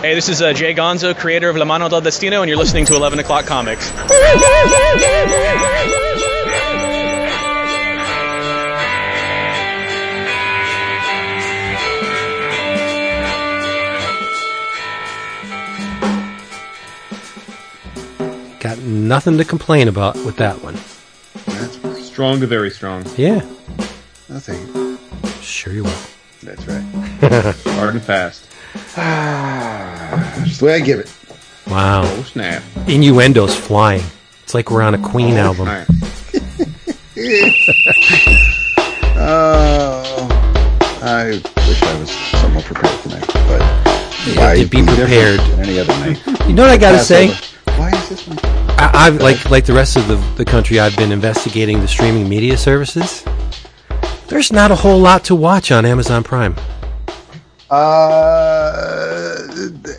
Hey, this is uh, Jay Gonzo, creator of La Mano del Destino, and you're listening to 11 O'Clock Comics. Got nothing to complain about with that one. That's Strong to very strong. Yeah, that's a sure you will. that's right. Hard and fast. Ah, just the way I give it. Wow. Oh, snap. Innuendos flying. It's like we're on a Queen Oh, album. Oh, I wish I was somewhat prepared tonight, but Yeah, to be prepared. any other night. You know what I gotta say? over. Why is this one? I, I've like like the rest of the, the country. I've been investigating the streaming media services. There's not a whole lot to watch on Amazon Prime. Uh,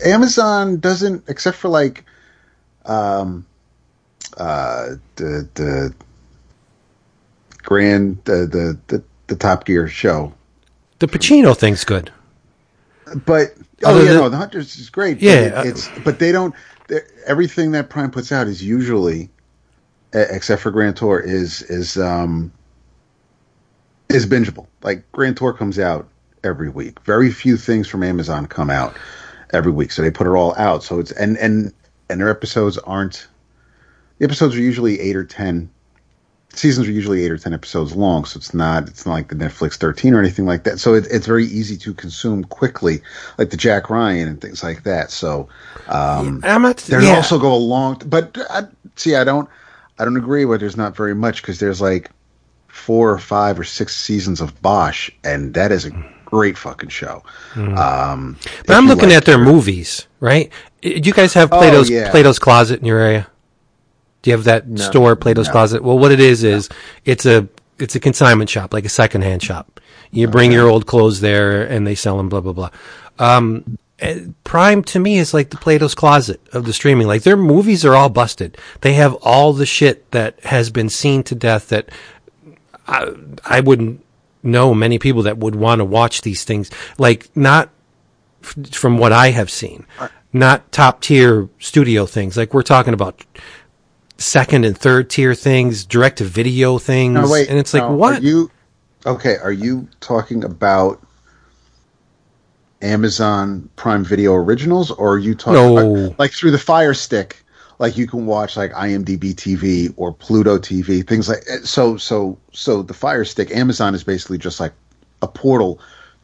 Amazon doesn't, except for like, um, uh, the the grand the the the, the Top Gear show, The Pacino thing's good. but oh Other yeah, than- no, the Hunters is great. but Yeah, it- uh, it's but they don't. Everything that Prime puts out is usually, except for Grand Tour, is is um is bingeable. Like Grand Tour comes out every week. Very few things from Amazon come out every week, so they put it all out. So it's and and and their episodes aren't. The episodes are usually eight or ten. Seasons are usually eight or ten episodes long, so it's not it's not like the Netflix thirteen or anything like that. So it, it's very easy to consume quickly, like the Jack Ryan and things like that. So um, not. there's yeah. also go along, but I, see, I don't, I don't agree with. There's not very much because there's like four or five or six seasons of Bosch, and that is a great fucking show. Um, Hmm. But I'm looking at their movies, right? Do you guys have Oh, Plato's yeah. Plato's Closet in your area? Do you have that store, Plato's Closet? Well, what it is is it's a it's a consignment shop, like a secondhand shop. You bring your old clothes there, and they sell them. Blah blah blah. Um, eh, Prime to me is like the Plato's Closet of the streaming. Like their movies are all busted. They have all the shit that has been seen to death. That I, I wouldn't know many people that would want to watch these things. Like not f- from what I have seen, not top tier studio things. Like we're talking about second and third tier things, direct to video things, No, wait, and it's like no, what? Are you okay? Are you talking about Amazon Prime Video originals, or are you talking No. like through the Fire Stick? Like you can watch like IMDb TV or Pluto TV, things like eh, so. So so the Fire Stick, Amazon is basically just like a portal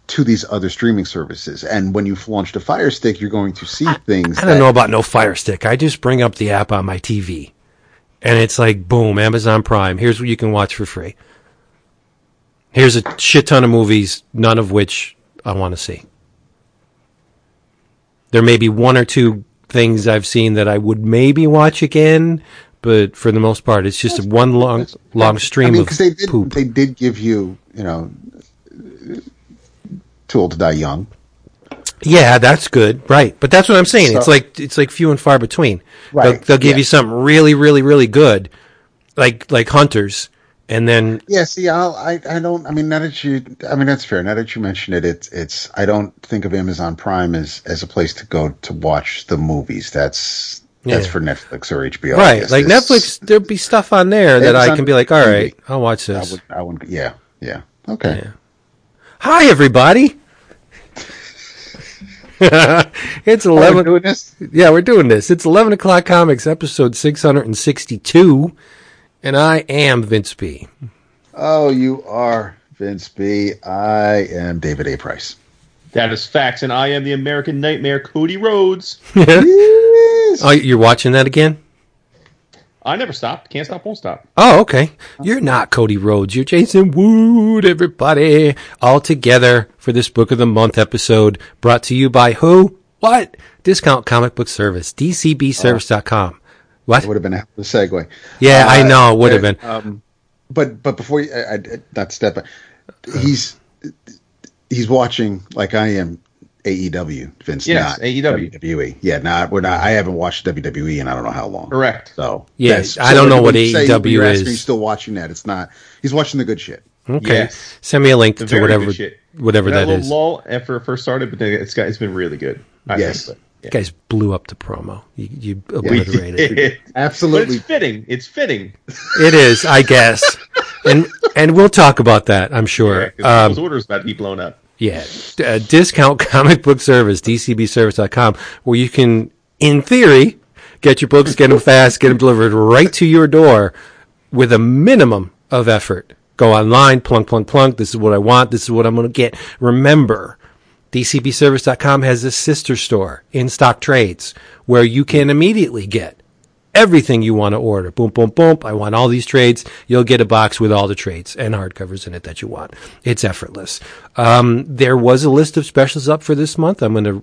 to these other streaming services. And when you've launched a Fire Stick, you're going to see things. I don't know about no Fire Stick. I just bring up the app on my TV, and it's like boom, Amazon Prime. Here's what you can watch for free. Here's a shit ton of movies, none of which I want to see. There may be one or two things I've seen that I would maybe watch again, but for the most part, it's just one long, long stream I mean, of because they did, poop. they did give you, you know, Too Old to Die Young. Yeah, that's good, right? But that's what I'm saying. it's like it's like few and far between. They'll, Right, they'll give yeah. you something really, really, really good, like like Hunters, and then Yeah, see, I'll, I I don't. I mean, now that you, I mean, that's fair. Now that you mention it, it's it's. I don't think of Amazon Prime as as a place to go to watch the movies. That's that's Yeah. for Netflix or HBO. Right, like This- Netflix, there'd be stuff on there that I can be like, all right. I'll watch this I would. I would. Yeah. Yeah. Okay. Yeah. Hi, everybody. it's Oh, we're eleven. doing this. Yeah, we're doing this. It's eleven o'clock comics, episode six hundred and I am Vince B. Oh, you are Vince B. I am David A. Price. That is facts, and I am the American Nightmare, Cody Rhodes. Yes. Oh, you're watching that again? I never stopped. Can't stop, won't stop. Oh, okay. You're not Cody Rhodes. You're Jason Wood, everybody. All together for this Book of the Month episode brought to you by who? What? Discount Comic Book Service. DCBService.com. What? Would have been a hell of a segue. Yeah, I Uh, know. It would have been. Um, but but before you, I, I, not step, back, he's he's watching like I am AEW. Vince, Yes, not AEW. WWE. Yeah, not we're not. I haven't watched WWE in I don't know how long. Correct. So Yeah, that's- I don't know what you say- AEW when asking, is. He's still watching that. It's not. He's watching the good shit. Okay. Yes. Send me a link The to whatever whatever That that little is. lull after it first started, but then it's got it's been really good. I yes, think. You guys blew up the promo. You, you obliterated it. Absolutely. But it's fitting. It's fitting. It is, I guess. and and we'll talk about that, I'm sure. Yeah, um, orders about to be blown up. Yeah. Uh, discount comic book service, dcbservice.com, where you can, in theory, get your books, get them fast, get them delivered right to your door with a minimum of effort. Go online, plunk, plunk, plunk. This is what I want. This is what I'm going to get. Remember, DCBService.com has a sister store, In Stock Trades, where you can immediately get everything you want to order. Boom, boom, boom. I want all these trades. You'll get a box with all the trades and hardcovers in it that you want. It's effortless. Um, there was a list of specials up for this month. I'm going to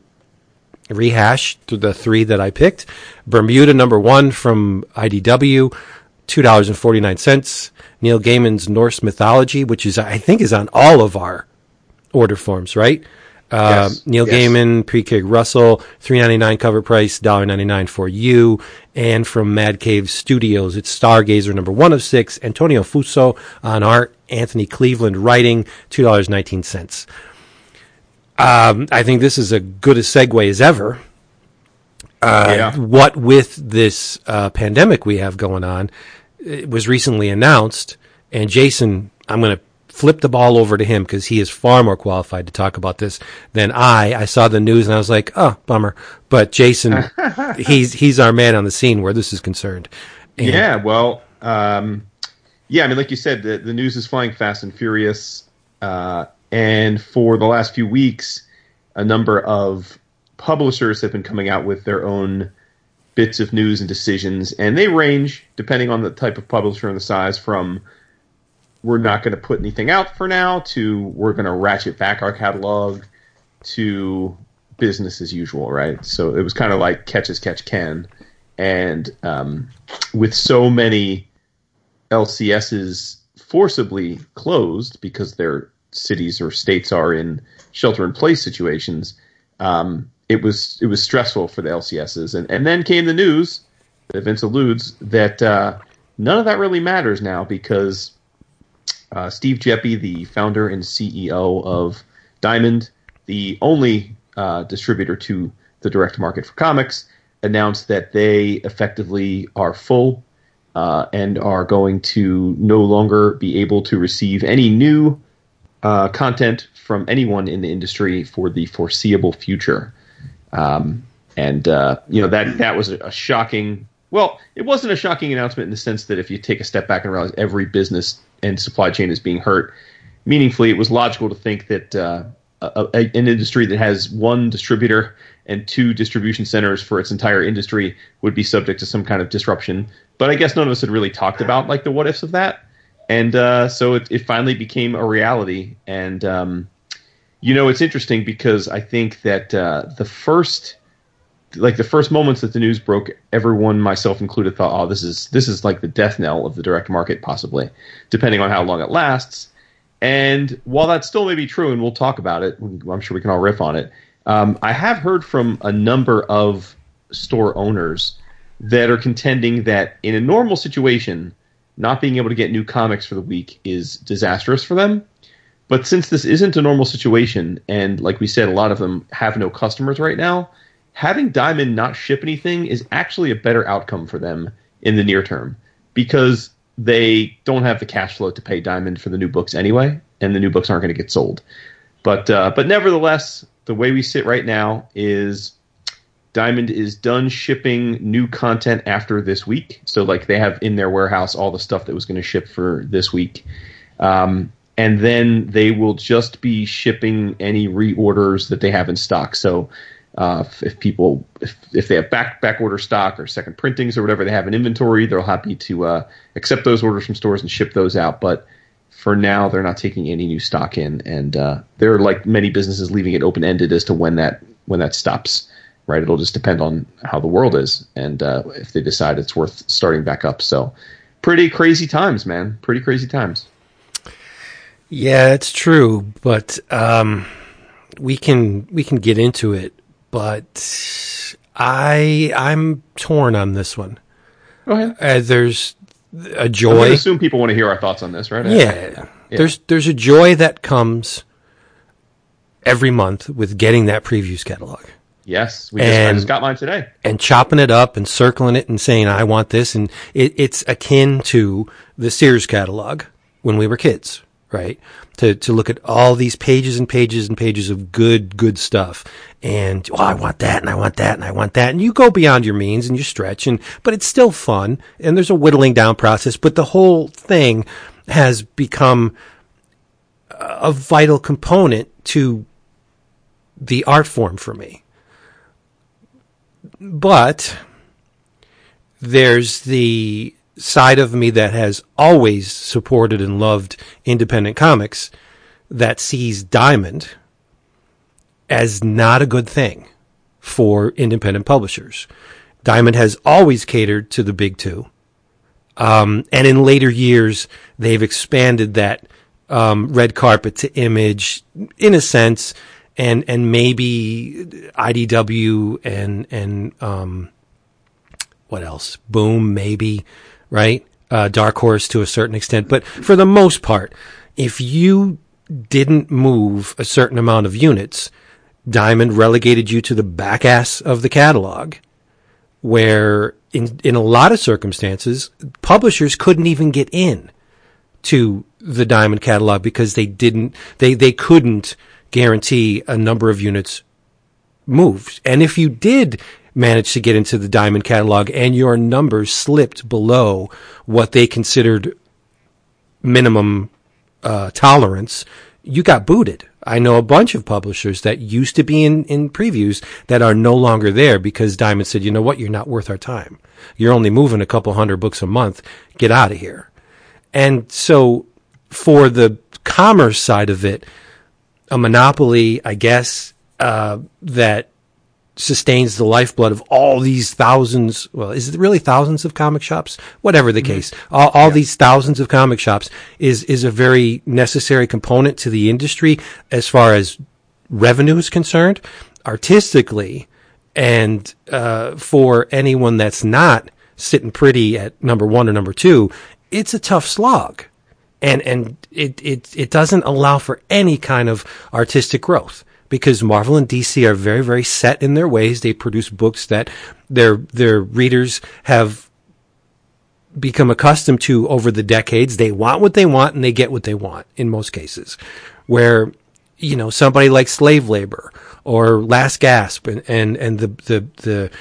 rehash the three that I picked. Bermuda number one from IDW, $2.49. Neil Gaiman's Norse mythology, which is, I think, is on all of our order forms, right? Uh, yes. Neil yes. Gaiman, P. Craig Russell, three ninety nine cover price, dollar ninety nine for you. And from Mad Cave Studios, it's Stargazer number one of six, Antonio Fuso on art, Anthony Cleveland writing, two dollars nineteen cents. Um, I think this is a good a segue as ever. Uh, yeah. What with this uh, pandemic we have going on, it was recently announced, and Jason, I'm going to flip the ball over to him because he is far more qualified to talk about this than I. I saw the news and I was like, oh, bummer. But Jason, he's he's our man on the scene where this is concerned. And yeah, well, um, yeah, I mean, like you said, the, the news is flying fast and furious, uh, and for the last few weeks, a number of publishers have been coming out with their own bits of news and decisions, and they range depending on the type of publisher and the size from we're not going to put anything out for now to we're going to ratchet back our catalog to business as usual, right? So it was kind of like catch as catch can, and um, with so many LCSs forcibly closed because their cities or states are in shelter in place situations. Um, it was it was stressful for the LCSs, and and then came the news that Vince alludes that uh, none of that really matters now because uh, Steve Geppi, the founder and CEO of Diamond, the only uh, distributor to the direct market for comics, announced that they effectively are full uh, and are going to no longer be able to receive any new uh, content from anyone in the industry for the foreseeable future. Um, and uh, you know that that was a shocking. Well, it wasn't a shocking announcement in the sense that if you take a step back and realize every business and supply chain is being hurt meaningfully, it was logical to think that uh, a, a, an industry that has one distributor and two distribution centers for its entire industry would be subject to some kind of disruption. But I guess none of us had really talked about like the what ifs of that, and uh, so it, it, finally became a reality. And um, you know, it's interesting because I think that uh, the first like the first moments that the news broke, everyone, myself included, thought, "Oh, this is this is like the death knell of the direct market, possibly, depending on how long it lasts." And while that still may be true, and we'll talk about it, I'm sure we can all riff on it. Um, I have heard from a number of store owners that are contending that in a normal situation, not being able to get new comics for the week is disastrous for them. But since this isn't a normal situation, and like we said, a lot of them have no customers right now, having Diamond not ship anything is actually a better outcome for them in the near term because they don't have the cash flow to pay Diamond for the new books anyway, and the new books aren't going to get sold. But uh, but nevertheless, the way we sit right now is Diamond is done shipping new content after this week. So like they have in their warehouse all the stuff that was going to ship for this week. Um, and then they will just be shipping any reorders that they have in stock. So uh, if, people if, if they have back back order stock or second printings or whatever they have in inventory, they're happy to uh, accept those orders from stores and ship those out. But for now, they're not taking any new stock in, and uh, they're like many businesses leaving it open ended as to when that when that stops. Right, it'll just depend on how the world is and uh, if they decide it's worth starting back up. So, pretty crazy times, man. Pretty crazy times. Yeah, it's true, but um, we can we can get into it but I I'm torn on this one. Go ahead. Uh, there's a joy. I assume people want to hear our thoughts on this, right? Yeah. yeah. There's there's a joy that comes every month with getting that previews catalog. Yes, we just, and, I just got mine today. And chopping it up and circling it and saying I want this, and it, it's akin to the Sears catalog when we were kids, right? To to look at all these pages and pages and pages of good good stuff, and oh, I want that, and I want that, and I want that, and you go beyond your means and you stretch, and but it's still fun, and there's a whittling down process, but the whole thing has become a vital component to the art form for me. But there's the side of me that has always supported and loved independent comics that sees Diamond as not a good thing for independent publishers. Diamond has always catered to the big two. Um, and in later years, they've expanded that um, red carpet to image in a sense, and and maybe IDW and and um, what else? Boom, maybe right? Uh, Dark Horse to a certain extent, but for the most part, if you didn't move a certain amount of units, Diamond relegated you to the back ass of the catalog, where in in a lot of circumstances, publishers couldn't even get in to the Diamond catalog because they didn't they they couldn't guarantee a number of units moved. And if you did manage to get into the Diamond catalog and your numbers slipped below what they considered minimum uh, tolerance, you got booted. I know a bunch of publishers that used to be in, in previews that are no longer there because Diamond said, you know what, you're not worth our time. You're only moving a couple hundred books a month. Get out of here. And so for the commerce side of it, a monopoly, I guess, uh, that sustains the lifeblood of all these thousands. Well, is it really thousands of comic shops? Whatever the mm-hmm. case, all, all yeah. these thousands of comic shops is is a very necessary component to the industry as far as revenue is concerned. Artistically, and uh, for anyone that's not sitting pretty at number one or number two, it's a tough slog. And, and it, it, it doesn't allow for any kind of artistic growth because Marvel and DC are very, very set in their ways. They produce books that their, their readers have become accustomed to over the decades. They want what they want and they get what they want in most cases. Where, you know, somebody like slave labor or Last Gasp and, and, and the, the, the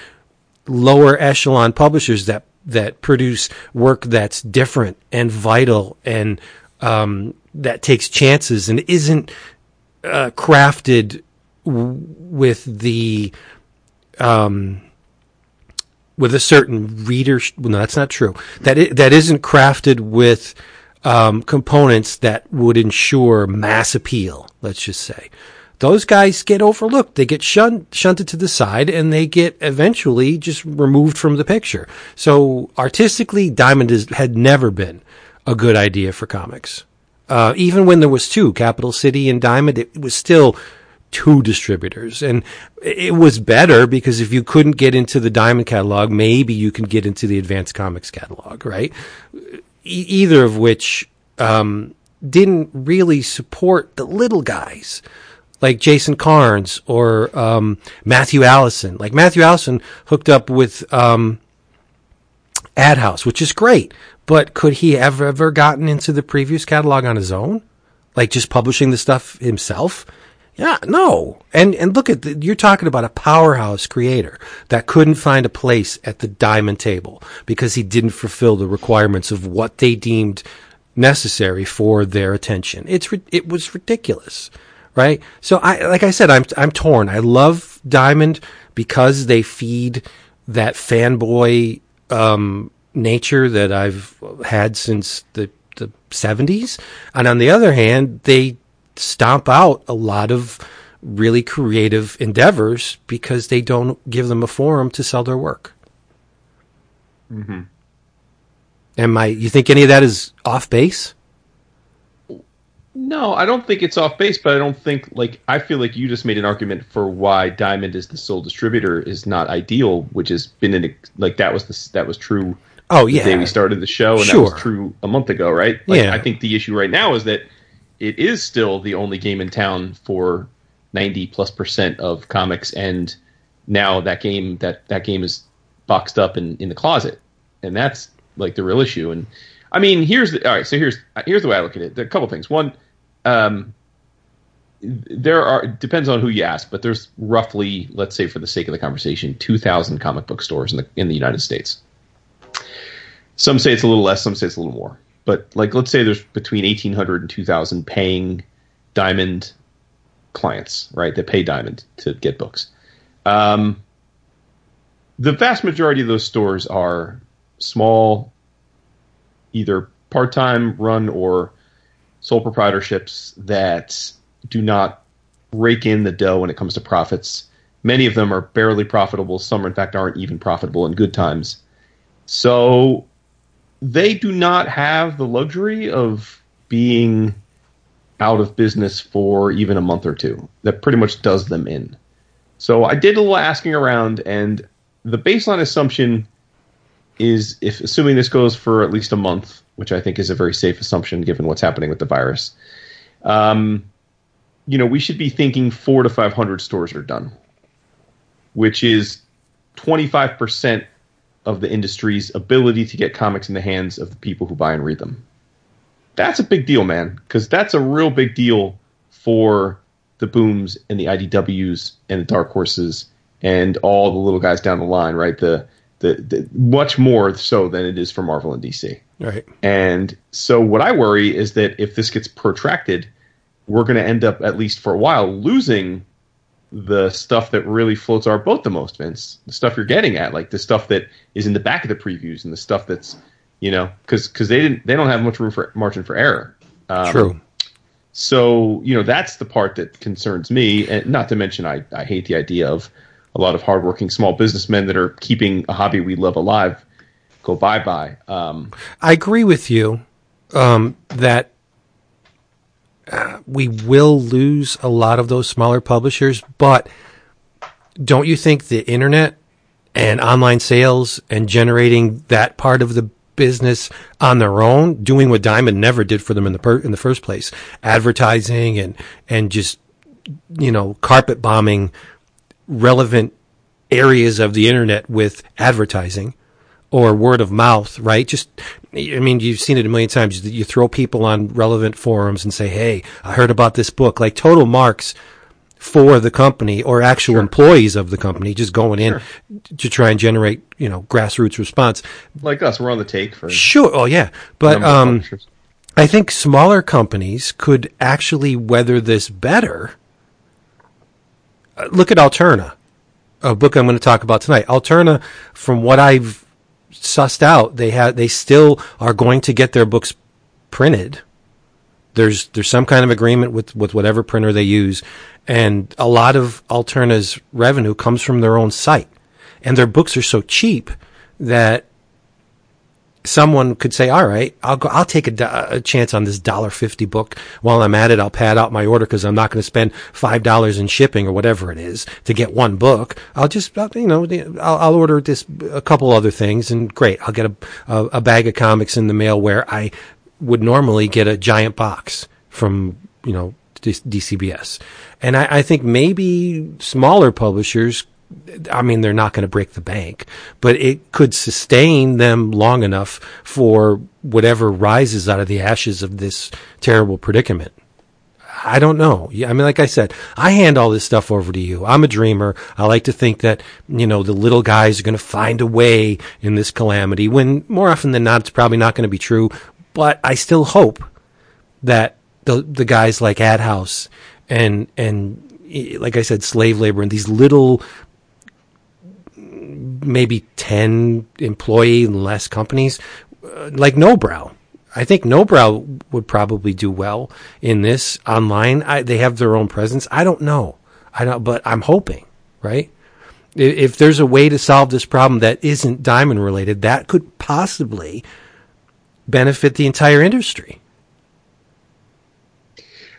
lower echelon publishers that, that produce work that's different and vital and, um, that takes chances and isn't uh, crafted w- with the um, with a certain reader. No, that's not true. That is, that isn't crafted with um, components that would ensure mass appeal. Let's just say those guys get overlooked. They get shunt, shunted to the side, and they get eventually just removed from the picture. So artistically, Diamond is, had never been a good idea for comics. Uh, even when there was two, Capital City and Diamond, it was still two distributors. And it was better because if you couldn't get into the Diamond catalog, maybe you can get into the Advanced Comics catalog, right? E- either of which um, didn't really support the little guys like Jason Carnes or um, Matthew Allison. Like Matthew Allison hooked up with um, AdHouse, which is great. But could he ever ever gotten into the previews catalog on his own? Like just publishing the stuff himself? Yeah, no. And and look at the, you're talking about a powerhouse creator that couldn't find a place at the diamond table because he didn't fulfill the requirements of what they deemed necessary for their attention. It's it was ridiculous, right? So I like I said I'm I'm torn. I love Diamond because they feed that fanboy um, nature that I've had since the the 70s. And on the other hand, they stomp out a lot of really creative endeavors because they don't give them a forum to sell their work. Mm-hmm. Am I? You think any of that is off base? No, I don't think it's off base, but I don't think like I feel like you just made an argument for why Diamond is the sole distributor is not ideal, which has been an like that was the that was true. Oh yeah, the day we started the show, and sure. that was true a month ago, right? Like, yeah. I think the issue right now is that it is still the only game in town for ninety plus percent of comics, and now that game that that game is boxed up in, in the closet, and that's like the real issue. And I mean, here's the all right. So here's here's the way I look at it. There are a couple things. One, um, there are depends on who you ask, but there's roughly, let's say, for the sake of the conversation, two thousand comic book stores in the in the United States. Some say it's a little less, some say it's a little more. But like, let's say there's between 1,800 and 2,000 paying Diamond clients, right? That pay Diamond to get books. Um, the vast majority of those stores are small, either part-time run or sole proprietorships that do not rake in the dough when it comes to profits. Many of them are barely profitable. Some, in fact, aren't even profitable in good times. So they do not have the luxury of being out of business for even a month or two. That pretty much does them in. So I did a little asking around, and the baseline assumption is if assuming this goes for at least a month, which I think is a very safe assumption given what's happening with the virus. Um, you know, we should be thinking four to five hundred stores are done, which is twenty five percent of the industry's ability to get comics in the hands of the people who buy and read them. That's a big deal, man, because that's a real big deal for the booms and the IDWs and the dark horses and all the little guys down the line, right? The, the, the much more so than it is for Marvel and DC. Right. And so what I worry is that if this gets protracted, we're going to end up at least for a while losing the stuff that really floats our boat the most, Vince. The stuff you're getting at, like the stuff that is in the back of the previews and the stuff that's, you know, because because they didn't they don't have much room for margin for error. Um, True. So you know that's the part that concerns me, and not to mention I I hate the idea of a lot of hardworking small businessmen that are keeping a hobby we love alive go bye bye. Um, I agree with you um, that uh, we will lose a lot of those smaller publishers, but don't you think the internet and online sales and generating that part of the business on their own, doing what Diamond never did for them in the per- in the first place, advertising and and just you know carpet bombing relevant areas of the internet with advertising or word of mouth, right? Just, I mean, you've seen it a million times. You throw people on relevant forums and say, Hey, I heard about this book, like total marks for the company or actual sure. employees of the company just going in sure. to try and generate, you know, grassroots response. Like us, we're on the take for sure. Oh yeah. But, um, I think smaller companies could actually weather this better. Uh, look at Alterna, a book I'm going to talk about tonight. Alterna, from what I've sussed out. They have they still are going to get their books printed. There's there's some kind of agreement with with whatever printer they use, and a lot of Alterna's revenue comes from their own site, and their books are so cheap that someone could say, "All right, I'll go. I'll take a, a chance on this dollar fifty book. While I'm at it, I'll pad out my order because I'm not going to spend five dollars in shipping or whatever it is to get one book. I'll just, you know, I'll, I'll, order this a couple other things, and great, I'll get a, a, a bag of comics in the mail where I would normally get a giant box from, you know, DCBS. And I, I think maybe smaller publishers I mean, they're not going to break the bank, but it could sustain them long enough for whatever rises out of the ashes of this terrible predicament. I don't know. I mean, like I said, I hand all this stuff over to you. I'm a dreamer. I like to think that, you know, the little guys are going to find a way in this calamity when more often than not, it's probably not going to be true. But I still hope that the, the guys like AdHouse and, and, like I said, slave labor and these little maybe 10 employee and less companies uh, like Nobrow. I think Nobrow would probably do well in this online. I, they have their own presence. I don't know. I don't, but I'm hoping, right? If, if there's a way to solve this problem that isn't diamond related, that could possibly benefit the entire industry.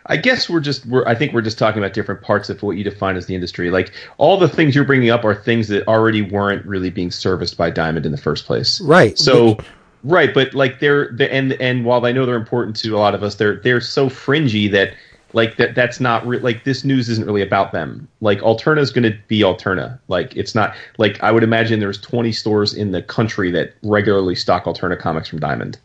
I guess we're just we're I think we're just talking about different parts of what you define as the industry. Like all the things you're bringing up are things that already weren't really being serviced by Diamond in the first place. Right. So right, but like they're, they're and and while I know they're important to a lot of us, they're they're so fringy that like that that's not re- like this news isn't really about them like alterna is going to be alterna like it's not like i would imagine there's 20 stores in the country that regularly stock alterna comics from diamond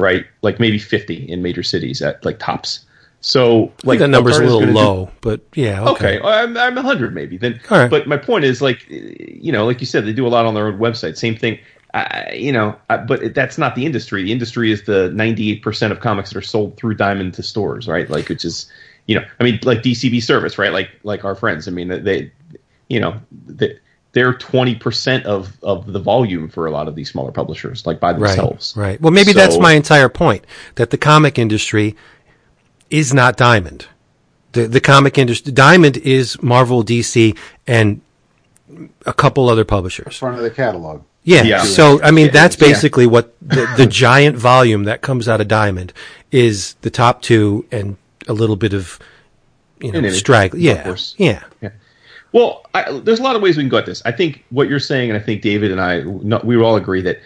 right like maybe 50 in major cities at like tops so like that number's a little low, do, but yeah, okay. okay. Oh, I'm I'm 100 maybe then. But my point is like you know, like you said, they do a lot on their own website. Same thing. I, you know, I, but that's not the industry. The industry is the 98% of comics that are sold through Diamond to stores, right? Like, which is, you know, I mean, like DCB service, right? Like, like our friends. I mean, they, you know, they, they're 20% of, of the volume for a lot of these smaller publishers, like by themselves. Right. right. Well, maybe so, that's my entire point that the comic industry is not Diamond. The the comic industry Diamond is Marvel, DC, and a couple other publishers. Front of the catalog. Yeah. yeah. So I mean, that's basically yeah. what the, the giant volume that comes out of Diamond is the top two and a little bit of you know straggle. Yeah. yeah. Yeah. Well, I, there's a lot of ways we can go at this. I think what you're saying, and I think David and I, we all agree that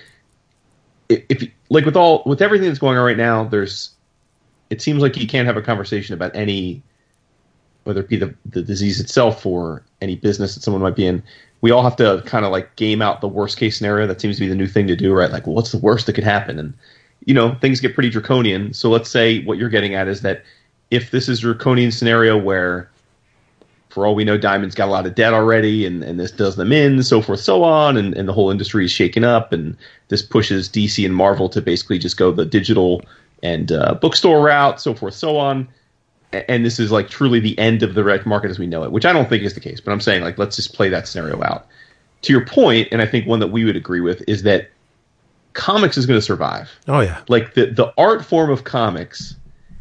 if, like with all with everything that's going on right now, there's it seems like you can't have a conversation about any, whether it be the, the disease itself or any business that someone might be in. We all have to kind of like game out the worst case scenario. That seems to be the new thing to do, right? Like, well, what's the worst that could happen? And you know, things get pretty draconian. So let's say what you're getting at is that if this is a draconian scenario where, for all we know, Diamond's got a lot of debt already, and, and this does them in, so forth, so on, and, and the whole industry is shaken up, and this pushes DC and Marvel to basically just go the digital and uh, bookstore route, so forth, so on. And this is like truly the end of the direct market as we know it, which I don't think is the case. But I'm saying like let's just play that scenario out. To your point, and I think one that we would agree with is that comics is going to survive. Oh yeah, like the the art form of comics,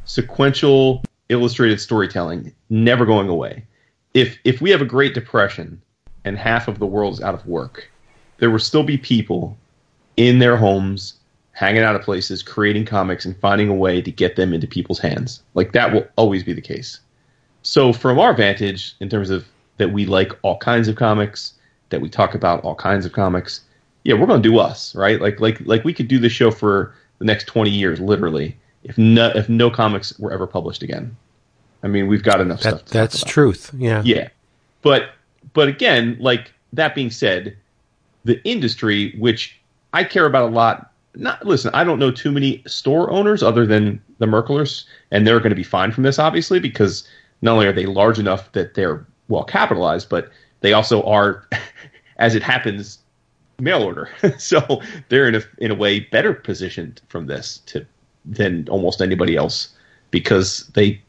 sequential illustrated storytelling, never going away. If if we have a Great Depression and half of the world is out of work, there will still be people in their homes hanging out at places, creating comics, and finding a way to get them into people's hands. Like that will always be the case. So, from our vantage, in terms of that we like all kinds of comics, that we talk about all kinds of comics, yeah, we're going to do us, right? Like, like, like we could do this show for the next twenty years, literally, if no, if no comics were ever published again. I mean, we've got enough that, stuff. that's truth. Yeah. Yeah, but but again, like that being said, the industry, which I care about a lot not listen. I don't know too many store owners other than the Merklers, and they're going to be fine from this, obviously, because not only are they large enough that they're well capitalized, but they also are, as it happens, mail order. so they're in a in a way better positioned from this to than almost anybody else because they,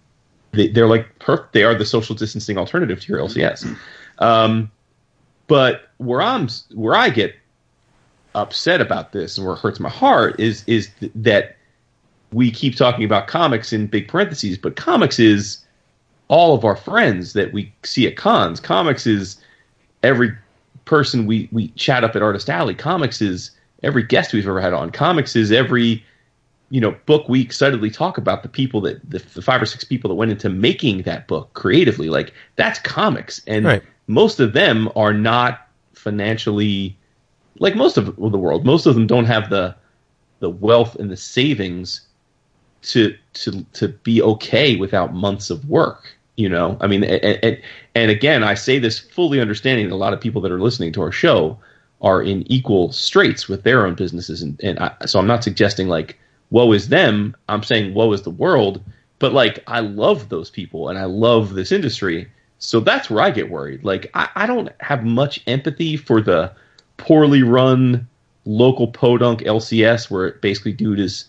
they are like they are the social distancing alternative to your LCS. Um, but where I'm where I get upset about this and where it hurts my heart is is th- that we keep talking about comics in big parentheses, but comics is all of our friends that we see at cons. Comics is every person we, we chat up at Artist Alley. Comics is every guest we've ever had on. Comics is every you know book we excitedly talk about the people that the, the five or six people that went into making that book creatively. Like that's comics, and right. most of them are not financially like most of the world, most of them don't have the the wealth and the savings to to to be okay without months of work. You know, I mean, and, and, and again, I say this fully understanding that a lot of people that are listening to our show are in equal straits with their own businesses, and, and I, so I'm not suggesting like woe is them. I'm saying woe is the world. But like, I love those people and I love this industry. So that's where I get worried. Like, I, I don't have much empathy for the poorly run local podunk LCS where basically dude is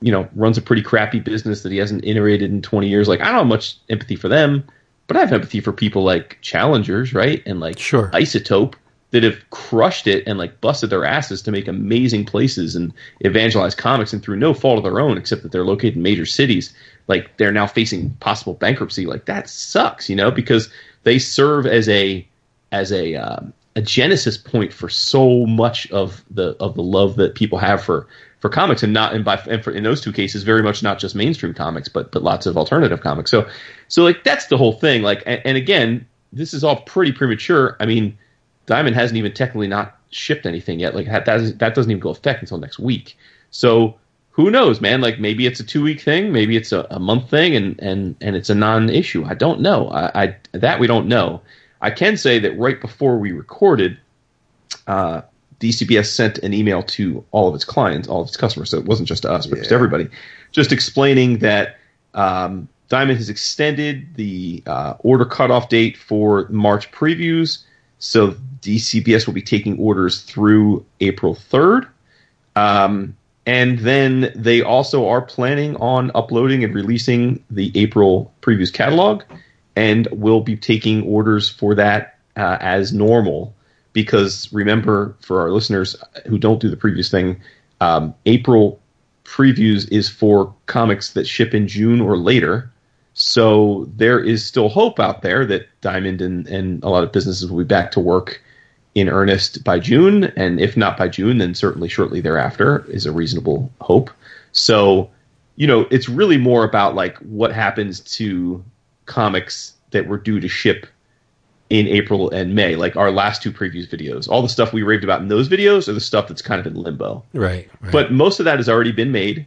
you know runs a pretty crappy business that he hasn't iterated in 20 years. Like I don't have much empathy for them but I have empathy for people like challengers right? And like sure. Isotope that have crushed it and like busted their asses to make amazing places and evangelize comics and through no fault of their own except that they're located in major cities like they're now facing possible bankruptcy. Like that sucks you know because they serve as a as a um, a genesis point for so much of the of the love that people have for for comics and not and by and for, in those two cases very much not just mainstream comics but but lots of alternative comics so so like that's the whole thing like and, and again this is all pretty premature i mean diamond hasn't even technically not shipped anything yet like that that doesn't even go effect until next week so who knows, man? Like maybe it's a two week thing, maybe it's a, a, month thing, and and and it's a non issue. I don't know. I, I, that we don't know. I can say that right before we recorded, uh, DCBS sent an email to all of its clients, all of its customers. So it wasn't just to us, but yeah. just everybody, just explaining that um, Diamond has extended the uh, order cutoff date for March previews. So DCBS will be taking orders through April 3rd. Um, and then they also are planning on uploading and releasing the April previews catalog and we'll be taking orders for that uh, as normal. Because remember, for our listeners who don't do the previews thing, um, April previews is for comics that ship in June or later. So there is still hope out there that Diamond and, and a lot of businesses will be back to work in earnest by June, and if not by June, then certainly shortly thereafter is a reasonable hope. So, you know, it's really more about like what happens to comics that were due to ship in April and May, like our last two previews videos. All the stuff we raved about in those videos are the stuff that's kind of in limbo. Right. right. But most of that has already been made.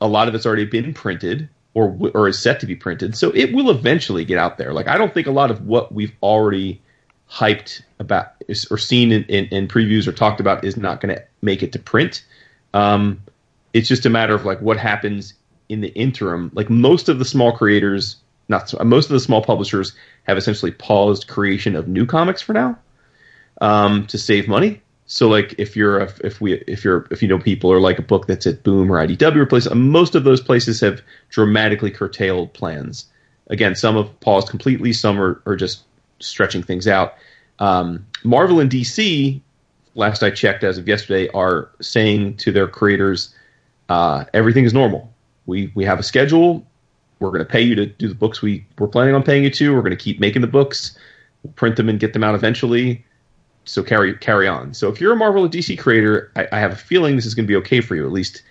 A lot of it's already been printed or or is set to be printed. So it will eventually get out there. Like I don't think a lot of what we've already hyped about or seen in, in, in previews or talked about is not going to make it to print. Um, it's just a matter of like what happens in the interim. Like most of the small creators, not most of the small publishers have essentially paused creation of new comics for now um, to save money. So like if you're a, if we if you're if you know people or like a book that's at Boom or IDW or places, most of those places have dramatically curtailed plans. Again, some have paused completely, some are, are just stretching things out. Um, Marvel and DC, last I checked as of yesterday, are saying to their creators, uh, everything is normal. We we have a schedule. We're going to pay you to do the books we we're planning on paying you to. We're going to keep making the books, we'll print them and get them out eventually. So carry carry on. So if you're a Marvel or DC creator, I, I have a feeling this is going to be okay for you. At least,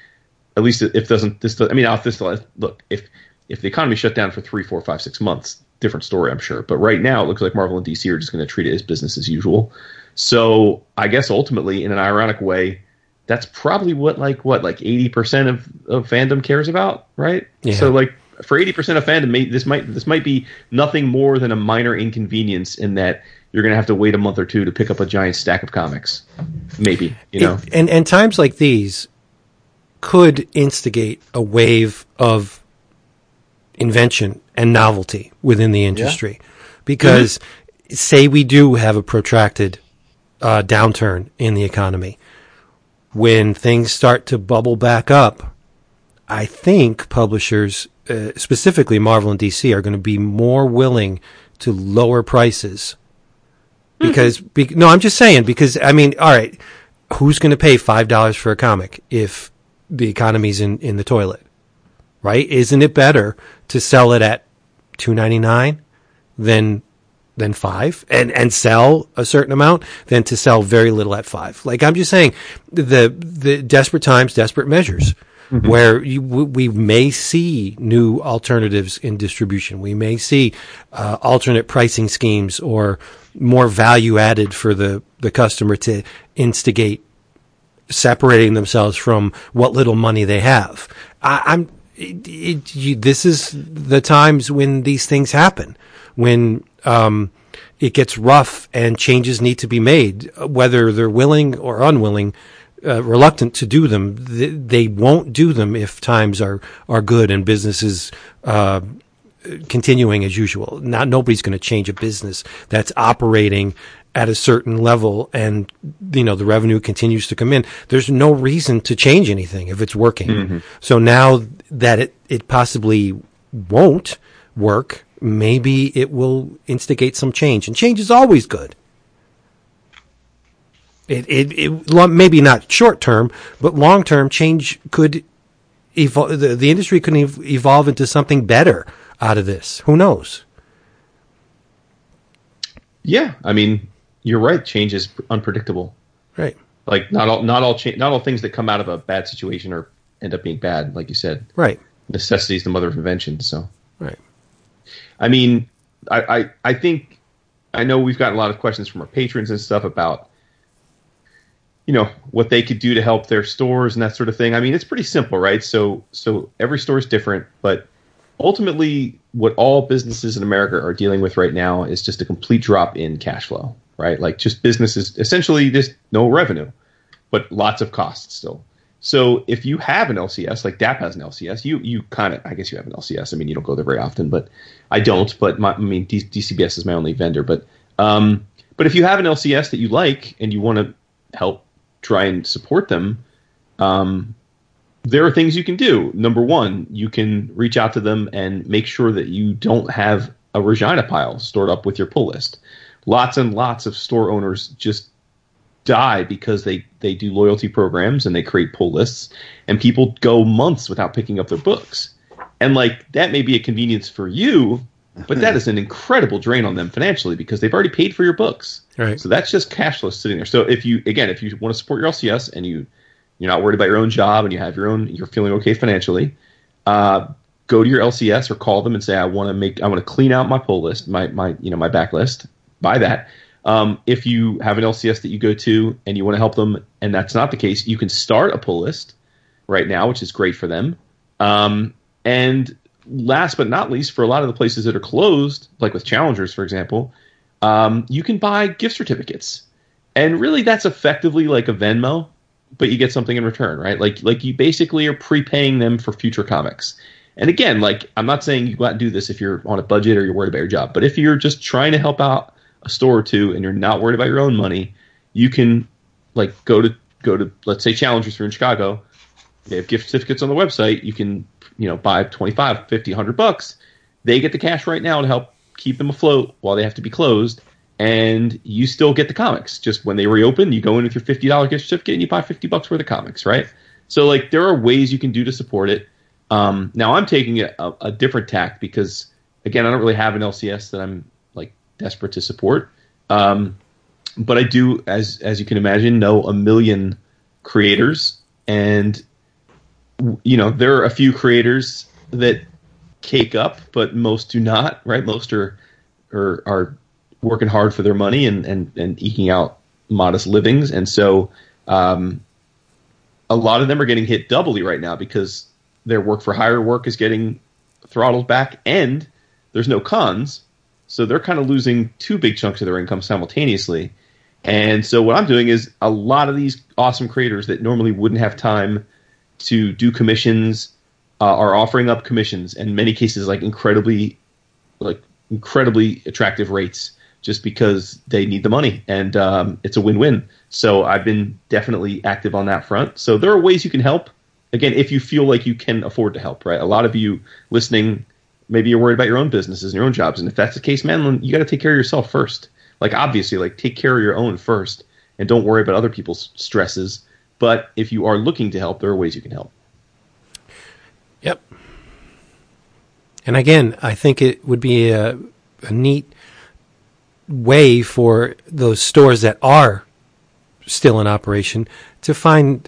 at least if doesn't this. I mean, if this look if if the economy shut down for three, four, five, six months, different story, I'm sure. But right now, it looks like Marvel and DC are just going to treat it as business as usual. So I guess ultimately, in an ironic way, that's probably what like what like 80% of, of fandom cares about, right? Yeah. So like for 80% of fandom, this might this might be nothing more than a minor inconvenience in that you're going to have to wait a month or two to pick up a giant stack of comics, maybe you know. It, and and times like these could instigate a wave of invention and novelty within the industry. Yeah. Because mm-hmm. say we do have a protracted uh, downturn in the economy, when things start to bubble back up, I think publishers, uh, specifically Marvel and DC, are going to be more willing to lower prices. Mm-hmm. Because, be, no, I'm just saying, because, I mean, all right, who's going to pay $5 for a comic if the economy's in, in the toilet? right? Isn't it better to sell it at two ninety nine than than five and and sell a certain amount than to sell very little at five? Like I'm just saying, the the desperate times, desperate measures. Mm-hmm. Where you, we may see new alternatives in distribution, we may see uh, alternate pricing schemes or more value added for the, the customer to instigate separating themselves from what little money they have. I, you, this is the times when these things happen, when um, it gets rough and changes need to be made, whether they're willing or unwilling. Uh, reluctant to do them, they, they, won't do them if times are are good and business is uh, continuing as usual. Not nobody's going to change a business that's operating at a certain level and you know the revenue continues to come in there's no reason to change anything if it's working mm-hmm. so now that it it possibly won't work maybe it will instigate some change and change is always good it it, it maybe not short term but long term change could evolve the, the industry could evolve into something better out of this who knows yeah, I mean, you're right. Change is unpredictable. Right. Like not all not all cha- not all things that come out of a bad situation or end up being bad, like you said. Right. Necessity is the mother of invention. So. Right. I mean, I, I I think I know we've gotten a lot of questions from our patrons and stuff about you know what they could do to help their stores and that sort of thing. I mean, it's pretty simple, right? So so every store is different, but ultimately, what all businesses in America are dealing with right now is just a complete drop in cash flow, right? Like just businesses essentially just no revenue, but lots of costs still. So if you have an LCS, like DAP has an LCS, you you kind of I guess you have an LCS. I mean, you don't go there very often, but I don't. But my, I mean, D- DCBS is my only vendor. But um, but if you have an LCS that you like and you want to help try and support them, um, there are things you can do. Number one, you can reach out to them and make sure that you don't have a Regina pile stored up with your pull list. Lots and lots of store owners just die because they, they do loyalty programs and they create pull lists, and people go months without picking up their books. And like that may be a convenience for you, but that is an incredible drain on them financially because they've already paid for your books. Right. So that's just cashless sitting there. So if you again, if you want to support your LCS and you you're not worried about your own job and you have your own you're feeling okay financially, uh, go to your LCS or call them and say I want to make I want to clean out my pull list, my my you know my backlist. Buy that. Um, if you have an LCS that you go to and you want to help them, and that's not the case, you can start a pull list right now, which is great for them. Um, and last but not least, for a lot of the places that are closed, like with Challengers, for example, um, you can buy gift certificates, and really that's effectively like a Venmo, but you get something in return, right? Like like you basically are prepaying them for future comics. And again, like I'm not saying you go out and do this if you're on a budget or you're worried about your job, but if you're just trying to help out a store or two and you're not worried about your own money, you can like go to go to let's say Challengers are in Chicago. They have gift certificates on the website. You can you know buy 25, 50, 100 bucks. They get the cash right now to help keep them afloat while they have to be closed. And you still get the comics. Just when they reopen, you go in with your fifty dollar gift certificate and you buy fifty bucks worth of comics, right? So like there are ways you can do to support it. Um, now I'm taking a, a, a different tact because again I don't really have an LCS that I'm like desperate to support. Um, but I do, as as you can imagine, know a million creators, and you know there are a few creators that cake up, but most do not. Right? Most are are, are working hard for their money and, and, and eking out modest livings, and so um, a lot of them are getting hit doubly right now because their work for hire work is getting throttled back, and there's no cons, so they're kind of losing two big chunks of their income simultaneously. And so what I'm doing is a lot of these awesome creators that normally wouldn't have time to do commissions uh, are offering up commissions in many cases like incredibly like incredibly attractive rates just because they need the money. And um, it's a win-win. So i've been definitely active on that front. So there are ways you can help. Again if you feel like you can afford to help right? A lot of you listening maybe you're worried about your own businesses and your own jobs. And if that's the case man you got to take care of yourself first. Like obviously like take care of your own first and don't worry about other people's stresses but if you are looking to help there are ways you can help Yep. And again, I think it would be a, a neat way for those stores that are still in operation to find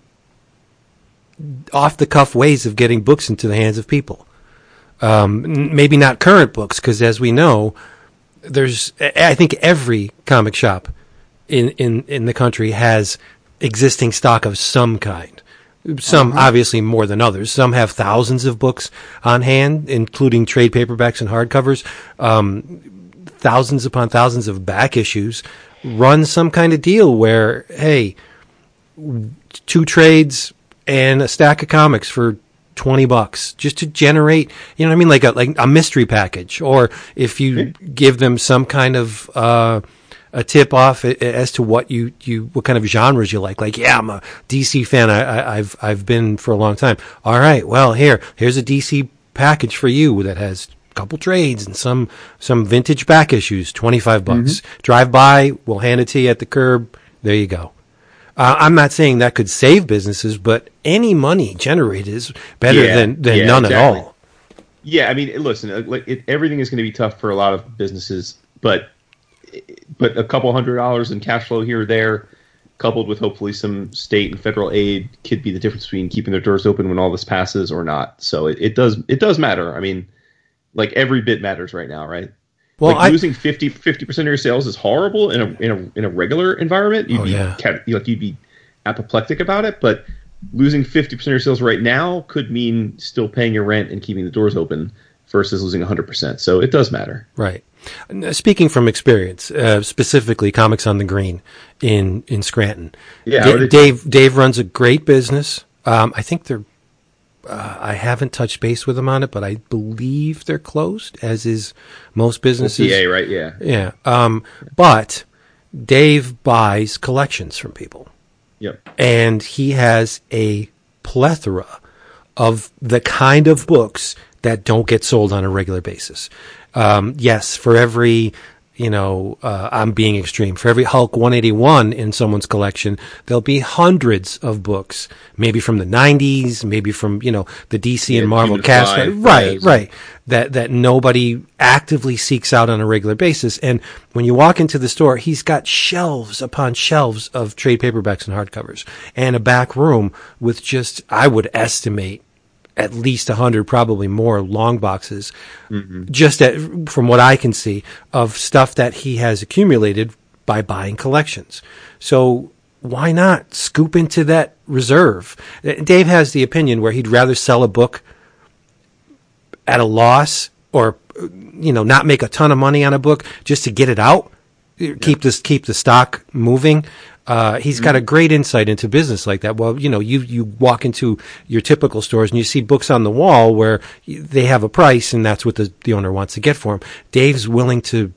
off the cuff ways of getting books into the hands of people. Um, maybe not current books, because as we know, there's I think every comic shop in, in, in the country has existing stock of some kind. Some obviously more than others. Some have thousands of books on hand, including trade paperbacks and hardcovers. Um, thousands upon thousands of back issues. Run some kind of deal where, hey, two trades and a stack of comics for 20 bucks just to generate, you know what I mean? Like a, like a mystery package. Or if you give them some kind of, uh, a tip off as to what you, you, what kind of genres you like. Like, yeah, I'm a DC fan. I, I, I've, I've been for a long time. All right. Well, here, here's a DC package for you that has a couple trades and some, some vintage back issues, 25 bucks. Drive by. We'll hand it to you at the curb. There you go. Uh, I'm not saying that could save businesses, but any money generated is better Yeah, than, than yeah, none exactly. at all. Yeah, I mean, listen, uh, like it, everything is going to be tough for a lot of businesses, but but a couple hundred dollars in cash flow here or there, coupled with hopefully some state and federal aid, could be the difference between keeping their doors open when all this passes or not. So it, it does it does matter. I mean, like every bit matters right now, right? Well, like I- losing 50 percent of your sales is horrible in a in a in a regular environment. You'd Oh, be yeah. like you'd be apoplectic about it, but losing 50% of your sales right now could mean still paying your rent and keeping the doors open versus losing 100%. So it does matter. Right. Speaking from experience, uh, specifically Comics on the Green in in Scranton. Yeah, D- Dave Dave runs a great business. Um, I think they're. Uh, I haven't touched base with them on it, but I believe they're closed, as is most businesses. Yeah, right? Yeah, yeah. Um, but Dave buys collections from people. Yep. And he has a plethora of the kind of books that don't get sold on a regular basis. Um, yes, for every you know, uh, I'm being extreme. For every Hulk 181 in someone's collection, there'll be hundreds of books, maybe from the 90s, maybe from, you know, the DC yeah, and Marvel cast. right, right. That, that nobody actively seeks out on a regular basis. And when you walk into the store, he's got shelves upon shelves of trade paperbacks and hardcovers and a back room with just, I would estimate, at least 100, probably more long boxes, mm-hmm. just at, from what I can see, of stuff that he has accumulated by buying collections. So why not scoop into that reserve? Dave has the opinion where he'd rather sell a book at a loss or, you know, not make a ton of money on a book just to get it out. Yeah. Keep this, keep the stock moving uh, he's got a mm-hmm. great insight into business like that. Well, you know, you you walk into your typical stores and you see books on the wall where they have a price and that's what the, the owner wants to get for them. Dave's willing to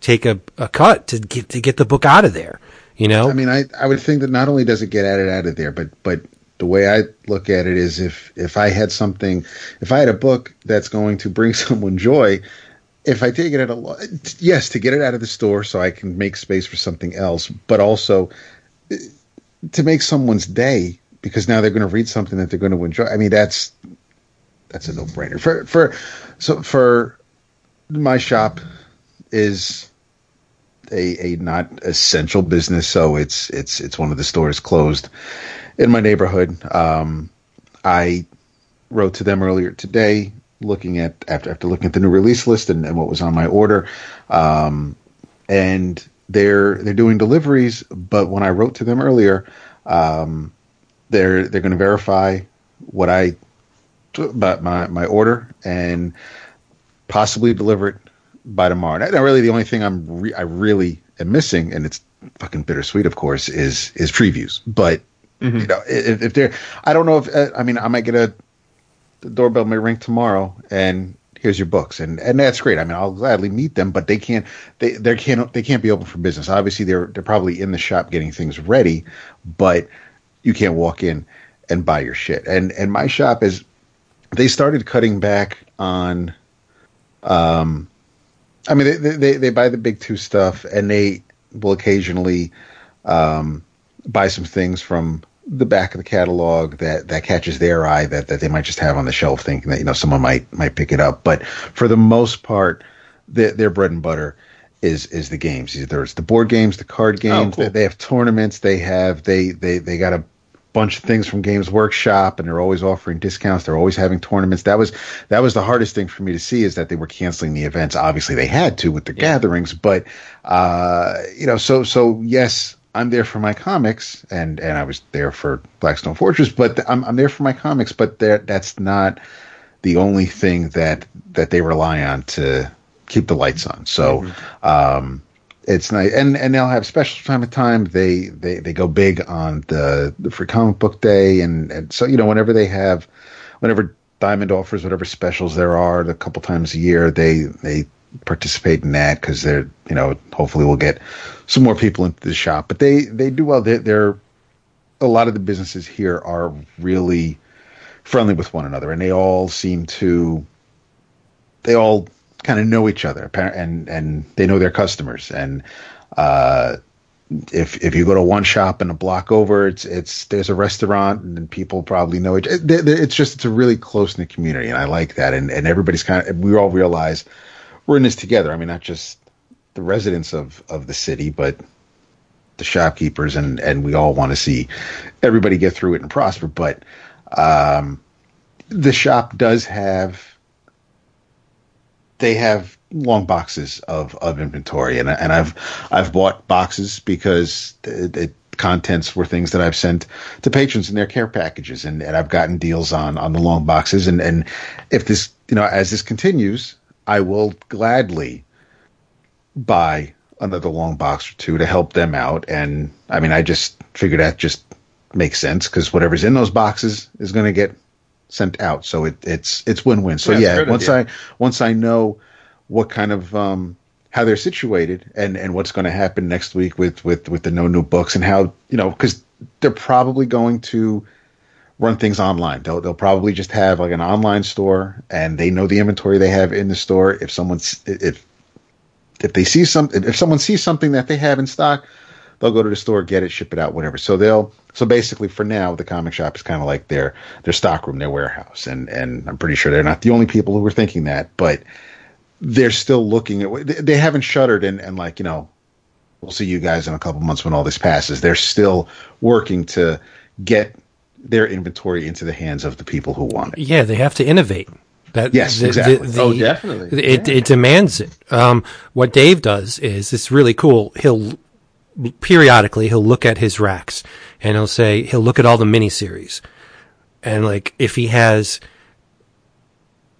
take a, a cut to get to get the book out of there. You know, I mean, I I would think that not only does it get added out of there, but but the way I look at it is if if I had something, if I had a book that's going to bring someone joy, if I take it at a yes to get it out of the store so I can make space for something else, but also to make someone's day because now they're going to read something that they're going to enjoy. I mean, that's that's a no brainer for for so for my shop is a a not essential business, so it's it's it's one of the stores closed in my neighborhood. Um, I wrote to them earlier today, looking at after after looking at the new release list and, and what was on my order, um, and they're they're doing deliveries, but when I wrote to them earlier, um, they're they're going to verify what I about my my order and possibly deliver it by tomorrow. Now, really, the only thing I'm re- I really am missing, and it's fucking bittersweet, of course, is is previews. But mm-hmm. you know, if, if they're, I don't know if uh, I mean I might get a the doorbell may ring tomorrow, and here's your books. And and that's great. I mean i'll gladly meet them but they can't they they can't they can't be open for business. Obviously they're they're probably in the shop getting things ready but you can't walk in and buy your shit. And and my shop is they started cutting back on um i mean they they, they buy the big two stuff and they will occasionally um buy some things from the back of the catalog that that catches their eye that that they might just have on the shelf thinking that you know someone might might pick it up but for the most part the, their bread and butter is is the games either it's the board games the card oh, games oh, cool. they, they have tournaments they have they they they got a bunch of things from Games Workshop, and they're always offering discounts. They're always having tournaments. That was that was the hardest thing for me to see is that they were canceling the events. Obviously, they had to with the yeah. gatherings, but uh, you know, so so yes, I'm there for my comics, and and I was there for Blackstone Fortress, but I'm I'm there for my comics, but that that's not the only thing that that they rely on to keep the lights on. So. Mm-hmm. Um, it's nice, and and they'll have special time of time. They they they go big on the the free comic book day, and, and so you know whenever they have, whenever Diamond offers whatever specials there are, a couple times a year, they they participate in that because they're you know hopefully we'll get some more people into the shop. But they they do well. They, they're a lot of the businesses here are really friendly with one another, and they all seem to they all kind of know each other and and they know their customers and uh, if if you go to one shop and a block over it's it's there's a restaurant and people probably know each it's just it's a really close knit community and I like that and and everybody's kind of we all realize we're in this together. I mean, not just the residents of of the city, but the shopkeepers, and and we all want to see everybody get through it and prosper. But um, the shop does have they have long boxes of, of inventory and and I've I've bought boxes because it, contents were things that I've sent to patrons in their care packages, and, and I've gotten deals on on the long boxes. And and if this you know as this continues, I will gladly buy another long box or two to help them out. And I mean, I just figured that just makes sense because whatever's in those boxes is going to get sent out. So it, it's it's win win. So yeah, yeah once idea. I once I know what kind of um, how they're situated and and what's going to happen next week with with with the no new books and how you know because they're probably going to run things online. They'll they'll probably just have like an online store and they know the inventory they have in the store. If someone's if if they see some if someone sees something that they have in stock, they'll go to the store, get it, ship it out, whatever. So they'll so basically for now the comic shop is kind of like their their stock room, their warehouse, and and I'm pretty sure they're not the only people who were thinking that, but they're still looking at they haven't shuttered and and like you know we'll see you guys in a couple months when all this passes. They're still working to get their inventory into the hands of the people who want it. Yeah, they have to innovate. That, yes, the, exactly. The, the, oh, definitely. It, yeah. it demands it. Um, what Dave does is it's really cool. He'll periodically he'll look at his racks and he'll say he'll look at all the miniseries, and like if he has,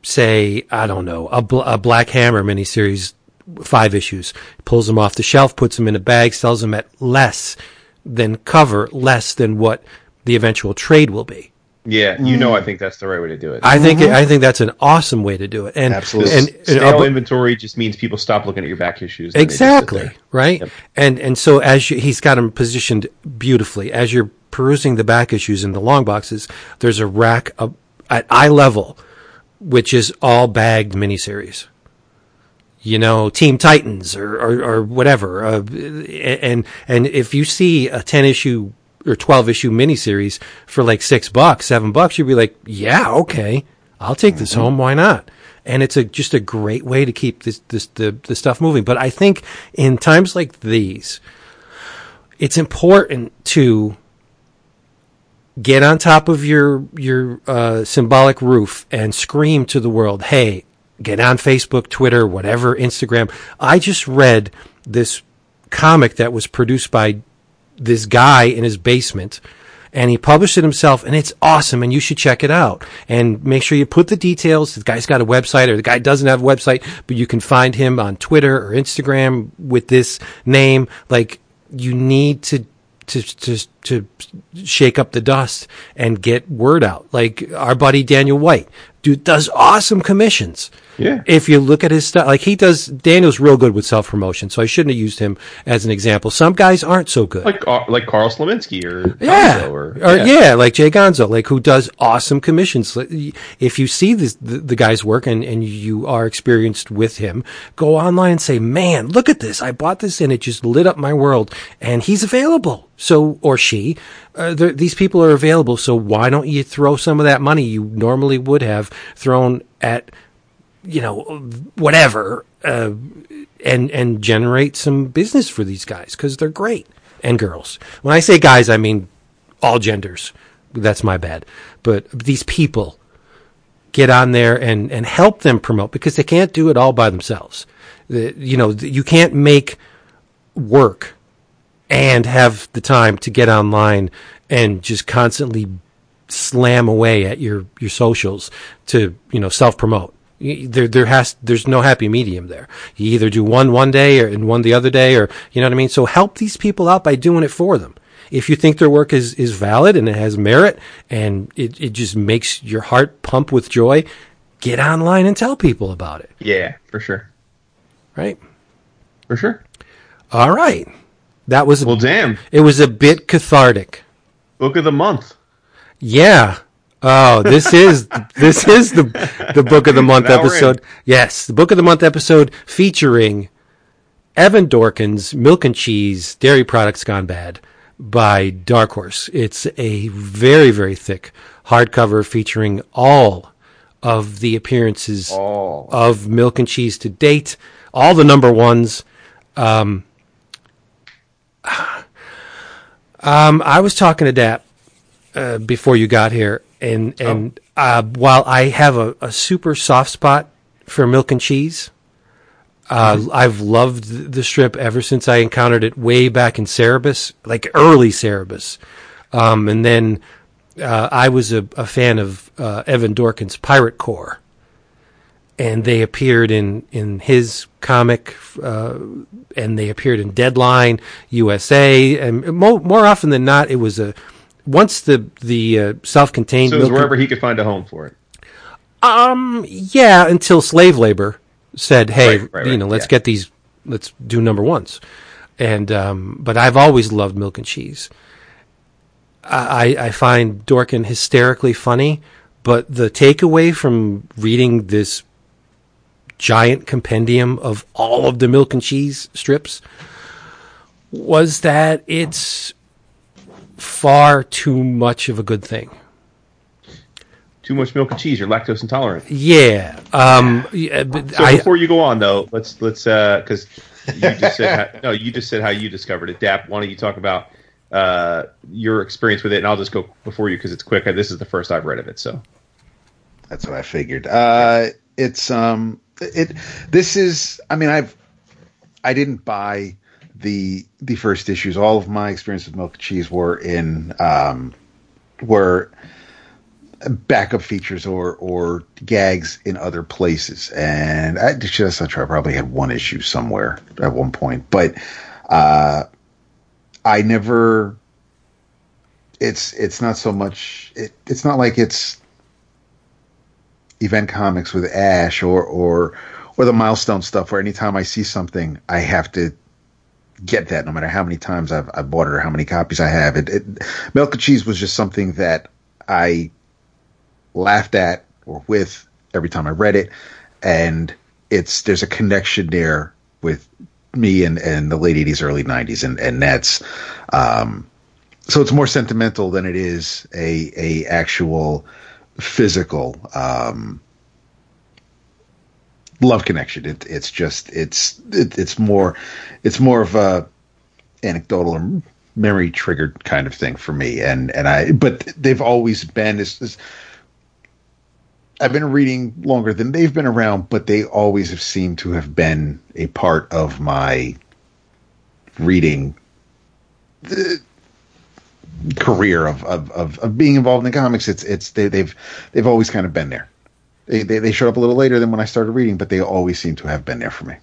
say, I don't know, a, a Black Hammer miniseries, five issues, pulls them off the shelf, puts them in a bag, sells them at less than cover, less than what the eventual trade will be. Yeah, you mm. know, I think that's the right way to do it. I think mm-hmm. I think that's an awesome way to do it. And absolutely, and, and stale inventory just means people stop looking at your back issues. Exactly right. Yep. And and so as you, he's got them positioned beautifully as you're perusing the back issues in the long boxes, there's a rack of, at eye level, which is all bagged miniseries. You know, Team Titans or or, or whatever. Uh, and and if you see a ten issue or 12 issue miniseries for like six bucks, seven bucks, you'd be like, yeah, okay, I'll take this mm-hmm. home. Why not? And it's a, just a great way to keep this, this, the, the stuff moving. But I think in times like these, it's important to get on top of your, your, uh, symbolic roof and scream to the world, Hey, get on Facebook, Twitter, whatever, Instagram. I just read this comic that was produced by this guy in his basement and he published it himself and it's awesome and you should check it out. And make sure you put the details. The guy's got a website or the guy doesn't have a website but you can find him on twitter or instagram with this name. Like you need to to to to shake up the dust and get word out. Like our buddy daniel white dude does awesome commissions yeah. If you look at his stuff, like he does, Daniel's real good with self promotion, so I shouldn't have used him as an example. Some guys aren't so good, like uh, like Karl Slaminsky or yeah, or, or yeah. yeah. like Jay Gonzo, like who does awesome commissions. If you see this, the, the guy's work and and you are experienced with him, go online and say, "Man, look at this! I bought this and it just lit up my world." And he's available, so or she. Uh, these people are available, so why don't you throw some of that money you normally would have thrown at you know, whatever, uh, and and generate some business for these guys because they're great and girls. When I say guys, I mean all genders. That's my bad. But these people get on there and and help them promote because they can't do it all by themselves. The, you know, you can't make work and have the time to get online and just constantly slam away at your your socials to you know self promote there, there has, there's no happy medium there. You either do one one day or and one the other day, or you know what I mean. So help these people out by doing it for them. If you think their work is is valid and it has merit and it it just makes your heart pump with joy, get online and tell people about it. Yeah, for sure. Right. For sure. All right. That was well. Damn. It was a bit cathartic. Book of the month. Yeah. Oh, this is this is the the book of the month episode. Yes, the book of the month episode featuring Evan Dorkin's Milk and Cheese Dairy Products Gone Bad by Dark Horse. It's a very very thick hardcover featuring all of the appearances oh. of Milk and Cheese to date, all the number ones. Um, um, I was talking to Dap uh, before you got here, and and oh. uh, while I have a, a super soft spot for milk and cheese, Uh, I've loved the strip ever since I encountered it way back in Cerebus, like early Cerebus. Um, and then uh, I was a, a fan of uh, Evan Dorkin's Pirate Corps, and they appeared in in his comic, uh, and they appeared in Deadline USA, and mo- more often than not, it was a once the the uh, self-contained. So it was wherever he could find a home for it. Um. Yeah. Until slave labor said, "Hey, Right, right, you right, know, let's yeah. get these. Let's do number ones." And um, but I've always loved milk and cheese. I, I find Dorkin hysterically funny, but the takeaway from reading this giant compendium of all of the milk and cheese strips was that it's far too much of a good thing. Too much milk and cheese. You're lactose intolerant. Yeah. Um, yeah, but So I, before you go on, though, let's let's because you just said how, no, you just said how you discovered it. Dap, why don't you talk about uh, your experience with it, and I'll just go before you because it's quick. This is the first I've read of it, so That's what I figured. Uh, it's um, it. This is. I mean, I've. I didn't buy the the first issues. All of my experience with milk and cheese were in um, were backup features or or gags in other places. And I just not sure. I probably had one issue somewhere at one point, but uh, I never. It's it's not so much. It, it's not like it's event comics with Ash or or or the milestone stuff where anytime I see something I have to get that no matter how many times I've, I've bought it or how many copies I have. It, it Milk and Cheese was just something that I laughed at or with every time I read it, and it's there's a connection there with me and, and the late eighties, early nineties, and and that's um, so it's more sentimental than it is a a actual physical um, love connection. It, it's just it's it, it's more it's more of a anecdotal or memory triggered kind of thing for me. And and I but they've always been this. this I've been reading longer than they've been around, but they always have seemed to have been a part of my reading uh, career of, of, of, of being involved in the comics. It's it's they, they've they've always kind of been there. They, they they showed up a little later than when I started reading, but they always seem to have been there for me.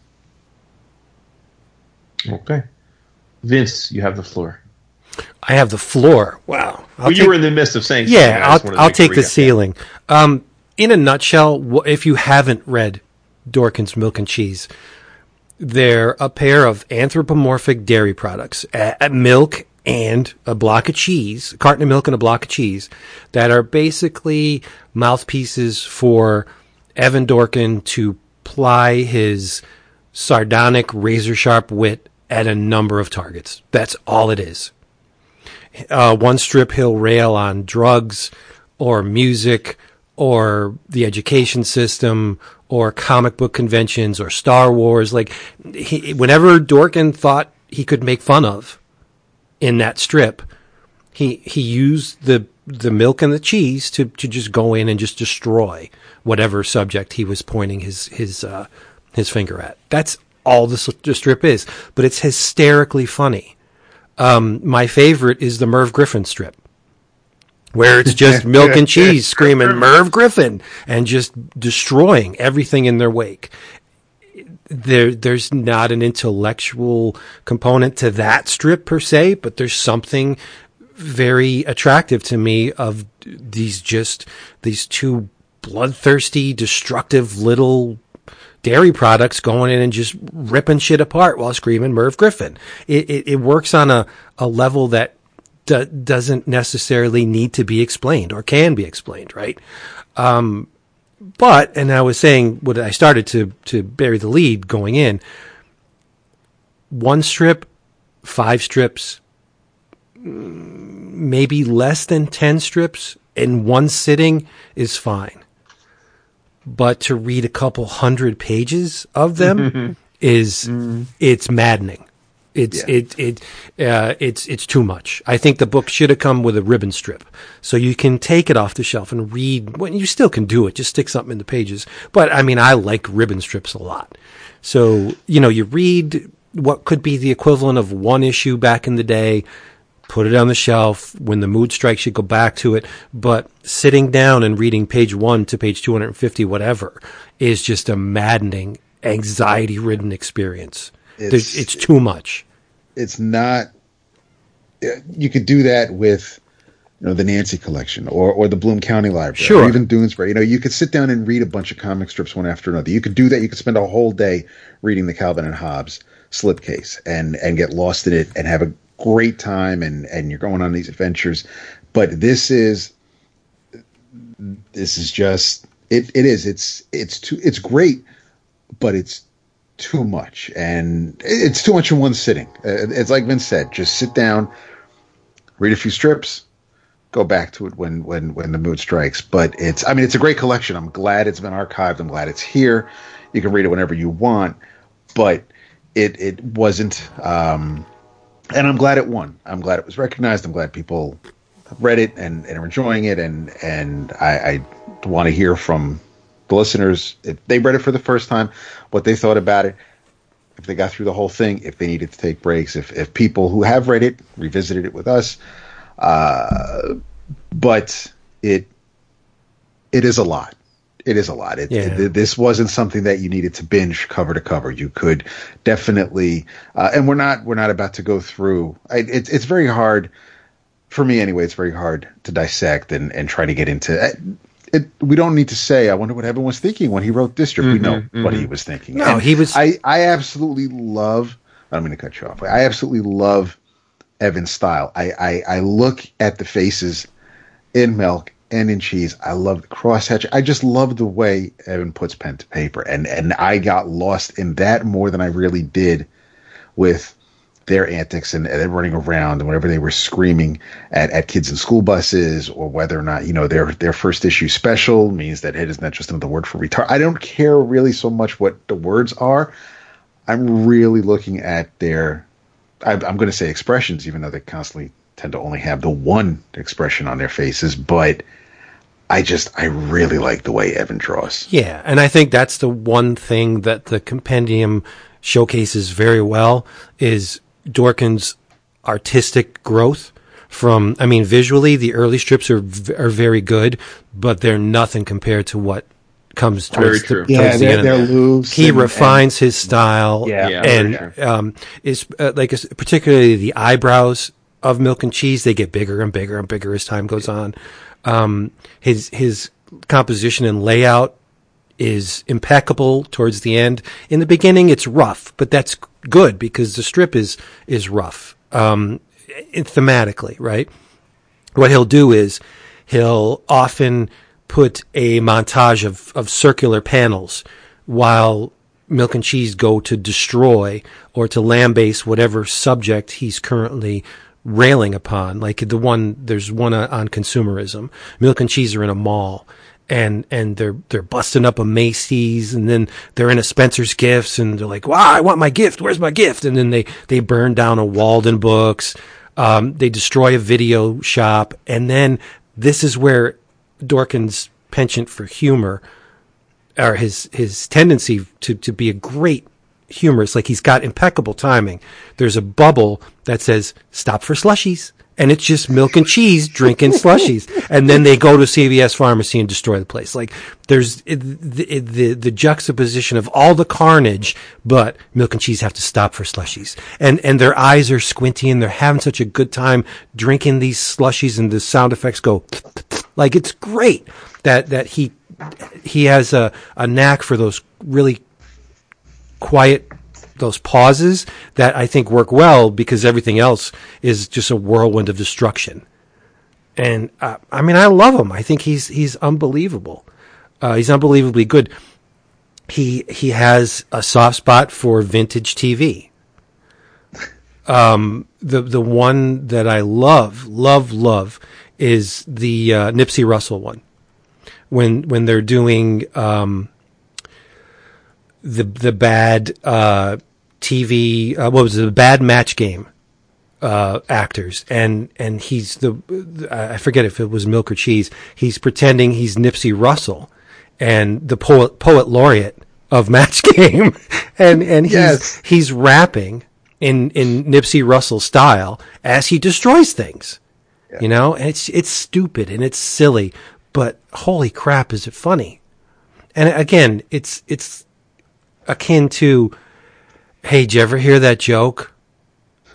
okay. Vince, you have the floor. I have the floor. Wow. I'll well, you were in the midst of saying Yeah, just I'll, I'll take the ceiling. Um, in a nutshell, if you haven't read Dorkin's Milk and Cheese, they're a pair of anthropomorphic dairy products, a, a milk and a block of cheese, a carton of milk and a block of cheese, that are basically mouthpieces for Evan Dorkin to ply his sardonic, razor sharp wit at a number of targets. That's all it is uh, one strip he'll rail on drugs or music or the education system or comic book conventions or Star Wars. Like he, whenever Dorkin thought he could make fun of in that strip, he he used the the milk and the cheese to to just go in and just destroy whatever subject he was pointing his his uh, his finger at. That's all the, the strip is, but it's hysterically funny. Um, my favorite is the Merv Griffin strip, where it's just milk and cheese screaming Merv Griffin and just destroying everything in their wake. There, there's not an intellectual component to that strip per se, but there's something very attractive to me of these just these two bloodthirsty, destructive little dairy products going in and just ripping shit apart while screaming Merv Griffin. It, it, it works on a, a level that do, doesn't necessarily need to be explained or can be explained, right? Um, but, and I was saying what I started to, to bury the lead going in. One strip, five strips, mm, maybe less than 10 strips in one sitting is fine but to read a couple hundred pages of them is it's maddening. It's yeah. it it uh, it's it's too much. I think the book should have come with a ribbon strip, so you can take it off the shelf and read. Well, you still can do it. Just stick something in the pages. But I mean, I like ribbon strips a lot. So you know, you read what could be the equivalent of one issue back in the day. Put it on the shelf. When the mood strikes, you go back to it. But sitting down and reading page one to page 250, whatever, is just a maddening, anxiety ridden experience. It's, it's too much it's not. You could do that with, you know, the Nancy collection or or the Bloom County Library, sure. or even Doonesbury. You know, you could sit down and read a bunch of comic strips one after another. You could do that. You could spend a whole day reading the Calvin and Hobbes slipcase and and get lost in it and have a great time and and you're going on these adventures. But this is this is just it it is it's it's too it's great, but it's too much, and it's too much in one sitting. Uh, it's like Vince said, just sit down, read a few strips, go back to it when when when the mood strikes. But it's I mean it's a great collection. I'm glad it's been archived. I'm glad it's here. You can read it whenever you want, but it it wasn't. Um, and I'm glad it won. I'm glad it was recognized. I'm glad people read it and, and are enjoying it. And and I, I want to hear from the listeners, if they read it for the first time, what they thought about it, if they got through the whole thing, if they needed to take breaks, if, if people who have read it revisited it with us. Uh, but it it is a lot. It is a lot. It, yeah. it, this wasn't something that you needed to binge cover to cover. You could definitely, uh, and we're not we're not about to go through. I, it, it's very hard for me anyway. It's very hard to dissect and and try to get into it, we don't need to say. I wonder what Evan was thinking when he wrote District. Mm-hmm, we know mm-hmm. what he was thinking. No, and he was. I I absolutely love. I'm going to cut you off. I absolutely love Evan's style. I, I I look at the faces in Milk and in Cheese. I love the crosshatch. I just love the way Evan puts pen to paper, and and I got lost in that more than I really did with their antics and, running around and whenever they were screaming at, at kids in school buses or whether or not, you know, their, their first issue special means that it is not just another word for retard. I don't care really so much what the words are. I'm really looking at their, I, I'm going to say expressions, even though they constantly tend to only have the one expression on their faces, but I just I really like the way Evan draws. Yeah, and I think that's the one thing that the compendium showcases very well is Dorkin's artistic growth from I mean visually the early strips are are very good, but they're nothing compared to what comes towards the, yeah, the end. They're loose he and, refines and, his style yeah, yeah and um, is uh, like particularly the eyebrows of milk and cheese they get bigger and bigger and bigger as time goes on. Um, his his composition and layout is impeccable towards the end. In the beginning, it's rough, but that's good because the strip is is rough um, thematically, right? What he'll do is he'll often put a montage of, of circular panels while milk and cheese go to destroy or to lambaste whatever subject he's currently railing upon. Like the one, there's one on consumerism. Milk and cheese are in a mall and and they're they're busting up a Macy's and then they're in a Spencer's Gifts and they're like, "Wow, I want my gift. Where's my gift?" And then they they burn down a Waldenbooks. Um, they destroy a video shop, and then this is where Dorkin's penchant for humor, or his his tendency to to be a great humorist, like he's got impeccable timing. There's a bubble that says "Stop for slushies." And it's just milk and cheese drinking slushies. And then they go to CVS pharmacy and destroy the place. Like there's the, the, the juxtaposition of all the carnage, but milk and cheese have to stop for slushies. And, and their eyes are squinty and they're having such a good time drinking these slushies and the sound effects go like it's great that, that he, he has a, a knack for those really quiet those pauses that I think work well because everything else is just a whirlwind of destruction. And uh, I mean, I love him. I think he's he's unbelievable. Uh, he's unbelievably good. He he has a soft spot for vintage TV. Um, the the one that I love, love, love is the uh, Nipsey Russell one. When when they're doing um, the the bad uh, TV. Uh, what was it? A bad match game uh, actors, and and he's the I forget if it was Milk or Cheese. He's pretending he's Nipsey Russell, and the poet poet laureate of Match Game, and and he's yes. he's rapping in in Nipsey Russell style as he destroys things. Yeah. You know, and it's it's stupid and it's silly, but holy crap, is it funny? And again, it's it's akin to, hey, did you ever hear that joke?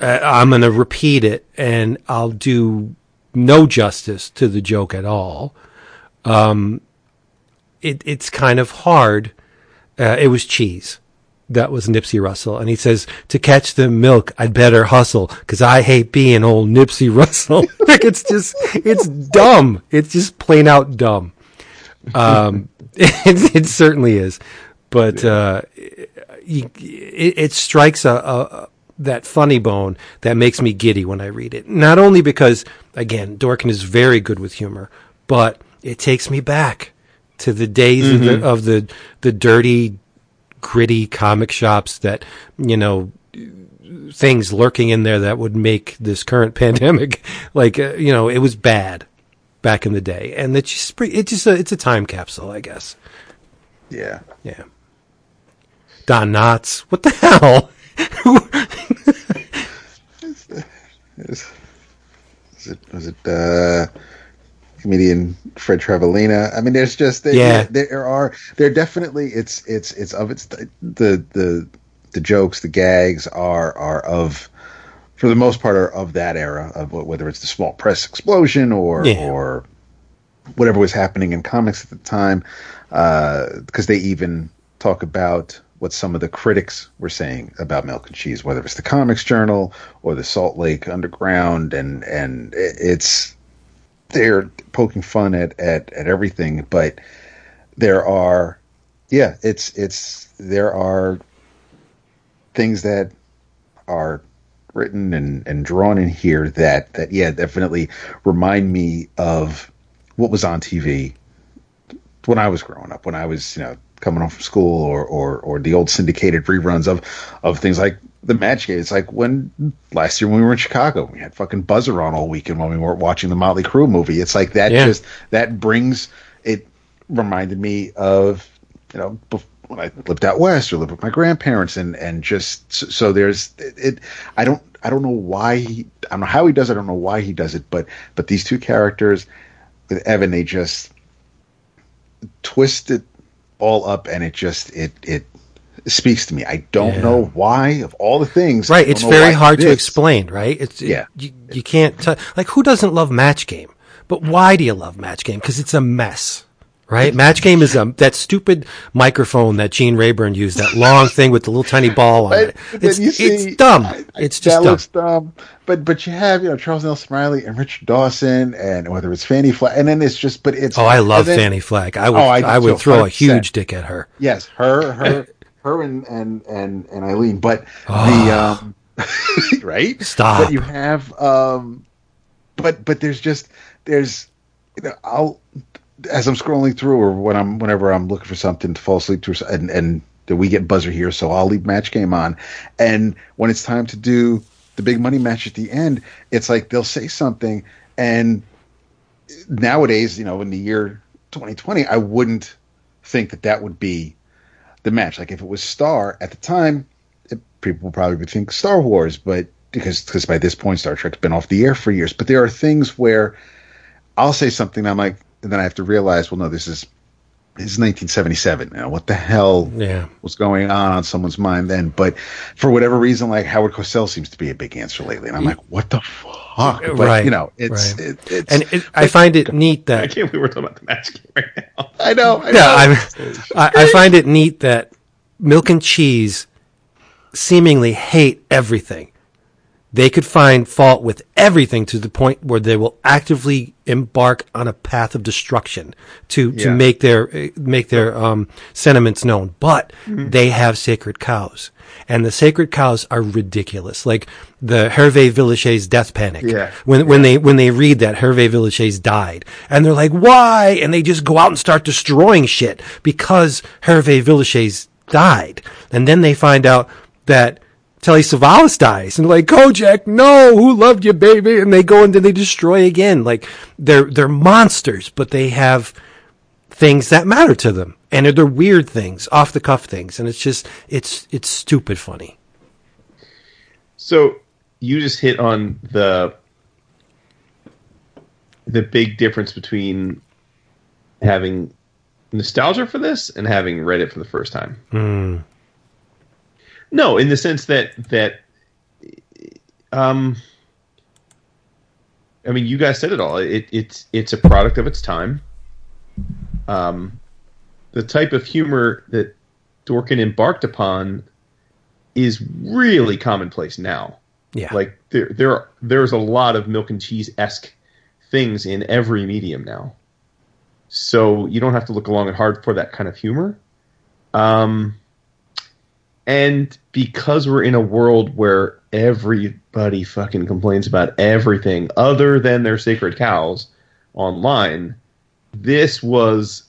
Uh, I'm going to repeat it, and I'll do no justice to the joke at all. Um, it, it's kind of hard. Uh, it was cheese. That was Nipsey Russell. And he says, to catch the milk, I'd better hustle because I hate being old Nipsey Russell. Like it's just, it's dumb. It's just plain out dumb. Um, it, it, certainly is. But, uh, it, it, strikes a, a, that funny bone that makes me giddy when I read it. Not only because, again, Dorkin is very good with humor, but it takes me back to the days mm-hmm. of, the, of the the dirty, gritty comic shops that you know things lurking in there that would make this current pandemic like uh, you know it was bad back in the day, and it's just it's just a, it's a time capsule, I guess. Yeah, yeah. Don Knotts, what the hell? is, is it was it uh comedian Fred Travalena. I mean, there's just there, yeah. there are there definitely it's it's it's of its the the the jokes, the gags are are of for the most part are of that era of whether it's the small press explosion or yeah. or whatever was happening in comics at the time, because uh, they even talk about what some of the critics were saying about Milk and Cheese, whether it's the Comics Journal or the Salt Lake Underground, and and it's they're poking fun at, at, at everything, but there are, yeah, it's, it's, there are things that are written and, and drawn in here that, that, yeah, definitely remind me of what was on TV when I was growing up, when I was, you know, coming home from school or, or, or the old syndicated reruns of, of things like the match game. It's like when last year when we were in Chicago, we had fucking Buzzr on all weekend when we weren't watching the Motley Crue movie. It's like that yeah. just that brings it reminded me of you know when I lived out west or lived with my grandparents and and just so, so there's it, it, I don't I don't know why he I don't know how he does it I don't know why he does it but but these two characters with Evan they just twist it all up and it just it it speaks to me. I don't yeah. know why of all the things. Right. It's very hard to explain, right? It's, yeah. It, you, you can't, t- like, who doesn't love Match Game? But why do you love Match Game? Because it's a mess. Right? Match Game is a, that stupid microphone that Gene Rayburn used, that long thing with the little tiny ball on it. It's, see, it's dumb. I, I, it's just dumb. dumb. But but you have, you know, Charles Nelson Reilly and Richard Dawson and whether it's Fannie Flagg and then it's just but it's Oh, I love then, Fannie Flagg. I would oh, I, I would throw 100%. a huge dick at her. Yes, her her her and and and, and Eileen, but oh. the um, right stop. But you have um, but but there's just there's you know I'll as I'm scrolling through or when I'm whenever I'm looking for something to fall asleep to and and we get Buzzr here, so I'll leave match game on, and when it's time to do the big money match at the end, it's like they'll say something and nowadays, you know, in the year 2020, I wouldn't think that that would be the match. Like if it was Star at the time, it, people probably would think Star Wars, but because because by this point Star Trek's been off the air for years. But there are things where I'll say something, I'm like, and then I have to realize, well, no, this is this is 1977 now. What the hell yeah. was going on on someone's mind then? But for whatever reason, like Howard Cosell seems to be a big answer lately, and I'm like, what the fuck? But, right. You know, it's right. it, it's and it, I find it neat that I can't believe we're talking about the match game right now. I know. I know. Yeah, I, I find it neat that milk and cheese seemingly hate everything. They could find fault with everything to the point where they will actively embark on a path of destruction to, to make their make their um, sentiments known. But mm-hmm. they have sacred cows, and the sacred cows are ridiculous. Like the Hervé Villechaize death panic. Yeah. When yeah. when they when they read that Hervé Villechaize died, and they're like, why? And they just go out and start destroying shit because Hervé Villechaize died. And then they find out that Telly Savalas dies and like Kojak, no, who loved you, baby? And they go and then they destroy again. Like they're they're monsters, but they have things that matter to them, and they're weird things, off the cuff things, and it's just it's it's stupid funny. So you just hit on the the big difference between having nostalgia for this and having read it for the first time. Mm. No, in the sense that that um I mean you guys said it all. It it's it's a product of its time. Um the type of humor that Dorkin embarked upon is really commonplace now. Yeah. Like there there are, there's a lot of milk and cheese esque things in every medium now. So you don't have to look long and hard for that kind of humor. Um, and because we're in a world where everybody fucking complains about everything other than their sacred cows online, this was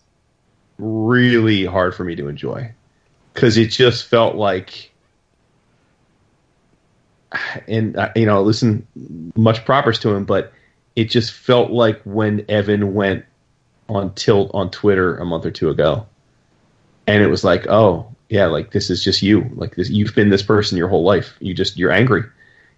really hard for me to enjoy. Because it just felt like and uh, you know listen much propers to him but it just felt like when evan went on tilt on Twitter a month or two ago, and it was like, oh yeah, like this is just you. Like this, you've been this person your whole life. You just you're angry.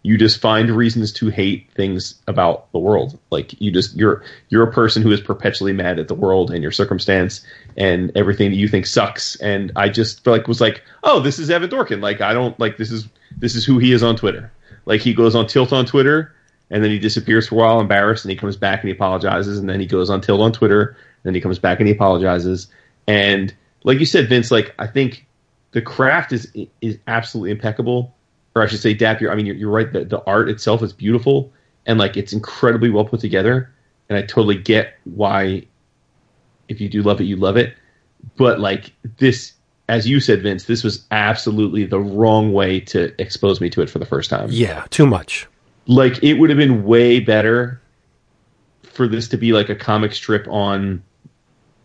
You just find reasons to hate things about the world. Like you just you're you're a person who is perpetually mad at the world and your circumstance and everything that you think sucks. And I just like was like, oh, this is Evan Dorkin. Like I don't like this is this is who he is on Twitter. Like he goes on tilt on Twitter and then he disappears for a while, embarrassed, and he comes back and he apologizes, and then he goes on Tilt on Twitter, and then he comes back and he apologizes. And like you said, Vince, like I think the craft is is absolutely impeccable, or I should say, Dap. You're, I mean, you're, you're right. The, the art itself is beautiful, and like it's incredibly well put together. And I totally get why, if you do love it, you love it. But like this, as you said, Vince, this was absolutely the wrong way to expose me to it for the first time. Yeah, too much like it would have been way better for this to be like a comic strip on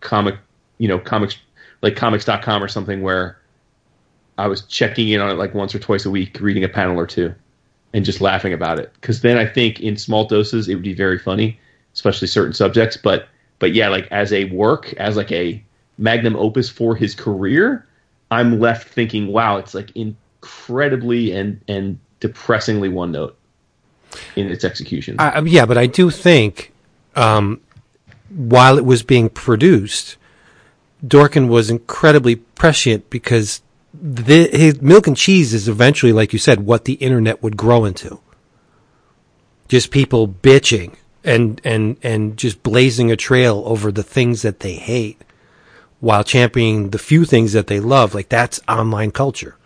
comic you know comics like comics.com or something where i was checking in on it like once or twice a week reading a panel or two and just laughing about it because then i think in small doses it would be very funny especially certain subjects but but yeah like as a work as like a magnum opus for his career i'm left thinking wow it's like incredibly and and depressingly one note in its execution. I, yeah, but I do think um, while it was being produced, Dorkin was incredibly prescient because the, his milk and cheese is eventually, like you said, what the internet would grow into. Just people bitching and and and just blazing a trail over the things that they hate, while championing the few things that they love. Like that's online culture,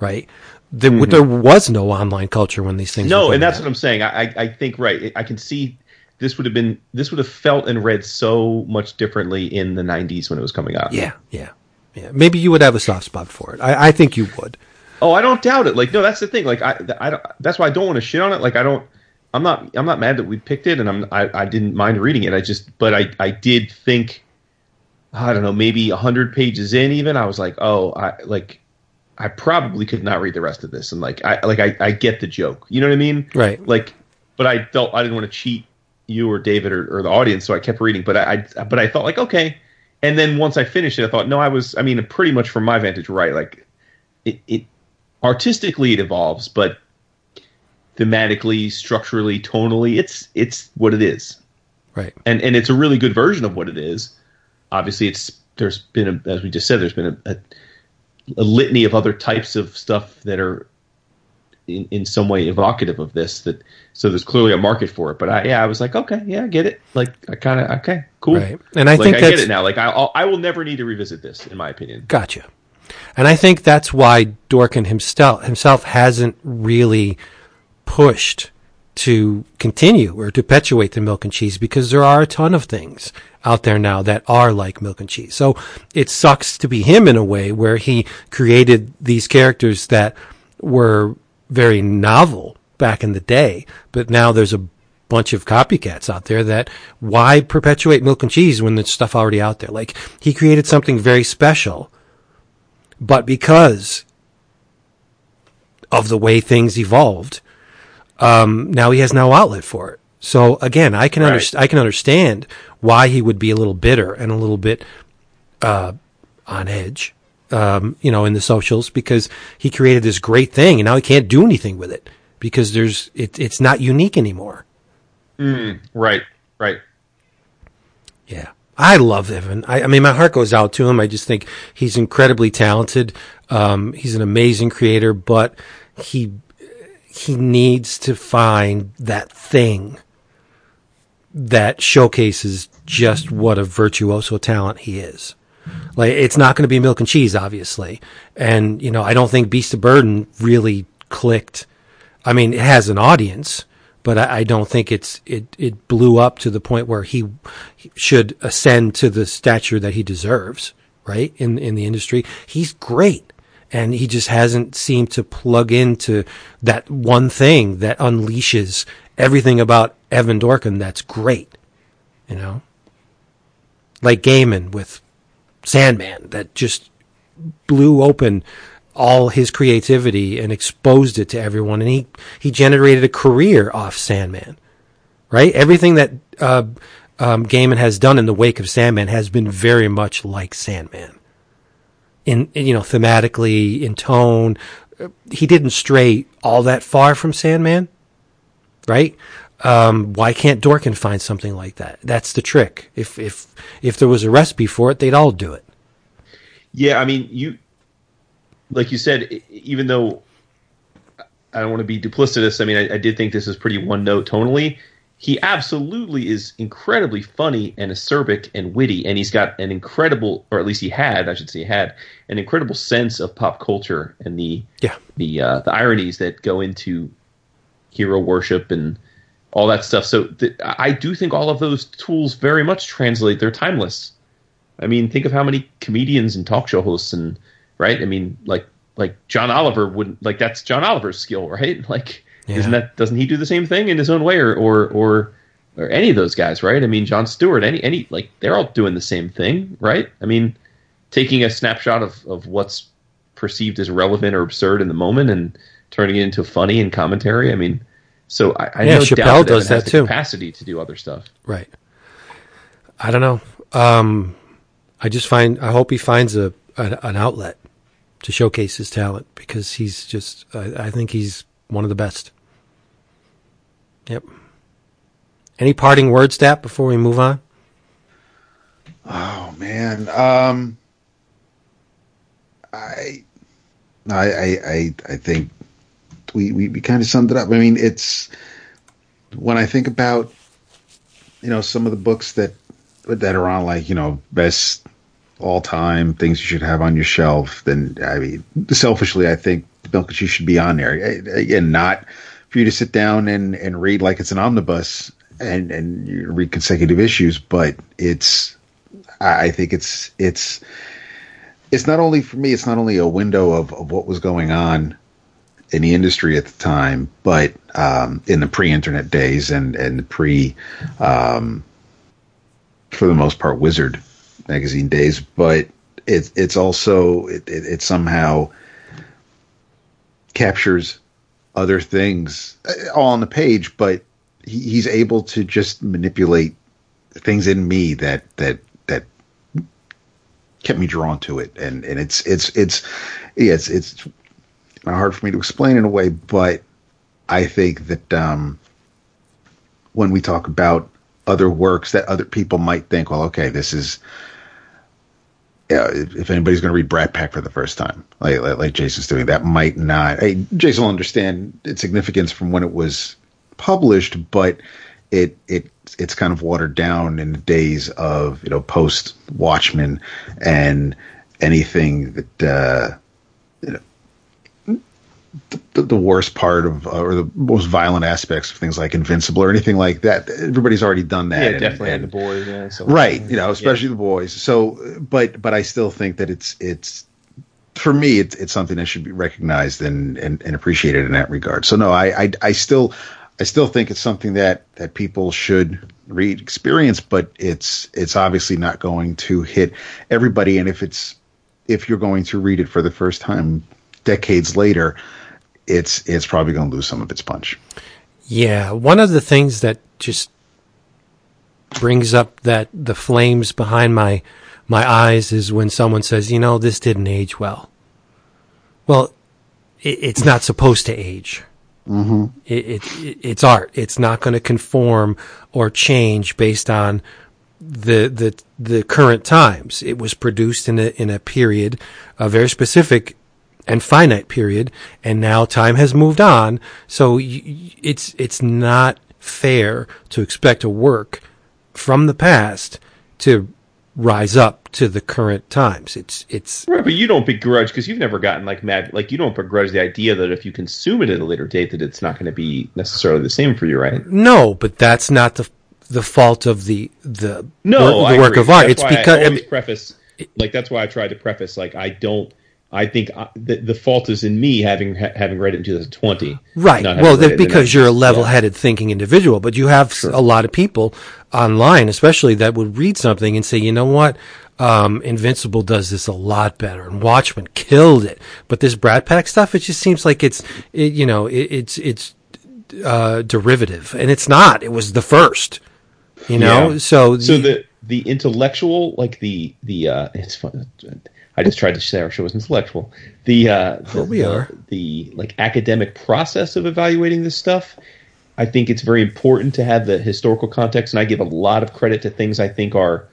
right? There, mm-hmm. there was no online culture when these things. No, and that's out. what I'm saying. I, I think right. I can see this would have been this would have felt and read so much differently in the 90s when it was coming out. Yeah, yeah, yeah. Maybe you would have a soft spot for it. I, I think you would. Oh, I don't doubt it. Like, no, that's the thing. Like, I, I don't. That's why I don't want to shit on it. Like, I don't. I'm not. I'm not mad that we picked it, and I'm. I, I didn't mind reading it. I just, but I, I did think. I don't know, maybe hundred pages in, even I was like, oh, I like I probably could not read the rest of this. And like, I like, I, I get the joke. You know what I mean? Right. Like, but I felt I didn't want to cheat you or David or, or the audience, so I kept reading. But I, I, but I felt like, okay. And then once I finished it, I thought, no, I was. I mean, pretty much from my vantage, right? Like, it, it artistically it evolves, but thematically, structurally, tonally, it's it's what it is. Right. And and it's a really good version of what it is. Obviously, it's there's been a, as we just said, there's been a, a a litany of other types of stuff that are in, in some way evocative of this that so there's clearly a market for it. But I yeah I was like okay yeah I get it. Like I kind of okay cool. Right. and I like, think I get it now. Like I I'll, I will never need to revisit this in my opinion. Gotcha. And I think that's why Dorkin himself himself hasn't really pushed to continue or to perpetuate the milk and cheese because there are a ton of things out there now that are like milk and cheese. So it sucks to be him in a way where he created these characters that were very novel back in the day, but now there's a bunch of copycats out there that why perpetuate milk and cheese when there's stuff already out there? Like he created something very special, but because of the way things evolved, um, now he has no outlet for it. So again, I can Right. understand. I can understand why he would be a little bitter and a little bit uh, on edge, um, you know, in the socials because he created this great thing and now he can't do anything with it because there's it, it's not unique anymore. Right, right. Yeah. I love Evan. I, I mean, my heart goes out to him. I just think he's incredibly talented. Um, he's an amazing creator, but he, he needs to find that thing that showcases just what a virtuoso talent he is. Like, it's not going to be milk and cheese, obviously. And, you know, I don't think Beast of Burden really clicked. I mean, it has an audience, but I, I don't think it's it it blew up to the point where he, should ascend to the stature that he deserves. Right in in the industry, he's great, and he just hasn't seemed to plug into that one thing that unleashes everything about Evan Dorkin that's great. You know, like Gaiman with Sandman, that just blew open all his creativity and exposed it to everyone. And he, he generated a career off Sandman, right? Everything that, uh, um, Gaiman has done in the wake of Sandman has been very much like Sandman. In, you know, thematically, in tone. He didn't stray all that far from Sandman, right? Um, why can't Dorkin find something like that? That's the trick. If, if, if there was a recipe for it, they'd all do it. Yeah, I mean, you, like you said, even though I don't want to be duplicitous, I mean, I, I did think this is pretty one note tonally. He absolutely is incredibly funny and acerbic and witty, and he's got an incredible, or at least he had, I should say, had an incredible sense of pop culture and the Yeah. the uh, the ironies that go into hero worship and all that stuff. So th- I do think all of those tools very much translate. They're timeless. I mean, think of how many comedians and talk show hosts and right. I mean, like like John Oliver wouldn't like that's John Oliver's skill, right? Like, Yeah. isn't that doesn't he do the same thing in his own way, or or or or any of those guys, right? I mean, Jon Stewart, any any like they're all doing the same thing, right? I mean, taking a snapshot of of what's perceived as relevant or absurd in the moment and turning it into funny and commentary. I mean, so I, I Yeah, no Chappelle doubt that does Evan has that the too. capacity to do other stuff. Right. I don't know. Um, I just find, I hope he finds a, an, an outlet to showcase his talent because he's just, I, I think he's one of the best. Yep. Any parting words, Stat, before we move on? Oh man, um, I, I, I, I, I think we, we, we kind of summed it up. I mean, it's when I think about, you know, some of the books that that are on like you know best all time things you should have on your shelf. Then I mean, selfishly, I think Milk and Cheese should be on there. Again, not for you to sit down and and read like it's an omnibus and and read consecutive issues, but it's I I think it's it's it's not only for me. It's not only a window of, of what was going on in the industry at the time, but um, in the pre-internet days and and the pre, um, for the most part, Wizard magazine days. But it it's also it, it, it somehow captures other things uh, all on the page, but he, he's able to just manipulate things in me that that that kept me drawn to it, and and it's it's it's yeah, it's it's hard for me to explain in a way, but I think that um, when we talk about other works that other people might think, well, okay, this is. If anybody's going to read Brat Pack for the first time, like, like like Jason's doing, that might not. Hey, Jason will understand its significance from when it was published, but it it it's kind of watered down in the days of you know post Watchmen and anything that uh, you know the, the worst part of uh, or the most violent aspects of things like Invincible or anything like that. Everybody's already done that. Yeah, and- definitely. and- the boys, yeah. So right you know especially the boys so but but i still think that it's it's for me it's, it's something that should be recognized and, and and appreciated in that regard so no I, I i still i still think it's something that that people should read experience but it's it's obviously not going to hit everybody and if it's if you're going to read it for the first time decades later it's it's probably going to lose some of its punch. Yeah, one of the things that just brings up that the flames behind my my eyes is when someone says, "You know, this didn't age well." Well, it, it's not supposed to age. Mm-hmm. It, it, it's art. It's not going to conform or change based on the the the current times. It was produced in a in a period, a very specific and finite period, and now time has moved on. So it's it's not fair to expect a work from the past to rise up to the current times. It's it's right, but you don't begrudge because you've never gotten like mad. Like you don't begrudge the idea that if you consume it at a later date, that it's not going to be necessarily the same for you, right? No, but that's not the the fault of the the no work, the work of art. That's it's because I always preface like that's why I tried to preface like I don't. I think I, the, the fault is in me having ha, having read it in 2020. Right. Well, because you're a level-headed yeah. thinking individual, but you have sure. a lot of people online, especially that would read something and say, you know what, um, Invincible does this a lot better, and Watchmen killed it. But this Brat Pack stuff, it just seems like it's, it, you know, it, it's it's uh, derivative, and it's not. It was the first. You know, yeah. so so the the intellectual, like the the uh, it's fun. I just tried to say our show was intellectual. The uh, the, well, we the, are the like academic process of evaluating this stuff. I think it's very important to have the historical context, and I give a lot of credit to things I think are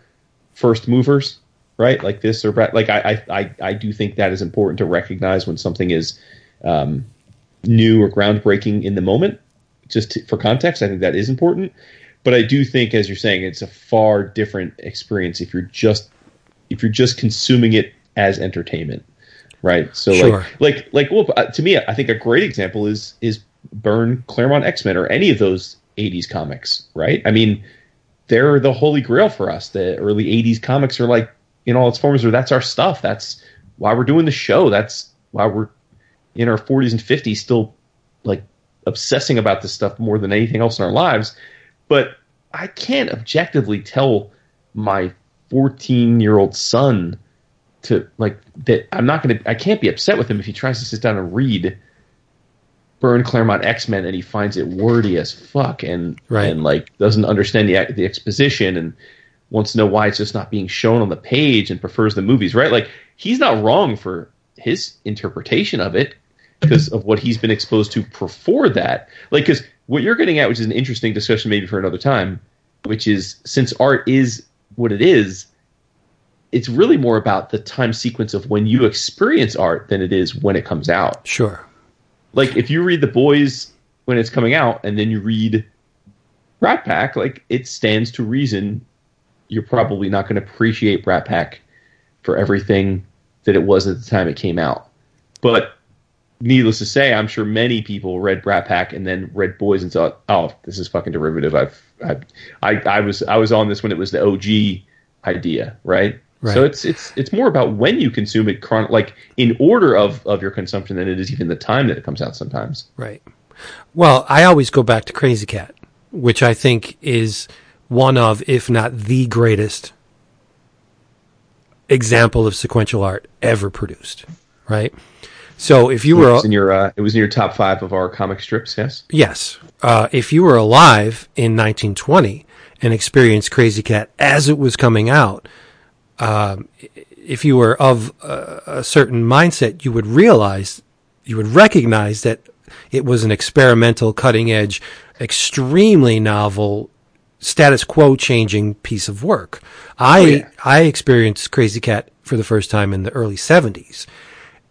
first movers, right? Like this or like I I I do think that is important to recognize when something is um, new or groundbreaking in the moment. Just to, for context, I think that is important. But I do think, as you're saying, it's a far different experience if you're just if you're just consuming it as entertainment, right? So sure. like like like well, uh, to me, I think a great example is is Byrne Claremont X Men or any of those '80s comics, right? I mean, they're the holy grail for us. The early '80s comics are like in all its forms, or that's our stuff. That's why we're doing the show. That's why we're in our 40s and 50s still like obsessing about this stuff more than anything else in our lives but I can't objectively tell my 14 year old son to like that. I'm not going to. I can't be upset with him if he tries to sit down and read Byrne Claremont X Men and he finds it wordy as fuck and right. and like doesn't understand the the exposition and wants to know why it's just not being shown on the page and prefers the movies. Right? Like he's not wrong for his interpretation of it because of what he's been exposed to before that. Like because what you're getting at, which is an interesting discussion maybe for another time, which is since art is what it is, it's really more about the time sequence of when you experience art than it is when it comes out. Sure. Like if you read The Boys when it's coming out and then you read Brat Pack, like it stands to reason you're probably not going to appreciate Brat Pack for everything that it was at the time it came out. But needless to say, I'm sure many people read Brat Pack and then read Boys and thought, "Oh, this is fucking derivative." I've, I've I, I was, I was on this when it was the OG idea, right? Right. So it's it's it's more about when you consume it, chron- like in order of of your consumption, than it is even the time that it comes out. Sometimes, right? Well, I always go back to Krazy Kat, which I think is one of, if not the greatest example of sequential art ever produced. Right? So if you were it was in your uh, it was in your top five of our comic strips, yes. Yes. Uh, if you were alive in 1920 and experienced Krazy Kat as it was coming out, um, if you were of a, a certain mindset, you would realize, you would recognize that it was an experimental, cutting edge, extremely novel, status quo changing piece of work. I oh, yeah. I experienced Krazy Kat for the first time in the early 70s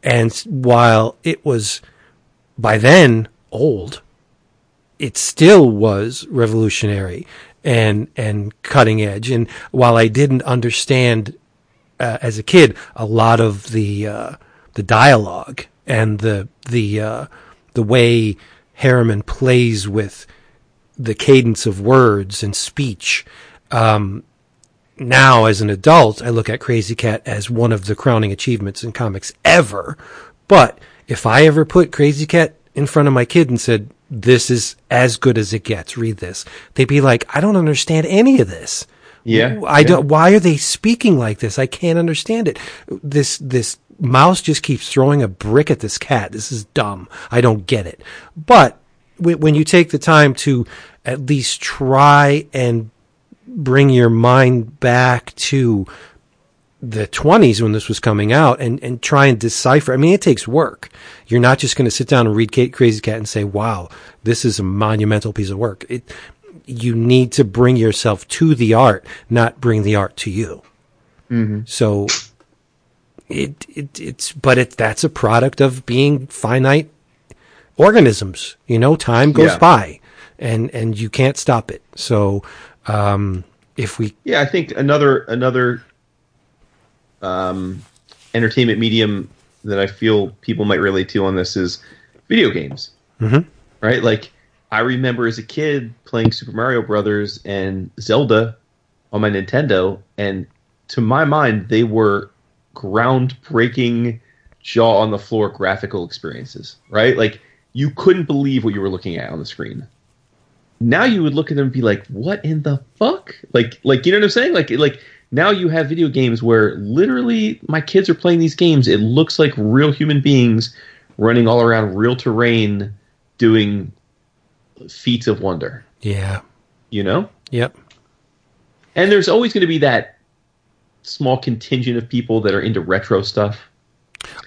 and while it was by then old, it still was revolutionary and and cutting edge. And while I didn't understand uh, as a kid a lot of the uh, the dialogue and the the uh, the way Herriman plays with the cadence of words and speech, um, now as an adult, I look at Krazy Kat as one of the crowning achievements in comics ever. But if I ever put Krazy Kat in front of my kid and said, this is as good as it gets, read this, they'd be like, I don't understand any of this. Yeah. I yeah. don't, why are they speaking like this? I can't understand it. This, this mouse just keeps throwing a brick at this cat. This is dumb. I don't get it. But when you take the time to at least try and bring your mind back to the 20s when this was coming out and, and try and decipher. I mean, it takes work. You're not just going to sit down and read Kate Krazy Kat and say, wow, this is a monumental piece of work. It, you need to bring yourself to the art, not bring the art to you. Mm-hmm. So it, it, it's, but it, that's a product of being finite organisms. You know, time goes yeah. by and, and you can't stop it. So, um, if we, yeah, I think another, another, um, entertainment medium that I feel people might relate to on this is video games. Mm-hmm. Right? Like, I remember as a kid playing Super Mario Brothers and Zelda on my Nintendo, and to my mind, they were groundbreaking, jaw on the floor graphical experiences. Right? Like, you couldn't believe what you were looking at on the screen. Now you would look at them and be like, "What in the fuck?" Like, like you know what I'm saying? Like, like now you have video games where literally my kids are playing these games. It looks like real human beings running all around real terrain doing feats of wonder. Yeah. You know? Yep. And there's always going to be that small contingent of people that are into retro stuff.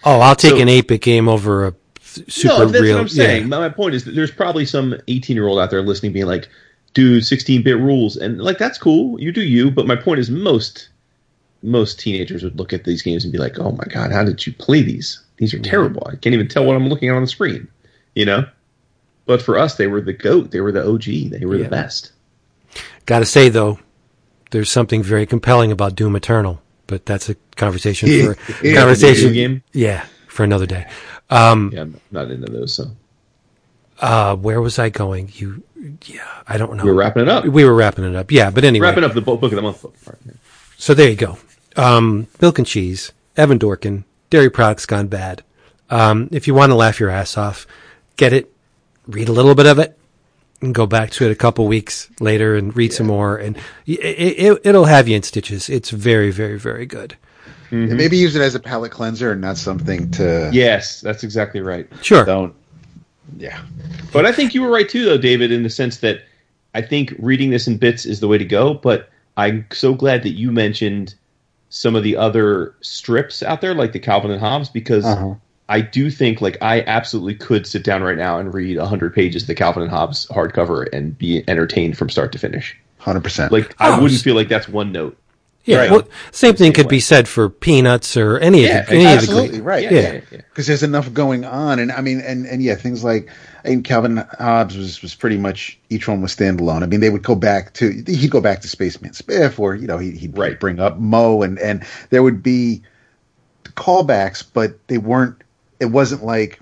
Oh, I'll take so, an 8 bit game over a super no, that's real. what I'm saying. Yeah. My point is that there's probably some 18 year old out there listening being like, dude, 16 bit rules. And like, that's cool. You do you. But my point is, most most teenagers would look at these games and be like, oh my God, how did you play these? These are mm-hmm. terrible. I can't even tell what I'm looking at on the screen. You know? But for us, they were the GOAT. They were the OG. They were yeah. the best. Gotta say, though, there's something very compelling about Doom Eternal. But that's a conversation for yeah, conversation. Game? Yeah, for another day. Um, yeah, I'm not into those. So, uh, where was I going? You, yeah, I don't know. We were wrapping it up. We were wrapping it up. Yeah, but anyway, wrapping up the book of the month. Part, yeah. So there you go. Um, milk and cheese. Evan Dorkin. Dairy products gone bad. Um, if you want to laugh your ass off, get it read a little bit of it and go back to it a couple weeks later and read yeah. some more and it, it, will have you in stitches. It's very, very, very good. Mm-hmm. maybe use it as a palate cleanser and not something to. Yes, that's exactly right. Sure. Don't. Yeah. But I think you were right too, though, David, in the sense that I think reading this in bits is the way to go. But I'm so glad that you mentioned some of the other strips out there, like the Calvin and Hobbes, because uh-huh. I do think like I absolutely could sit down right now and read hundred pages of the Calvin and Hobbes hardcover and be entertained from start to finish. Hundred percent. Like I wouldn't feel like that's one note. Yeah, right. well, same thing could way. be said for Peanuts or any yeah, of the, any absolutely of the right. Yeah, because yeah. there's enough going on, and I mean, and and yeah, things like I mean, Calvin Hobbes was was pretty much each one was standalone. I mean, they would go back to he'd go back to Spaceman Spiff, or you know, he, he'd right. bring up Moe, and and there would be callbacks, but they weren't it wasn't like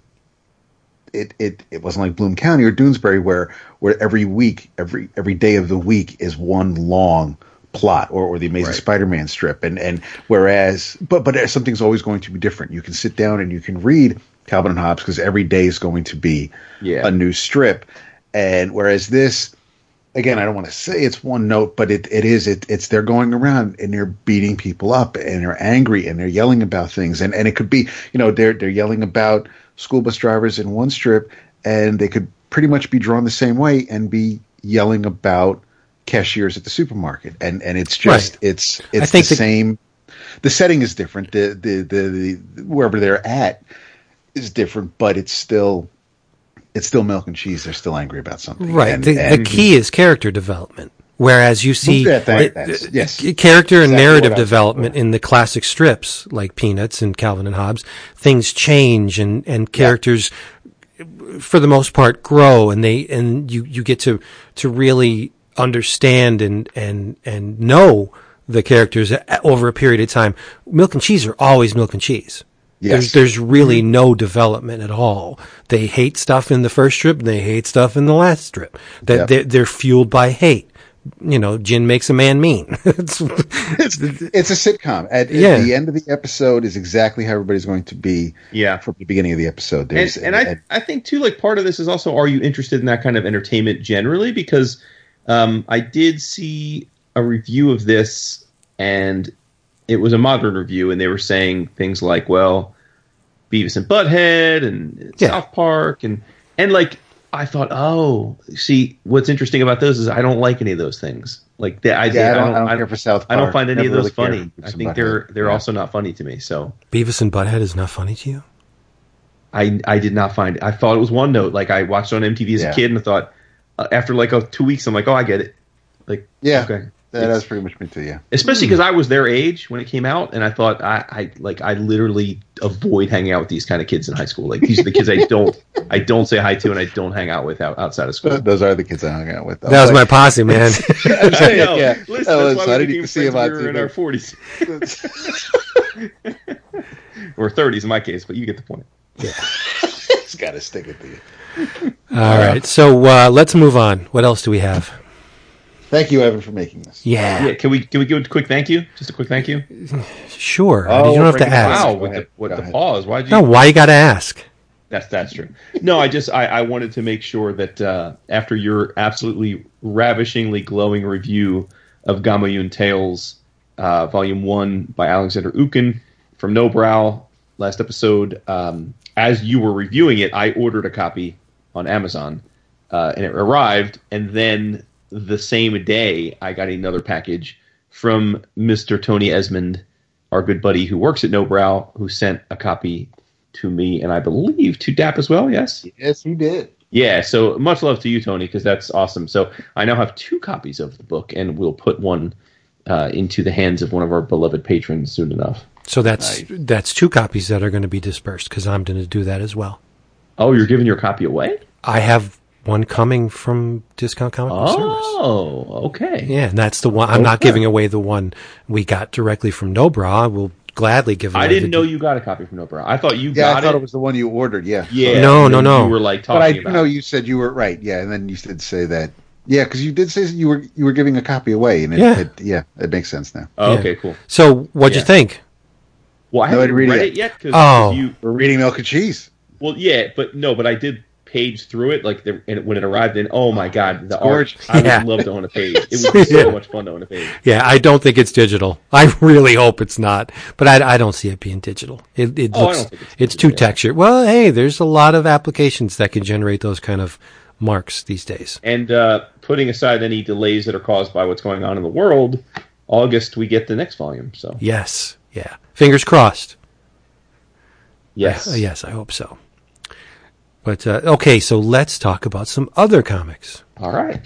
it, it it wasn't like Bloom County or Doonesbury where where every week every every day of the week is one long plot or, or the Amazing right. Spider-Man strip and and whereas but but something's always going to be different. You can sit down and you can read Calvin and Hobbes because every day is going to be yeah. a new strip. And whereas this again, I don't want to say it's one note, but it, it is it, it's they're going around and they're beating people up and they're angry and they're yelling about things. And, and it could be you know they're they're yelling about school bus drivers in one strip and they could pretty much be drawn the same way and be yelling about cashiers at the supermarket. And and it's just right. it's it's the, the same the setting is different. The, the the the wherever they're at is different but it's still it's still milk and cheese. They're still angry about something. Right. And, the, and, the, key is character development. Whereas you see that, that, yes. character and narrative development in the classic strips like Peanuts and Calvin and Hobbes, things change and, and characters, yeah. for the most part, grow and they and you, you get to to really understand and and and know the characters eh, over a period of time. Milk and cheese are always milk and cheese. Yes. There's, there's really mm-hmm. no development at all. They hate stuff in the first strip. and They hate stuff in the last strip. That yep. they're, they're fueled by hate you know, gin makes a man mean. it's, it's, it's a sitcom. At, yeah. at, the end of the episode is exactly how everybody's going to be. Yeah. From the beginning of the episode. There's, and, and I, I think too, like part of this is also, are you interested in that kind of entertainment generally? Because um, I did see a review of this, and it was a modern review, and they were saying things like, well, Beavis and Butthead and Yeah. South Park and and like I thought, oh, see, what's interesting about those is I don't like any of those things. Like they, I, Yeah, I don't, I don't I, care for South Park. I don't find any of those really funny. I think they're they're Yeah. also not funny to me. So Beavis and Butthead is not funny to you? I I did not find it. I thought it was one note. Like I watched it on MTV as Yeah. a kid and I thought uh, after like oh, two weeks I'm like oh I get it. Like Yeah, okay. That, It's- that's pretty much me too. Yeah, especially because I was their age when it came out, and I thought I, I like I literally avoid hanging out with these kind of kids in high school. Like these are the kids I don't I don't say hi to and I don't hang out with out, outside of school. those are the kids I hung out with. though. That was my posse, man. I'm saying, No, yeah. listen, that's why I we didn't even see friends him when we were in our forties or thirties in my case, but you get the point. It's got to stick with to you. All right. So uh, let's move on. What else do we have? Thank you, Evan, for making this. Yeah. Yeah, can we can we give a quick thank you? Just a quick thank you. Sure. Oh, you don't have to bring it back. ask. Wow, with ahead. the with the pause, why'd you? No, why you got to ask? That's that's true. No, I just I, I wanted to make sure that uh, after your absolutely ravishingly glowing review of Gamayun Tales, uh, Volume One by Alexander Utkin from Nobrow last episode, um, as you were reviewing it, I ordered a copy on Amazon, uh, and it arrived, and then the same day I got another package from Mister Tony Esmond, our good buddy who works at Nobrow, who sent a copy to me, and I believe to DAP as well. Yes. Yes, he did. Yeah. So much love to you, Tony, because that's awesome. So I now have two copies of the book, and we'll put one uh, into the hands of one of our beloved patrons soon enough. So that's that's two copies that are going to be dispersed because I'm going to do that as well. Oh, you're giving your copy away? I have one coming from Discount Comic Book Service. Oh, okay. Yeah, and that's the one. I'm not giving away the one we got directly from Nobrow. I will gladly give away I didn't the- know you got a copy from Nobrow. I thought you Yeah, got I thought it. it was the one you ordered. Yeah. Yeah. No, no, then no. You were like But I talking do about. know you said you were right. Yeah, and then you did say that. Yeah, because you did say you were you were giving a copy away, and it, Yeah. it, yeah, it makes sense now. Oh, Yeah. okay, cool. So, what'd you think? Well, I No, haven't didn't read, read it it yet because Oh. you. We're reading Milk and Cheese. Well, yeah, but no, but I did page through it like the, and when it arrived in. Oh my god, the art! gorgeous. I Yeah. would love to own a page. It would be so Yeah. much fun to own a page. Yeah, I don't think it's digital. I really hope it's not, but I, I don't see it being digital. It, it Oh, looks it's it's, too yeah. textured. Well, hey, there's a lot of applications that can generate those kind of marks these days. And uh, putting aside any delays that are caused by what's going on in the world, August we get the next volume. So Yes, yeah. Fingers crossed. yes, Uh, yes, I hope so. But uh, okay, so let's talk about some other comics. All right.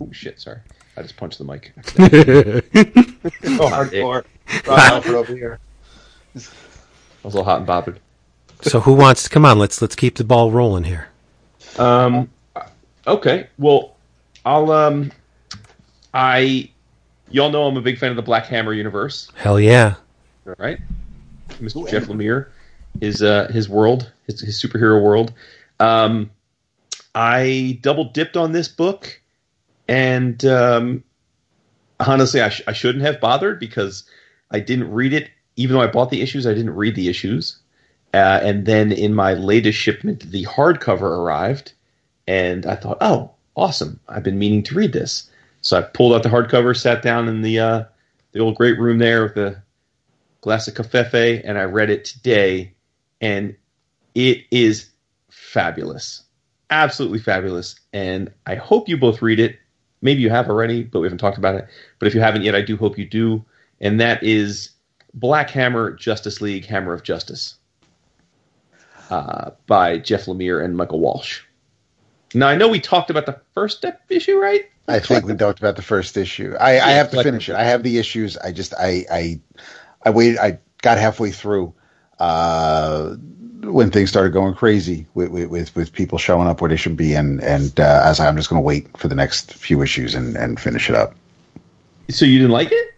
Oh shit! Sorry, I just punched the mic. Oh, hardcore. Rob Halford over here. I was a little hot and bothered. so who wants to come on? Let's let's keep the ball rolling here. Um. Okay. Well, I'll. Um. I. Y'all know I'm a big fan of the Black Hammer universe, Hell yeah. right? Mr. Jeff Lemire, his uh his world, his, his superhero world. Um, I double dipped on this book, and um, honestly, I, sh- I shouldn't have bothered because I didn't read it. Even though I bought the issues, I didn't read the issues. Uh, and then in my latest shipment, the hardcover arrived, and I thought, oh, awesome! I've been meaning to read this. So I pulled out the hardcover, sat down in the uh, the old great room there with the glass of cafefe, and I read it today, and it is fabulous, absolutely fabulous. And I hope you both read it. Maybe you have already, but we haven't talked about it. But if you haven't yet, I do hope you do. And that is Black Hammer Justice League Hammer of Justice uh, by Jeff Lemire and Michael Walsh. Now I know we talked about the first step issue, right? I think we talked about the first issue. I, I have to finish it. I have the issues. I just I I I waited. I got halfway through uh, when things started going crazy with, with with people showing up where they should be, and and uh, as I'm just going to wait for the next few issues and and finish it up. So you didn't like it?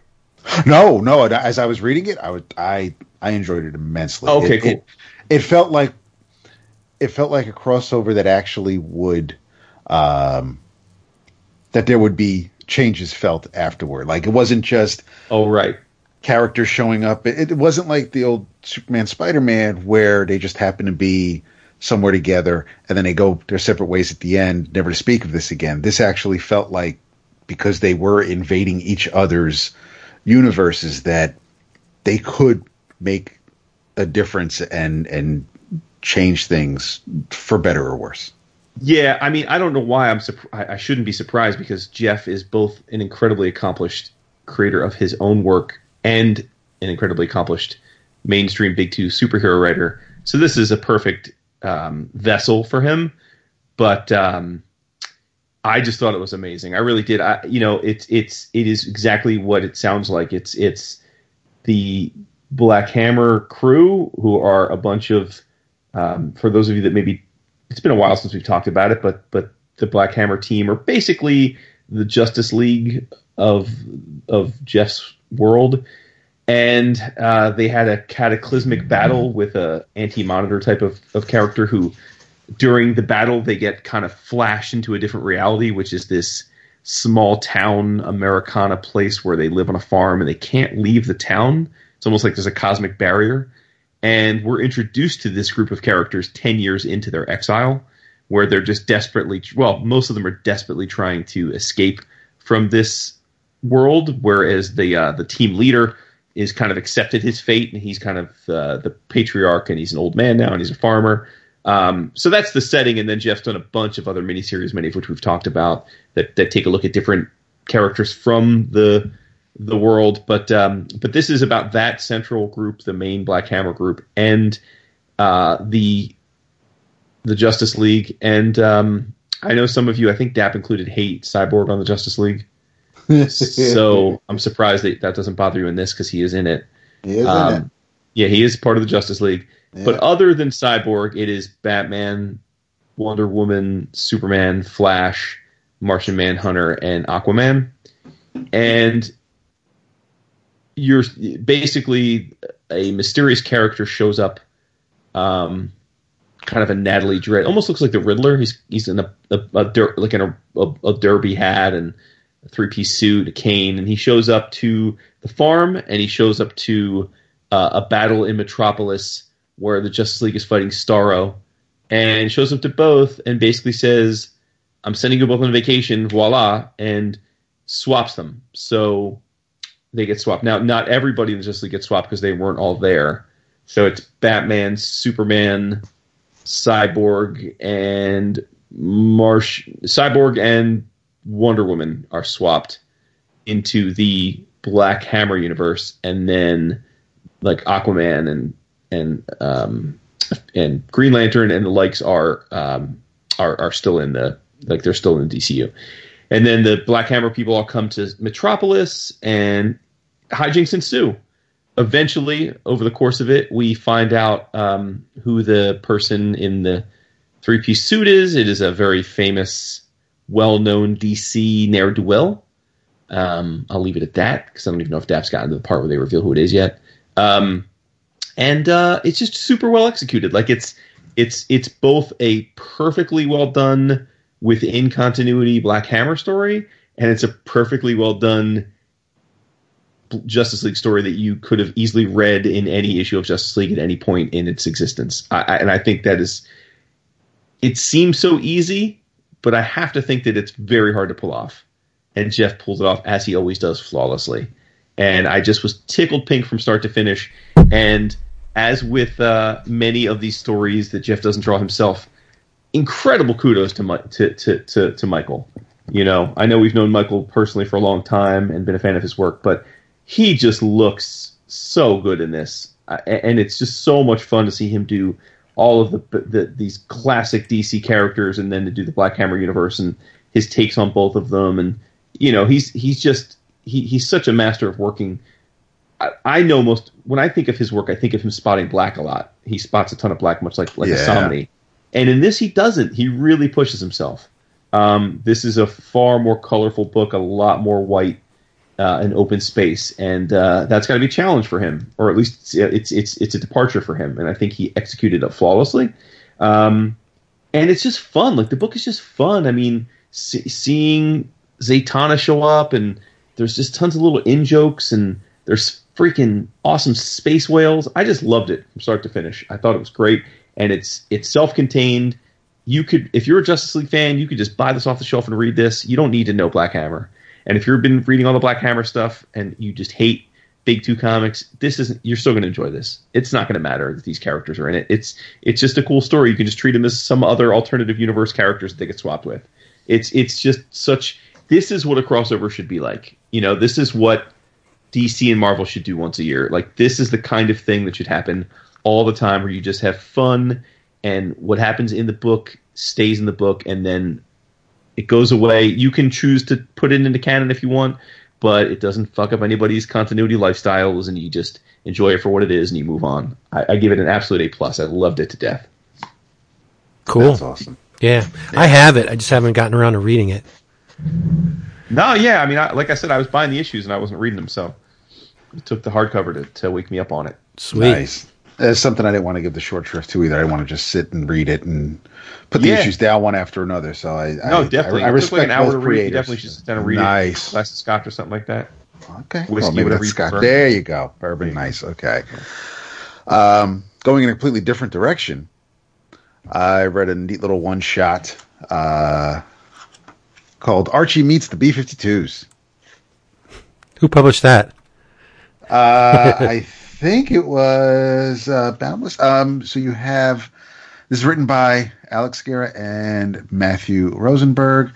No, no. As I was reading it, I would I I enjoyed it immensely. Okay, it, cool. It, it felt like it felt like a crossover that actually would um that there would be changes felt afterward. Like it wasn't just Oh, right. Characters showing up. It, it wasn't like the old Superman Spider Man where they just happen to be somewhere together and then they go their separate ways at the end, never to speak of this again. This actually felt like because they were invading each other's universes that they could make a difference and and change things for better or worse. Yeah, I mean, I don't know why I'm. I, I shouldn't be surprised because Jeff is both an incredibly accomplished creator of his own work and an incredibly accomplished mainstream big two superhero writer. So this is a perfect um, vessel for him. But um, I just thought it was amazing. I really did. I, you know, it's it's it is exactly what it sounds like. It's it's the Black Hammer crew who are a bunch of. Um, for those of you that maybe it's been a while since we've talked about it, but but the Black Hammer team are basically the Justice League of of Jeff's world, and uh, they had a cataclysmic battle with a anti monitor type of, of character who during the battle they get kind of flashed into a different reality, which is this small town Americana place where they live on a farm and they can't leave the town. It's almost like there's a cosmic barrier. And we're introduced to this group of characters 10 years into their exile, where they're just desperately, well, most of them are desperately trying to escape from this world, whereas the uh, the team leader is kind of accepted his fate and he's kind of uh, the patriarch and he's an old man now and he's a farmer um, so that's the setting, and then Jeff's done a bunch of other miniseries, many of which we've talked about, that that take a look at different characters from the the world. But um, but this is about that central group, the main Black Hammer group, and uh, the the Justice League. And um, I know some of you, I think Dap included, hate Cyborg on the Justice League. So I'm surprised that that doesn't bother you in this because he is in it. He is in it. Um, yeah, he is part of the Justice League. But other than Cyborg, it is Batman, Wonder Woman, Superman, Flash, Martian Manhunter, and Aquaman. And you're basically a mysterious character shows up, um, kind of a Natalie Dread, almost looks like the Riddler. He's he's in a, a, a der, like in a, a, derby hat and three piece suit, a cane, and he shows up to the farm and he shows up to uh, a battle in Metropolis where the Justice League is fighting Starro, and shows up to both and basically says, "I'm sending you both on vacation." Voila, and swaps them. So they get swapped. Now, not everybody in the Justice League gets swapped because they weren't all there. So it's Batman, Superman, Cyborg, and Marsh. Cyborg and Wonder Woman are swapped into the Black Hammer universe, and then like Aquaman and and um, and Green Lantern and the likes are um, are are still in the like they're still in the DCU. And then the Black Hammer people all come to Metropolis and hijinks ensue. Eventually, over the course of it, we find out um, who the person in the three piece suit is. It is a very famous, well known DC ne'er do well. Um, I'll leave it at that because I don't even know if Dap's gotten to the part where they reveal who it is yet. Um, and uh, it's just super well executed. Like it's it's it's both a perfectly well done within continuity Black Hammer story, and it's a perfectly well done Justice League story that you could have easily read in any issue of Justice League at any point in its existence. I, I, and I think that is it seems so easy, but I have to think that it's very hard to pull off. And Jeff pulls it off as he always does flawlessly. And I just was tickled pink from start to finish. And as with uh, many of these stories that Jeff doesn't draw himself, incredible kudos to, to, to, to, to Michael. You know, I know we've known Michael personally for a long time and been a fan of his work, but he just looks so good in this, and it's just so much fun to see him do all of the, the, these classic DC characters, and then to do the Black Hammer universe and his takes on both of them, and you know, he's he's just he, he's such a master of working I, I, know most when I think of his work, I think of him spotting black a lot. He spots a ton of black, much like like yeah. Asami. And in this, he doesn't. He really pushes himself. Um, this is a far more colorful book, a lot more white uh, and open space, and uh, that's got to be a challenge for him, or at least it's it's it's a departure for him. And I think he executed it flawlessly. Um, and it's just fun. Like the book is just fun. I mean, see, seeing Zatanna show up, and there's just tons of little in jokes, and there's freaking awesome space whales. I just loved it from start to finish. I thought it was great, and it's it's self contained. You could, if you're a Justice League fan, you could just buy this off the shelf and read this. You don't need to know Black Hammer. And if you've been reading all the Black Hammer stuff and you just hate big two comics, this isn't. You're still going to enjoy this. It's not going to matter that these characters are in it. It's it's just a cool story. You can just treat them as some other alternative universe characters that they get swapped with. It's it's just such. This is what a crossover should be like. You know, this is what DC and Marvel should do once a year. Like this is the kind of thing that should happen all the time, where you just have fun and what happens in the book stays in the book, and then it goes away. You can choose to put it into canon if you want, but it doesn't fuck up anybody's continuity lifestyles, and you just enjoy it for what it is, and you move on. I, I give it an absolute A plus. I loved it to death. Cool. That's awesome. Yeah. yeah. I have it. I just haven't gotten around to reading it. No, yeah. I mean, I, like I said, I was buying the issues and I wasn't reading them, so it took the hardcover to, to wake me up on it. Sweet. Nice. It's something I didn't want to give the short shrift to either. I want to just sit and read it and put the yeah. issues down one after another. So I no, I, definitely. I, I respect like an hour both to read. creators. You definitely should sit down and read nice. it. Glass of scotch or something like that. Okay, Whiskey, well, maybe that's you Scott. prefer. There you go, bourbon. Nice. Okay. Um, going in a completely different direction. I read a neat little one shot uh, called Archie Meets the B 52s. Who published that? Uh, I think it was uh, Boundless. Um, so you have this is written by Alex Segura and Matthew Rosenberg,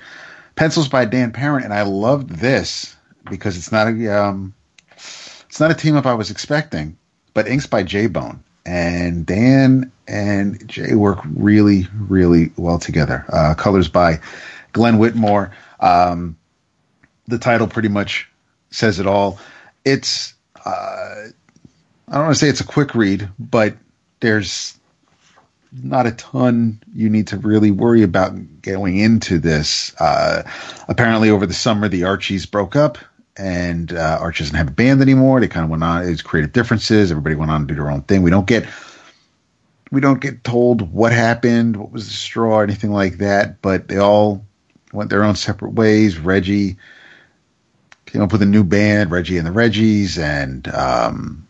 pencils by Dan Parent, and I loved this because it's not a um, it's not a team up I was expecting, but inks by J Bone and Dan and Jay work really really well together. Uh, colors by Glenn Whitmore. Um, the title pretty much says it all. It's uh, I don't want to say it's a quick read, but there's not a ton you need to really worry about going into this. Uh, apparently, over the summer, the Archies broke up, and uh, Archie doesn't have a band anymore. They kind of went on; it's created differences. Everybody went on to do their own thing. We don't get we don't get told what happened, what was the straw, or anything like that. But they all went their own separate ways. Reggie came up with a new band, Reggie and the Reggies, and um,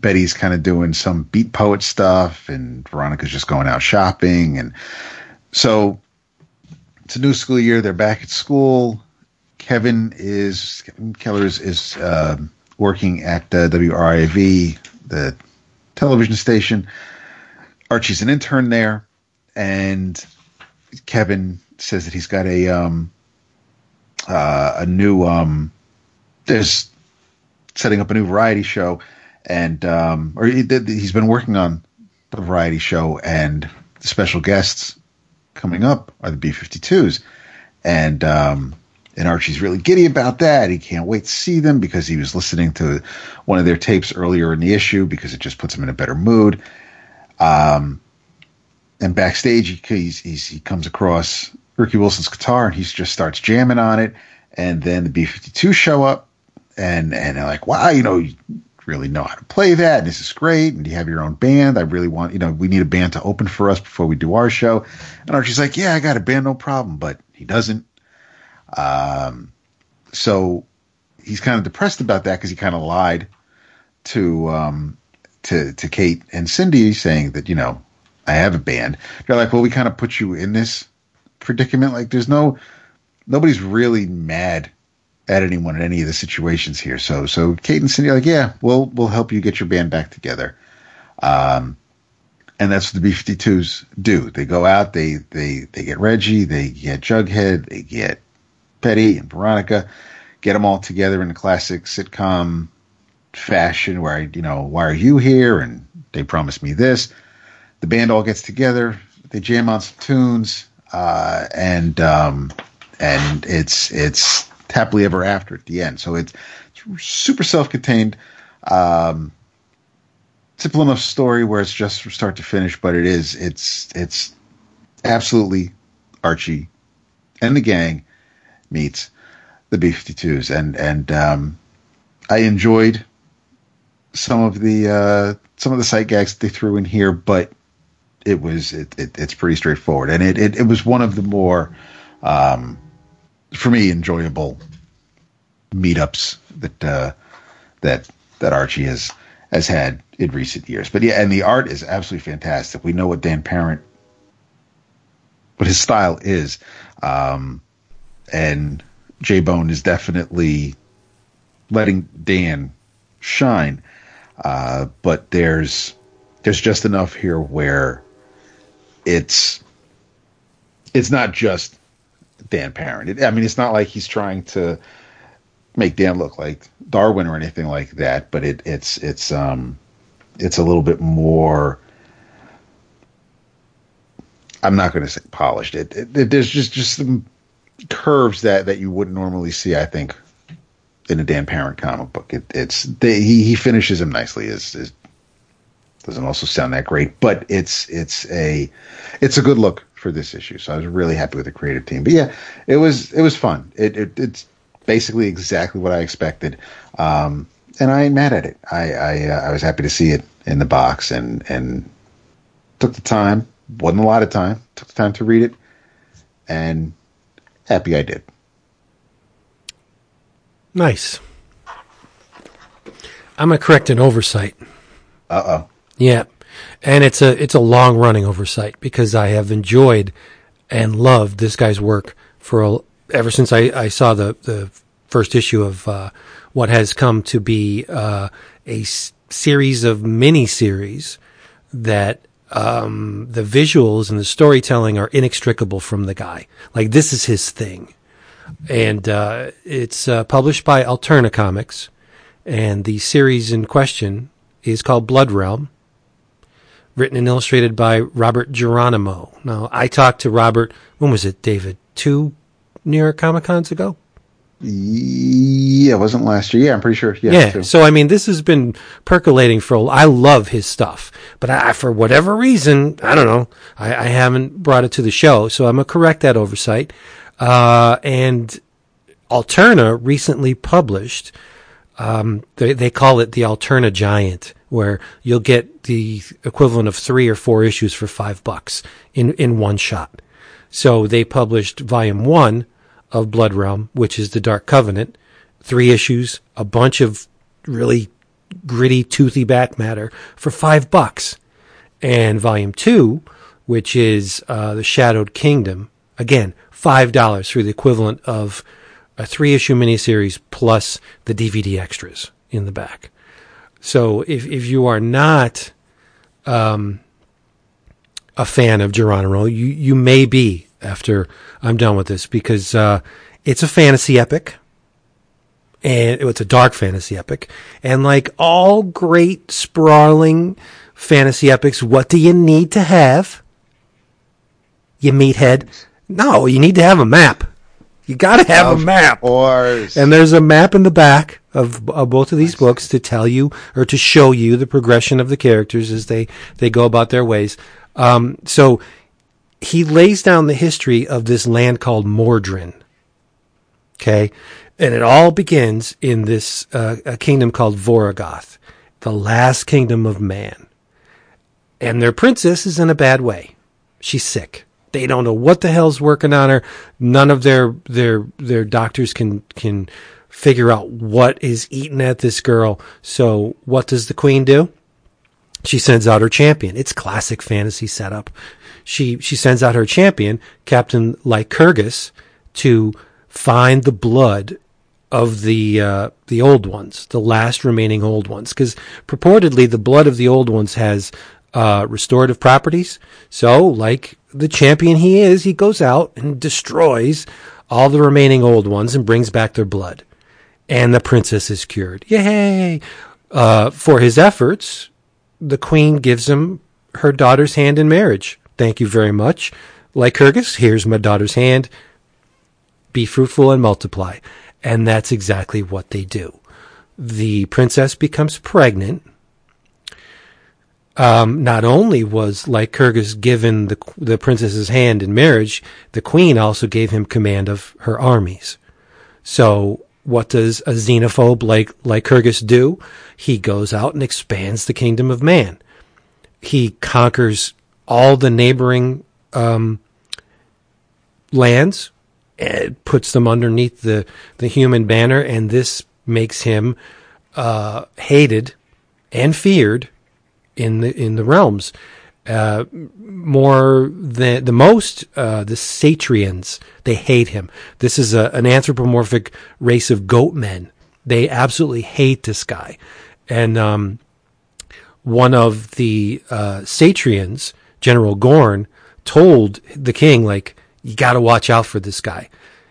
Betty's kind of doing some beat poet stuff, and Veronica's just going out shopping, and so it's a new school year. They're back at school. Kevin is Kevin Kellers is uh, working at uh, WRIV, the television station. Archie's an intern there, and Kevin says that he's got a um, uh, a new um, there's setting up a new variety show and um, or he, he's been working on the variety show, and the special guests coming up are the B52s, and um, and Archie's really giddy about that. He can't wait to see them because he was listening to one of their tapes earlier in the issue because it just puts him in a better mood. Um, and backstage, he he's, he's, he comes across Ricky Wilson's guitar and he just starts jamming on it. And then the B52 show up and and they're like, wow, you know, really know how to play that. And this is great. And you have your own band. I really want, you know, we need a band to open for us before we do our show. And Archie's like, yeah, I got a band, no problem. But he doesn't. Um, so he's kind of depressed about that because he kind of lied to, um, to, to Kate and Cindy saying that, you know, I have a band. They're like, well, we kind of put you in this predicament. Like there's no, nobody's really mad at anyone in any of the situations here. So so Kate and Cindy are like, yeah, we'll we'll help you get your band back together. Um, and that's what the B52s do. They go out, they they they get Reggie, they get Jughead, they get Betty and Veronica, get them all together in a classic sitcom fashion where I, you know, why are you here? And they promised me this. The band all gets together, they jam on some tunes, uh, and um, and it's it's happily ever after at the end. So it's, it's super self-contained, um, simple enough story where it's just from start to finish, but it is it's it's absolutely Archie and the gang meets the B52s, and and um, I enjoyed some of the uh, some of the sight gags that they threw in here, but it was it, it it's pretty straightforward, and it, it, it was one of the more um, for me enjoyable meetups that uh, that that Archie has has had in recent years. But yeah, and the art is absolutely fantastic. We know what Dan Parent, what his style is, um, and J Bone is definitely letting Dan shine. Uh, but there's there's just enough here where it's it's not just Dan Parent. It, I mean, it's not like he's trying to make Dan look like Darwyn or anything like that. But it, it's it's um it's a little bit more. I'm not going to say polished. It, it, it, there's just just some curves that that you wouldn't normally see. I think in a Dan Parent comic book, it, it's they, he he finishes him nicely. Is doesn't also sound that great, but it's it's a it's a good look for this issue. So I was really happy with the creative team. But yeah, it was it was fun. It, it it's basically exactly what I expected, um, and I ain't mad at it. I I, uh, I was happy to see it in the box and and took the time. wasn't a lot of time. Took the time to read it, and happy I did. Nice. I'm gonna correct an oversight. Uh oh. Yeah, and it's a it's a long running oversight because I have enjoyed and loved this guy's work for a, ever since I, I saw the the first issue of uh, what has come to be uh, a s- series of mini series that um, the visuals and the storytelling are inextricable from the guy. Like this is his thing, and uh, it's uh, published by Alterna Comics, and the series in question is called Blood Realm written and illustrated by Robert Jeronimo. Now, I talked to Robert, when was it, David? Two New York Comic Cons ago? Yeah, it wasn't last year. Yeah, I'm pretty sure. Yeah. yeah. So, I mean, this has been percolating for a I love his stuff, but I, for whatever reason, I don't know, I, I haven't brought it to the show. So I'm going to correct that oversight. Uh, and Alterna recently published, um, they, they call it the Alterna Giant where you'll get the equivalent of three or four issues for five bucks in, in one shot. So they published volume one of Blood Realm, which is the Dark Covenant, three issues, a bunch of really gritty, toothy back matter for five bucks. And volume two, which is uh, the Shadowed Kingdom, again, five dollars for the equivalent of a three issue miniseries plus the DVD extras in the back. So if if you are not um, a fan of Jeronimo, you you may be after I'm done with this because uh, it's a fantasy epic. And it's a dark fantasy epic. And like all great sprawling fantasy epics, what do you need to have? You meathead. No, you need to have a map. You got to have of a map. Course. And there's a map in the back of, of both of these nice. books to tell you or to show you the progression of the characters as they, they go about their ways. Um, so he lays down the history of this land called Mordrin. Okay. And it all begins in this uh, a kingdom called Voragoth, the last kingdom of man. And their princess is in a bad way. She's sick. They don't know what the hell's working on her. None of their their their doctors can can figure out what is eating at this girl. So what does the queen do? She sends out her champion. It's classic fantasy setup. She she sends out her champion, Captain Lycurgus, to find the blood of the uh, the old ones, the last remaining old ones, because purportedly the blood of the old ones has uh, restorative properties. So, like the champion he is, he goes out and destroys all the remaining old ones and brings back their blood. And the princess is cured. Yay! Uh, for his efforts, the queen gives him her daughter's hand in marriage. Thank you very much. Lycurgus, here's my daughter's hand. Be fruitful and multiply. And that's exactly what they do. The princess becomes pregnant um, not only was Lycurgus given the the princess's hand in marriage, the queen also gave him command of her armies. So what does a xenophobe like Lycurgus do? He goes out and expands the kingdom of man. He conquers all the neighboring um, lands and puts them underneath the, the human banner, and this makes him uh, hated and feared in the in the realms. Uh, more than the most, uh, the Satrians they hate him. This is a, an anthropomorphic race of goat men They absolutely hate this guy. And um, one of the uh, Satrians, General Gorn, told the king, like, you got to watch out for this guy.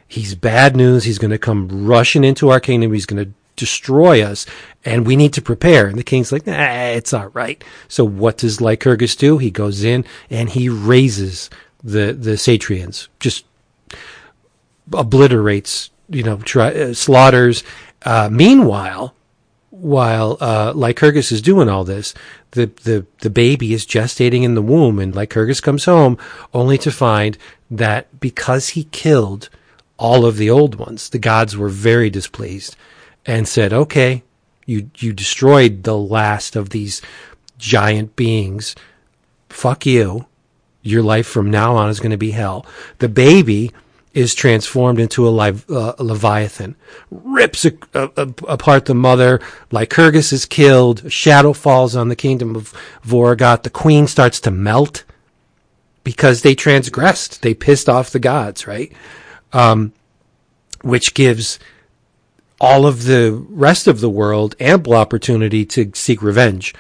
He's bad news. He's going to come rushing into our kingdom. He's going to destroy us and we need to prepare. And the king's like, nah, it's all right. So what does Lycurgus do? He goes in and he raises the, the Satrians, just obliterates, you know, uh, slaughters. Uh, meanwhile, while uh, Lycurgus is doing all this, the, the, the baby is gestating in the womb, and Lycurgus comes home only to find that because he killed all of the old ones, the gods were very displeased and said, "Okay, you you destroyed the last of these giant beings. Fuck you. Your life from now on is going to be hell." The baby is transformed into a, uh, a leviathan, rips a, a, apart the mother. Lycurgus is killed. Shadow falls on the kingdom of Voragot. The queen starts to melt because they transgressed. They pissed off the gods, right? Um, which gives all of the rest of the world ample opportunity to seek revenge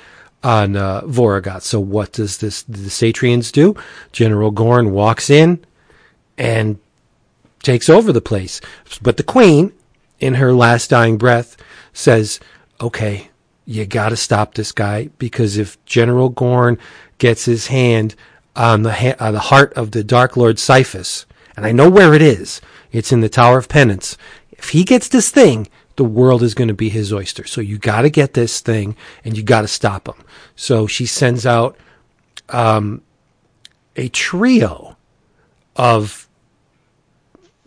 on uh, Voragot. So what does this the Satrians do? General Gorn walks in and takes over the place. But the queen, in her last dying breath, says, okay, you got to stop this guy because if General Gorn gets his hand on the, ha- on the heart of the Dark Lord Siphus, and I know where it is, it's in the Tower of Penance. If he gets this thing, the world is going to be his oyster. So you got to get this thing and you got to stop him. So she sends out um, a trio of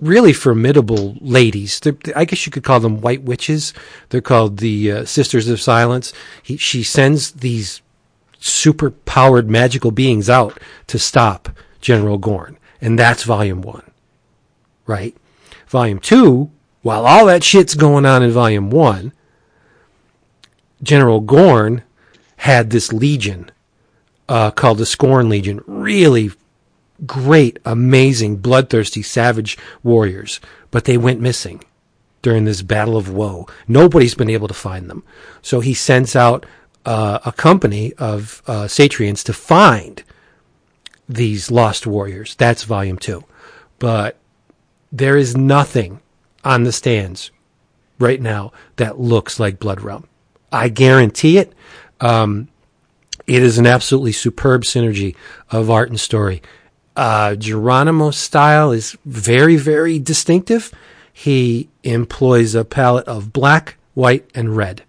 really formidable ladies. They're, I guess you could call them white witches. They're called the uh, Sisters of Silence. He, she sends these super powered magical beings out to stop General Gorn. And that's volume one, right? Volume two, while all that shit's going on in volume one, General Gorn had this legion uh, called the Scorn Legion, really great, amazing, bloodthirsty, savage warriors, but they went missing during this battle of woe. Nobody's been able to find them. So he sends out uh, a company of uh, Satrians to find these lost warriors. That's volume two. But there is nothing on the stands right now that looks like Blood Realm. I guarantee it. Um, it is an absolutely superb synergy of art and story. Uh, Jeronimo's style is very, very distinctive. He employs a palette of black, white, and red.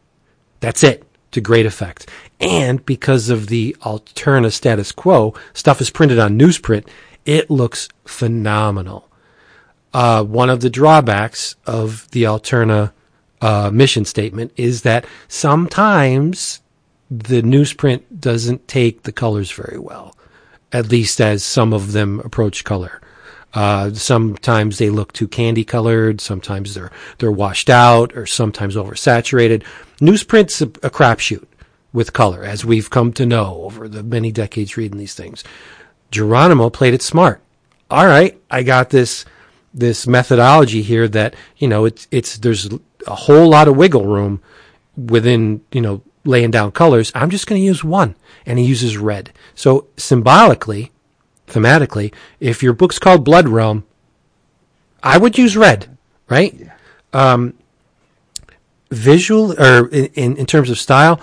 That's it to great effect. And because of the Alterna status quo, stuff is printed on newsprint. It looks phenomenal. Uh, one of the drawbacks of the Alterna uh, mission statement is that sometimes the newsprint doesn't take the colors very well at least as some of them approach color. Uh, sometimes they look too candy colored. Sometimes they're they're washed out, or sometimes oversaturated. Newsprint's a, a crapshoot with color, as we've come to know over the many decades reading these things. Jeronimo played it smart. All right, I got this this methodology here that you know it's it's there's a whole lot of wiggle room within you know laying down colors. I'm just going to use one. And he uses red. So symbolically, thematically, if your book's called Blood Realm, I would use red, right? Yeah. Um, visual or in, in, in, terms of style,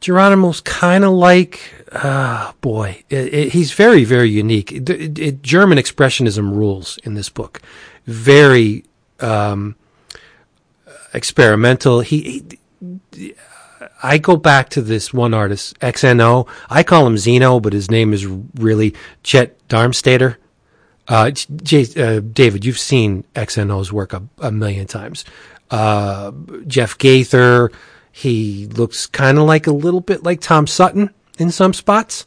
Jeronimo's kind of like, uh, boy, it, it, he's very, very unique. It, German expressionism rules in this book. Very, um, experimental. He, he I go back to this one artist, XNO. I call him Zeno, but his name is really Chet Darmstaedter. Uh, J- uh, David, you've seen XNO's work a, a million times. Uh, Jeff Gaither, he looks kind of like a little bit like Tom Sutton in some spots,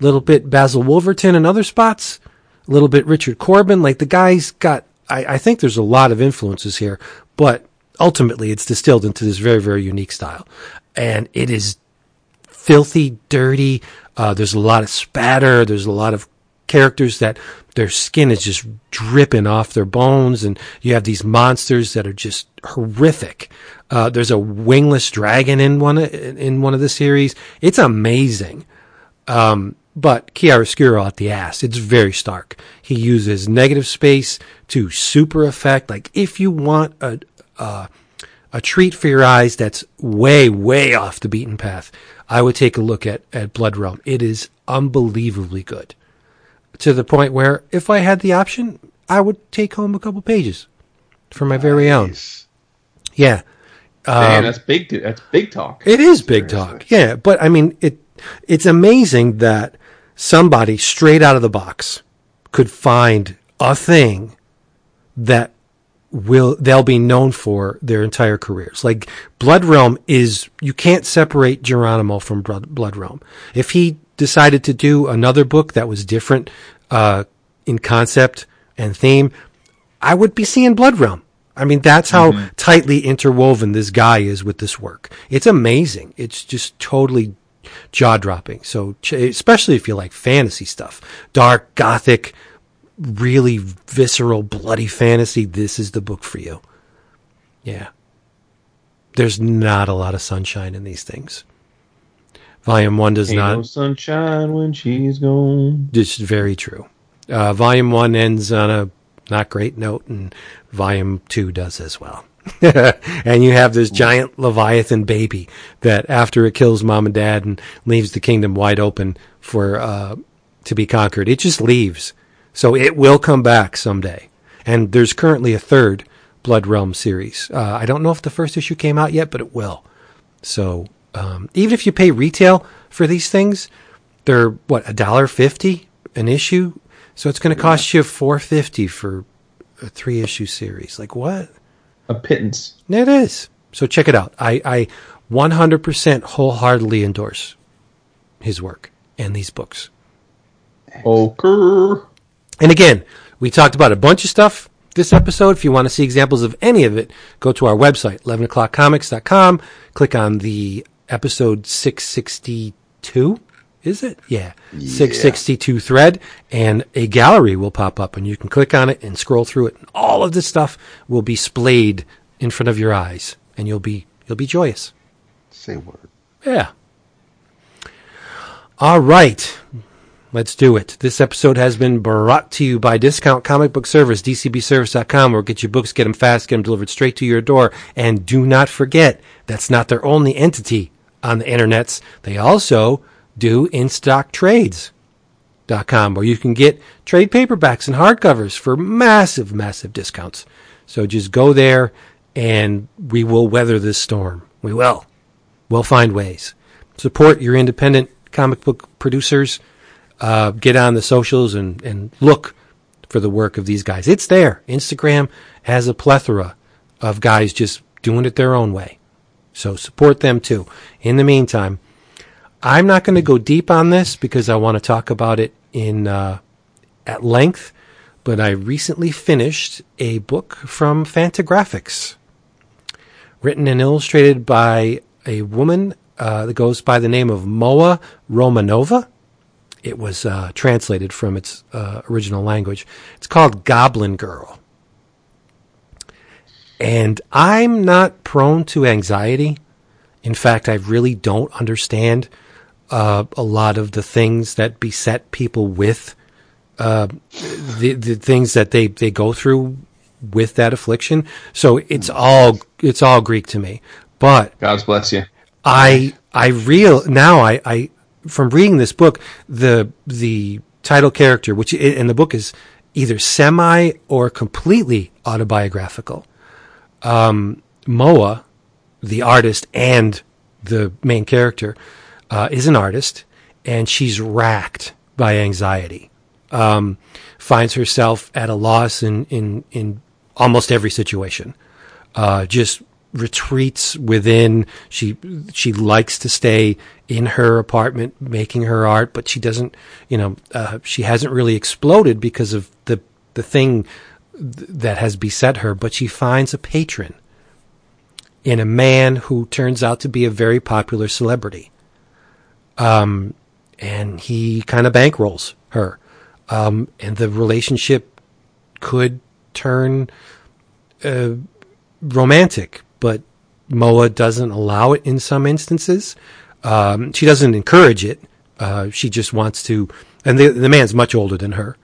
a little bit Basil Wolverton in other spots, a little bit Richard Corben. Like the guy's got, I, I think there's a lot of influences here, but ultimately it's distilled into this very, very unique style and it is filthy, dirty. Uh, there's a lot of spatter. There's a lot of characters that their skin is just dripping off their bones, and you have these monsters that are just horrific. Uh, there's a wingless dragon in one in one of the series. It's amazing. Um, but chiaroscuro at the ass. It's very stark. He uses negative space to super effect. Like if you want a, a, a treat for your eyes that's way, way off the beaten path, I would take a look at, at Blood Realm. It is unbelievably good to the point where if I had the option, I would take home a couple pages for my nice. very own. Yeah. Man, um, that's big. That's big talk. It is big talk. Yeah, but I mean, it. It's amazing that somebody straight out of the box could find a thing that will they'll be known for their entire careers. Like Blood Realm is you can't separate Jeronimo from Blood Realm. If he decided to do another book that was different uh, in concept and theme, I would be seeing Blood Realm. I mean, that's how mm-hmm. tightly interwoven this guy is with this work. It's amazing. It's just totally jaw dropping. So, especially if you like fantasy stuff, dark, gothic, really visceral, bloody fantasy, this is the book for you. Yeah. There's not a lot of sunshine in these things. Volume one does Ain't not. No sunshine when she's gone. This is very true. Uh, volume one ends on a not great note, and volume two does as well. and you have this giant Leviathan baby that after it kills mom and dad and leaves the kingdom wide open for uh, to be conquered, it just leaves. So it will come back someday. And there's currently a third Blood Realm series. Uh, I don't know if the first issue came out yet, but it will. So um, even if you pay retail for these things, they're what a dollar fifty an issue. So it's going to cost you four fifty for a three issue series. Like what? A pittance. It is. So check it out. I, I 100% wholeheartedly endorse his work and these books. Okay. And again, we talked about a bunch of stuff this episode. If you want to see examples of any of it, go to our website, 11o'clockcomics.com. Click on the episode 662. Is it? Yeah. yeah. 662 thread and a gallery will pop up and you can click on it and scroll through it. And all of this stuff will be splayed in front of your eyes and you'll be, you'll be joyous. Say word. Yeah. All right. Let's do it. This episode has been brought to you by Discount Comic Book Service, dcbservice.com, where get your books, get them fast, get them delivered straight to your door. And do not forget, that's not their only entity on the internets. They also do in stock trades.com, where you can get trade paperbacks and hardcovers for massive, massive discounts. So just go there and we will weather this storm. We will. We'll find ways. Support your independent comic book producers uh, get on the socials and, and look for the work of these guys. It's there. Instagram has a plethora of guys just doing it their own way. So support them too. In the meantime, I'm not going to go deep on this because I want to talk about it in uh, at length. But I recently finished a book from Fantagraphics, written and illustrated by a woman uh, that goes by the name of Moa Romanova it was uh, translated from its uh, original language. It's called Goblin Girl. And I'm not prone to anxiety. In fact, I really don't understand uh, a lot of the things that beset people with uh, the the things that they, they go through with that affliction. So it's all it's all Greek to me. But God bless you. I I real now I, I from reading this book, the the title character, which in the book is either semi or completely autobiographical. Um, Moa, the artist and the main character, uh, is an artist, and she's racked by anxiety. Um, finds herself at a loss in in in almost every situation. Uh, just retreats within. She she likes to stay in her apartment making her art, but she doesn't. You know, uh, she hasn't really exploded because of the the thing th- that has beset her. But she finds a patron in a man who turns out to be a very popular celebrity. Um, and he kind of bankrolls her. um, and the relationship could turn uh, romantic, but Moa doesn't allow it in some instances. Um, she doesn't encourage it. Uh, she just wants to, and the, the man's much older than her,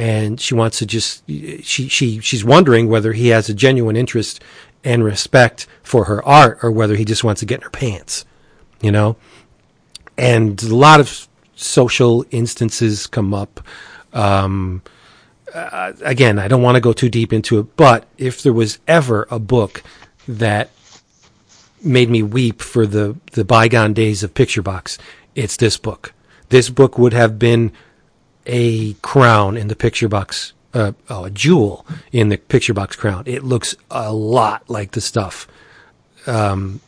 and she wants to just she she she's wondering whether he has a genuine interest and respect for her art or whether he just wants to get in her pants, you know. And a lot of social instances come up. Um, uh, again, I don't want to go too deep into it, but if there was ever a book that made me weep for the, the bygone days of Picture Box, it's this book. This book would have been a crown in the Picture Box, uh, oh, a jewel in the Picture Box crown. It looks a lot like the stuff um,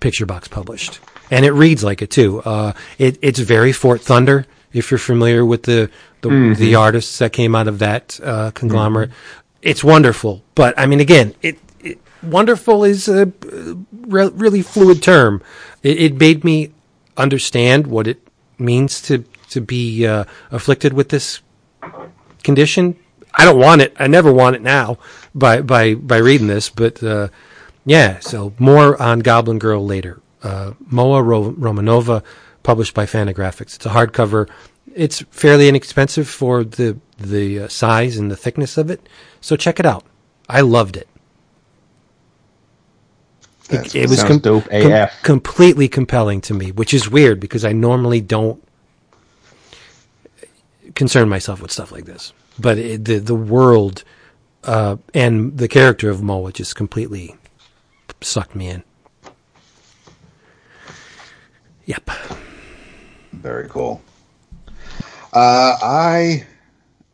Picture Box published, and it reads like it too. Uh, it, it's very Fort Thunder. If you're familiar with the the, mm-hmm. the artists that came out of that uh, conglomerate, mm-hmm. it's wonderful. But I mean, again, it wonderful is a re- really fluid term. It, it, made me understand what it means to to be uh, afflicted with this condition. I don't want it. I never want it now by by by reading this, but uh, yeah. So more on Goblin Girl later. Uh, Moa Ro- Romanova, published by Fantagraphics. It's a hardcover. It's fairly inexpensive for the the uh, size and the thickness of it. So check it out. I loved it. It, it, was com- com- completely compelling to me, which is weird because I normally don't concern myself with stuff like this. But it, the the world uh, and the character of Moa just completely sucked me in. Yep. Very cool. Uh, I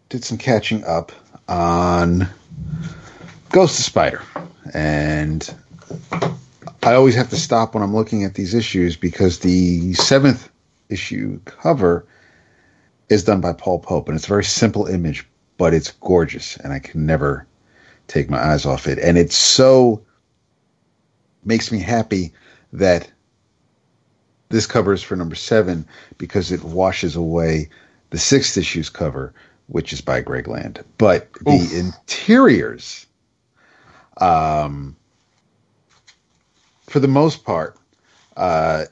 did some catching up on Ghost of Spider, and I always have to stop when I'm looking at these issues because the seventh issue cover is done by Paul Pope, and it's a very simple image, but it's gorgeous, and I can never take my eyes off it. And it so makes me happy that this cover is for number seven because it washes away the sixth issue's cover, which is by Greg Land. But Oof. the interiors, um, for the most part, uh,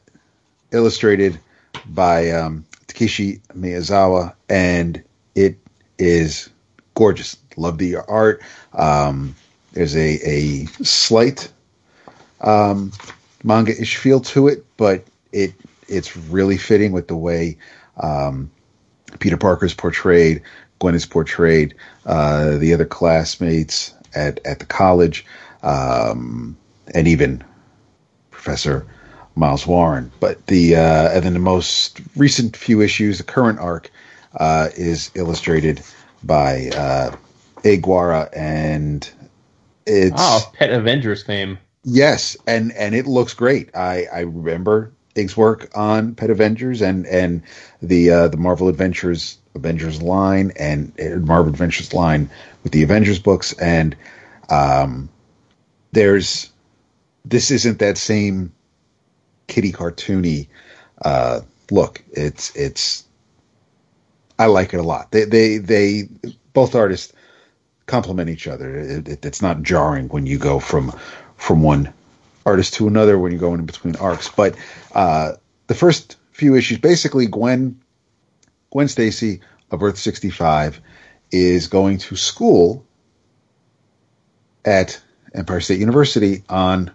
illustrated by um, Takeshi Miyazawa, and it is gorgeous. Love the art. Um, there's a, a slight um, manga-ish feel to it, but it it's really fitting with the way um, Peter Parker's portrayed, Gwen is portrayed, uh, the other classmates at at the college, um, and even Professor Miles Warren. But the uh, and then the most recent few issues, the current arc, uh, is illustrated by uh, Ig Guara, and it's oh, Pet Avengers fame. Yes, and and it looks great. I I remember Ig's work on Pet Avengers and and the uh, the Marvel Adventures Avengers line and uh, Marvel Adventures line with the Avengers books and um, there's this isn't that same kitty cartoony uh, look. It's it's I like it a lot. They they they both artists complement each other. It, it, it's not jarring when you go from from one artist to another when you're going in between arcs. But uh, the first few issues, basically, Gwen Gwen Stacy of Earth sixty five is going to school at Empire State University on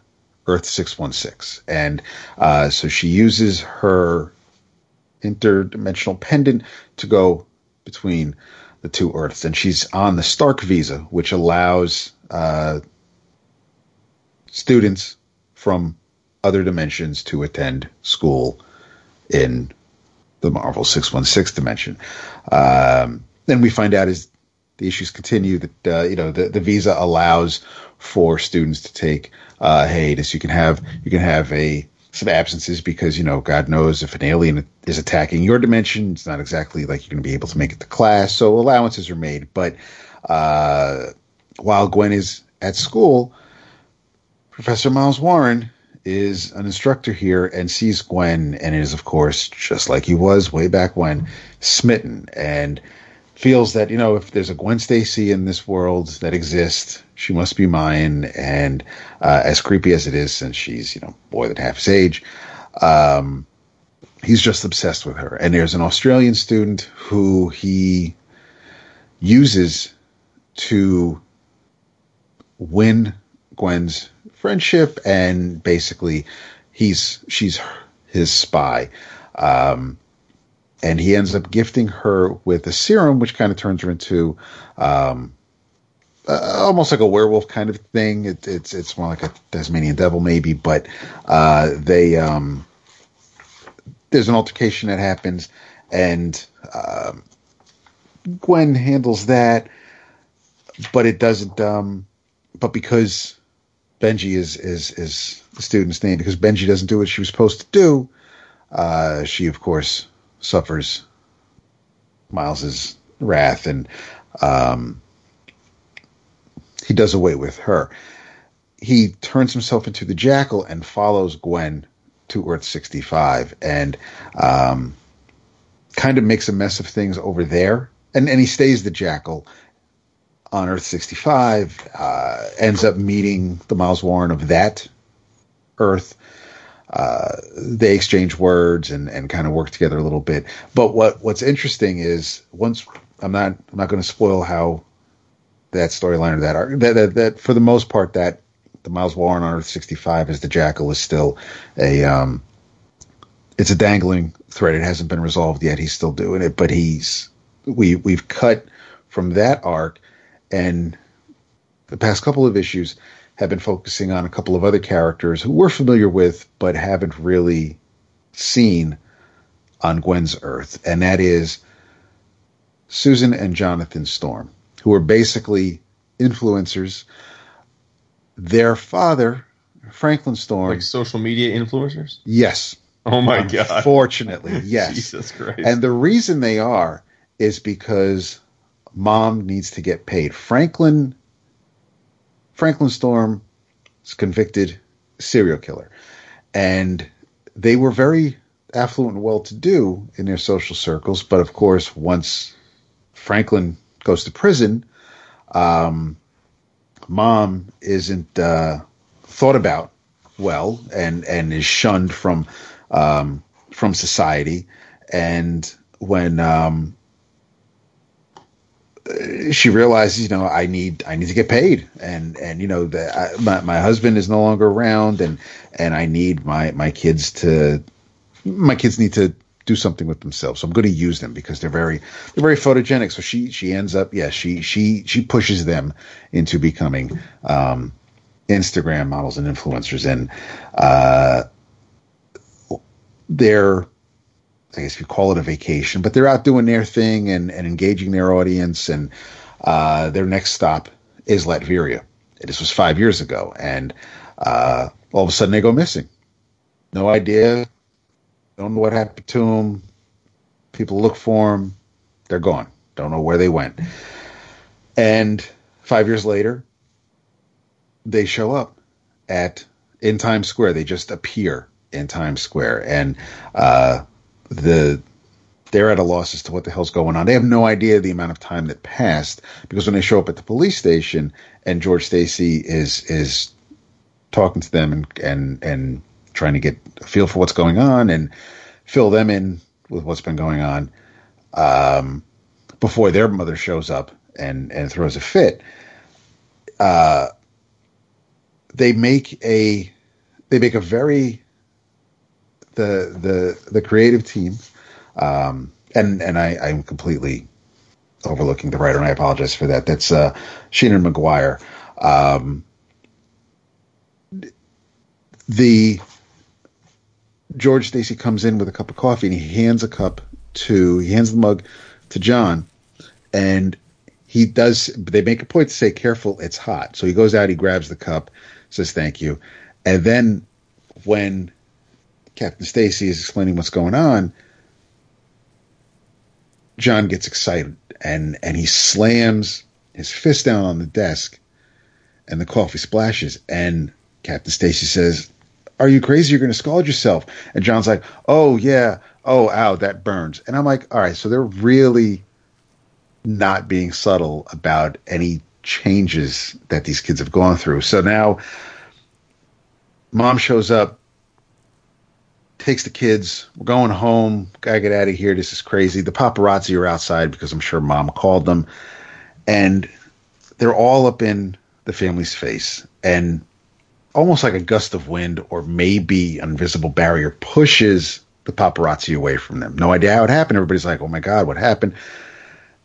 Earth 616. And uh, so she uses her interdimensional pendant to go between the two Earths. And she's on the Stark visa, which allows uh, students from other dimensions to attend school in the Marvel 616 dimension. Um, then we find out as the issues continue that uh, you know the, the visa allows for students to take uh, hiatus. You can have you can have a some absences because you know God knows if an alien is attacking your dimension, it's not exactly like you're going to be able to make it to class. So allowances are made. But uh, while Gwen is at school, Professor Miles Warren is an instructor here and sees Gwen and is of course just like he was way back when smitten and feels that you know if there's a Gwen Stacy in this world that exists, she must be mine. And uh, as creepy as it is, since she's you know more than half his age, um, he's just obsessed with her. And there's an Australian student who he uses to win Gwen's friendship, and basically he's she's his spy. Um, and he ends up gifting her with a serum, which kind of turns her into um, uh, almost like a werewolf kind of thing. It, it's it's more like a Tasmanian devil, maybe. But uh, they um, there's an altercation that happens, and um, Gwen handles that, but it doesn't. Um, but because Benji is is is the student's name, because Benji doesn't do what she was supposed to do, uh, she of course suffers Miles's wrath, and um, he does away with her. He turns himself into the Jackal and follows Gwen to Earth 65, and um, kind of makes a mess of things over there. And and he stays the Jackal on Earth 65. Uh, ends up meeting the Miles Warren of that Earth uh, they exchange words and, and kind of work together a little bit. But what what's interesting is once I'm not I'm not going to spoil how that storyline or that arc that, that, that for the most part that the Miles Warren on Earth 65 as the Jackal is still a um it's a dangling thread. It hasn't been resolved yet. He's still doing it, but he's we we've cut from that arc and the past couple of issues have been focusing on a couple of other characters who we're familiar with but haven't really seen on Gwen's Earth, and that is Susan and Jonathan Storm, who are basically influencers. Their father, Franklin Storm, like social media influencers. Yes. Oh my god. Unfortunately, yes. Jesus Christ. And the reason they are is because mom needs to get paid. Franklin Franklin Storm is convicted serial killer. And they were very affluent and well to do in their social circles. But of course, once Franklin goes to prison, um, mom isn't uh, thought about well and, and is shunned from um, from society. And when um, she realizes, you know, I need I need to get paid, and and you know that my my husband is no longer around, and and I need my my kids to my kids need to do something with themselves. So I'm going to use them because they're very they're very photogenic. So she she ends up yeah she she she pushes them into becoming um, Instagram models and influencers, and uh, they're I guess you call it a vacation, but they're out doing their thing and, and engaging their audience. And uh, their next stop is Latveria. This was five years ago. And uh, all of a sudden they go missing. No idea. Don't know what happened to them. People look for them. They're gone. Don't know where they went. And five years later, they show up at in Times Square. They just appear in Times Square. And uh, the they're at a loss as to what the hell's going on. They have no idea the amount of time that passed because when they show up at the police station and George Stacy is is talking to them and and and trying to get a feel for what's going on and fill them in with what's been going on um, before their mother shows up and and throws a fit. Uh, they make a they make a very the the the creative team, um, and and I, I'm completely overlooking the writer, and I apologize for that. That's uh, Seanan McGuire. Um, the George Stacy comes in with a cup of coffee, and he hands a cup to he hands the mug to John, and he does. They make a point to say, "Careful, it's hot." So he goes out, he grabs the cup, says, "Thank you," and then when Captain Stacy is explaining what's going on, John gets excited and and he slams his fist down on the desk, and the coffee splashes. And Captain Stacy says, "Are you crazy? You're going to scald yourself." And John's like, "Oh yeah, oh ow, that burns." And I'm like, "All right, so they're really not being subtle about any changes that these kids have gone through. So now mom shows up, takes the kids. We're going home. Gotta get out of here. This is crazy. The paparazzi are outside because I'm sure mom called them. And they're all up in the family's face. And almost like a gust of wind or maybe an invisible barrier pushes the paparazzi away from them. No idea how it happened. Everybody's like, oh my God, what happened?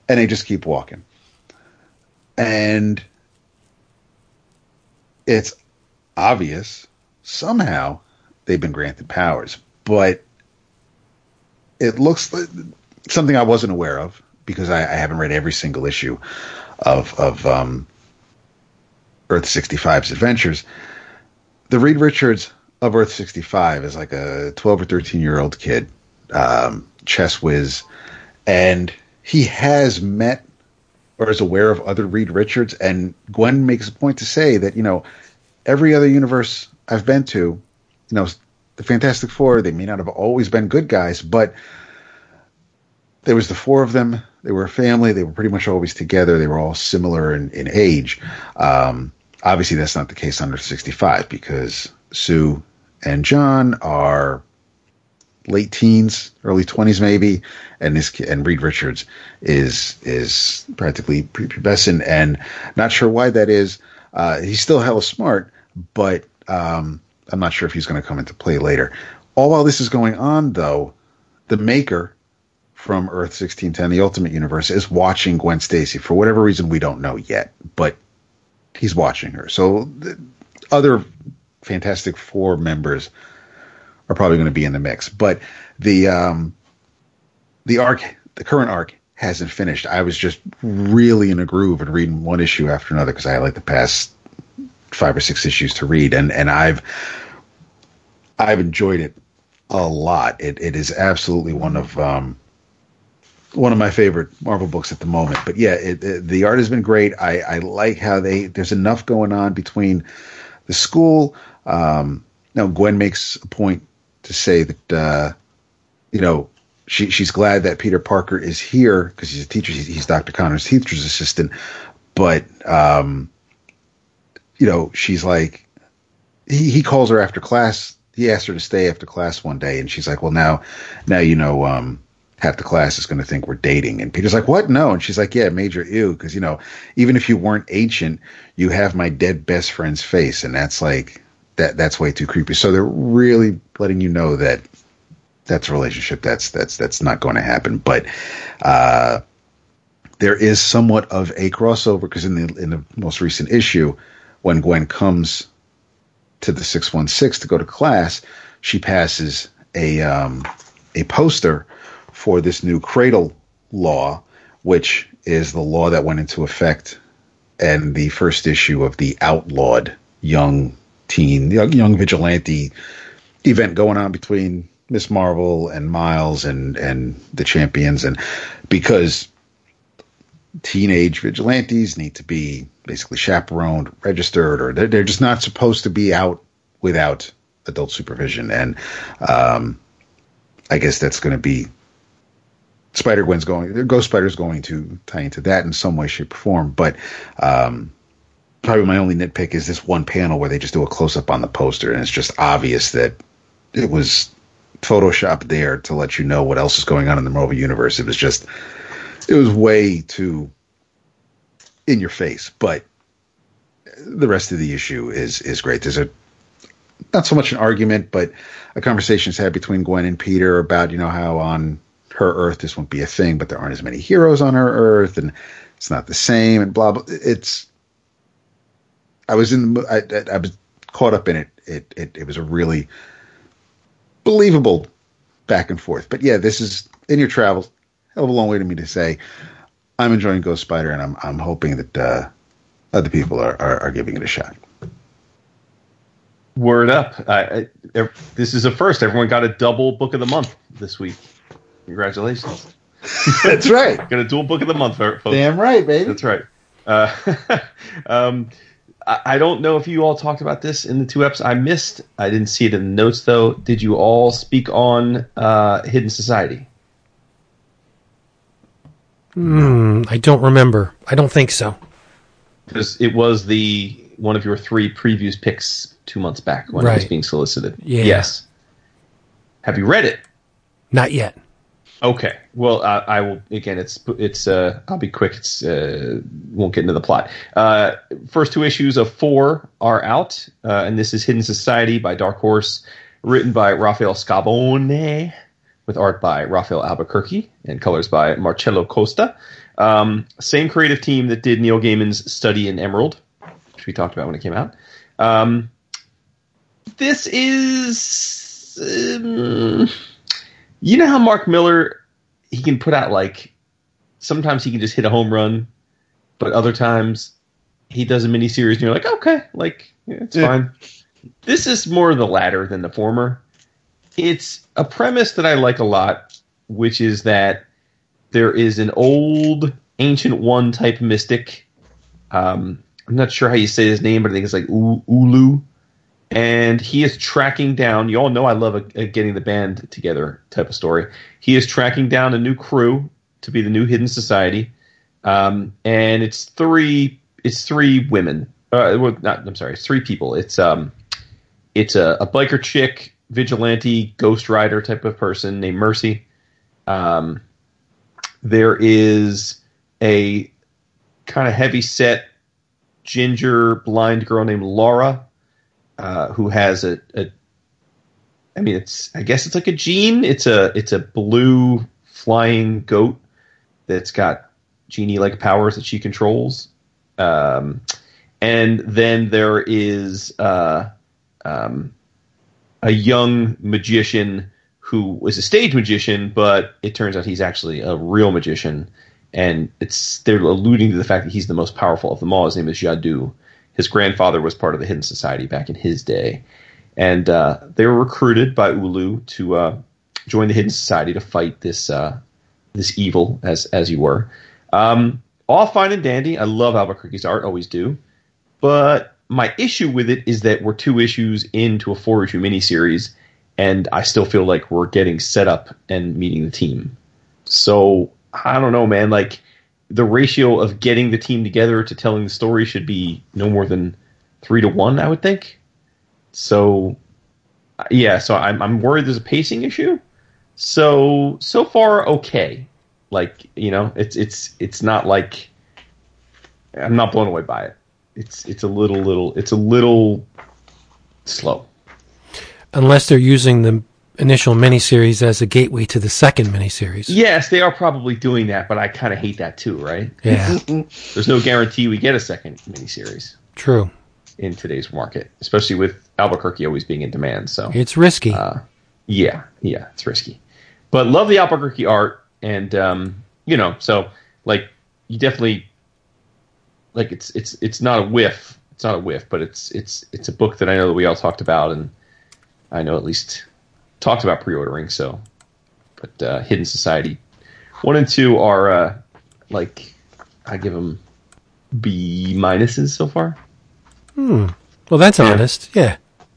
And they just keep walking. And it's obvious somehow they've been granted powers, but it looks like something I wasn't aware of because I, I haven't read every single issue of of um, Earth 65's adventures. The Reed Richards of Earth 65 is like a 12 or 13 year old kid, um, chess whiz, and he has met or is aware of other Reed Richards. And Gwen makes a point to say that, you know, every other universe I've been to, you know, the Fantastic Four, they may not have always been good guys, but there was the four of them. They were a family. They were pretty much always together. They were all similar in, in age. Um, obviously, that's not the case under 65 because Sue and John are late teens, early 20s maybe, and this and Reed Richards is is practically prepubescent, and not sure why that is. Uh, he's still hella smart, but um, I'm not sure if he's going to come into play later. All while this is going on, though, the maker from Earth 1610, the Ultimate Universe, is watching Gwen Stacy for whatever reason we don't know yet, but he's watching her. So other Fantastic Four members are probably going to be in the mix, but the um, the arc, the current arc hasn't finished. I was just really in a groove and reading one issue after another because I had like the past five or six issues to read, and and I've I've enjoyed it a lot. It it is absolutely one of um, one of my favorite Marvel books at the moment. But yeah, it, it, the art has been great. I, I like how they there's enough going on between the school. Um, now Gwen makes a point to say that uh, you know she she's glad that Peter Parker is here because he's a teacher. He's, he's, Dr. Connors' teacher's assistant, but um, you know she's like he he calls her after class. He asked her to stay after class one day, and she's like, "Well, now, now you know." Um, half the class is going to think we're dating. And Peter's like, what? No. And she's like, yeah, major ew. Because, you know, even if you weren't ancient, you have my dead best friend's face. And that's like, that that's way too creepy. So they're really letting you know that that's a relationship that's that's that's not going to happen. But uh, there is somewhat of a crossover because in the in the most recent issue, when Gwen comes to the six one six to go to class, she passes a um, a poster for this new cradle law, which is the law that went into effect and the first issue of the outlawed young teen, young, young vigilante event going on between Ms. Marvel and Miles and and the champions, and because teenage vigilantes need to be basically chaperoned, registered, or they're, they're just not supposed to be out without adult supervision, and um, I guess that's going to be Spider Gwen's going, Ghost Spider's going to tie into that in some way, shape, or form. But um, probably my only nitpick is this one panel where they just do a close up on the poster, and it's just obvious that it was photoshopped there to let you know what else is going on in the Marvel universe. It was just, it was way too in your face. But the rest of the issue is is great. There's a not so much an argument, but a conversation is had between Gwen and Peter about you know how on her Earth this won't be a thing, but there aren't as many heroes on her Earth, and it's not the same, and blah blah. It's I was in I, I, I was caught up in it. It it it was a really believable back and forth. But yeah, this is in your travels. Hell of a long way to me to say I'm enjoying Ghost Spider, and I'm I'm hoping that uh, other people are, are, are giving it a shot. Word up! I, I, this is a first. Everyone got a double book of the month this week. Congratulations. That's right. Got a dual book of the month, folks. Damn right, baby. That's right. Uh, um, I, I don't know if you all talked about this in the two eps. I missed. I didn't see it in the notes though. Did you all speak on uh, Hidden Society? Mm, I don't remember. I don't think so. Because it was the one of your three previews picks two months back when it was being solicited. Yeah. Yes. Have you read it? Not yet. Okay. Well, uh, I will. Again, it's it's. Uh, I'll be quick. It's uh, won't get into the plot. Uh, first two issues of four are out, uh, and this is Hidden Society by Dark Horse, written by Rafael Scavone, with art by Rafael Albuquerque and colors by Marcelo Costa. Um, same creative team that did Neil Gaiman's Study in Emerald, which we talked about when it came out. Um, this is. Um, you know how Mark Millar he can put out like sometimes he can just hit a home run, but other times he does a miniseries and you're like, okay, like yeah, it's Yeah. fine. This is more the latter than the former. It's a premise that I like a lot, which is that there is an old ancient one type mystic. Um, I'm not sure how you say his name, but I think it's like U- Ulu and he is tracking down. You all know I love a, a getting the band together type of story. He is tracking down a new crew to be the new Hidden Society, um, and it's three. It's three women. Uh, well, not. I'm sorry. It's three people. It's um, it's a, a biker chick, vigilante, ghost rider type of person named Mercy. Um, there is a kind of heavy set ginger blind girl named Laura uh, who has a, a I mean it's I guess it's like a gene. It's a it's a blue flying goat that's got genie like powers that she controls. Um, and then there is uh, um, a young magician who was a stage magician, but it turns out he's actually a real magician. And it's they're alluding to the fact that he's the most powerful of them all. His name is Jadu. His grandfather was part of the Hidden Society back in his day, and uh, they were recruited by Ulu to uh, join the Hidden Society to fight this uh, this evil, as as you were. Um, all fine and dandy. I love Albuquerque's art, always do. But my issue with it is that we're two issues into a four issue miniseries, and I still feel like we're getting set up and meeting the team. So I don't know, man. Like the ratio of getting the team together to telling the story should be no more than three to one, I would think. So yeah, so I'm I'm worried there's a pacing issue. So so far okay. Like you know, it's it's it's not like I'm not blown away by it. It's it's a little little it's a little slow. Unless they're using the initial miniseries as a gateway to the second miniseries. Yes, they are probably doing that, but I kind of hate that too, right? Yeah, There's no guarantee we get a second miniseries true. in today's market, especially with Albuquerque always being in demand. So It's risky. Uh, yeah, yeah, it's risky, but love the Albuquerque art, and um, you know, so like you definitely like it's it's it's not a whiff. It's not a whiff, but it's it's it's a book that I know that we all talked about, and I know at least talked about pre-ordering. So, but uh, Hidden Society one and two are uh, like I give them B minuses so far. Hmm. Well, that's yeah. honest. Yeah.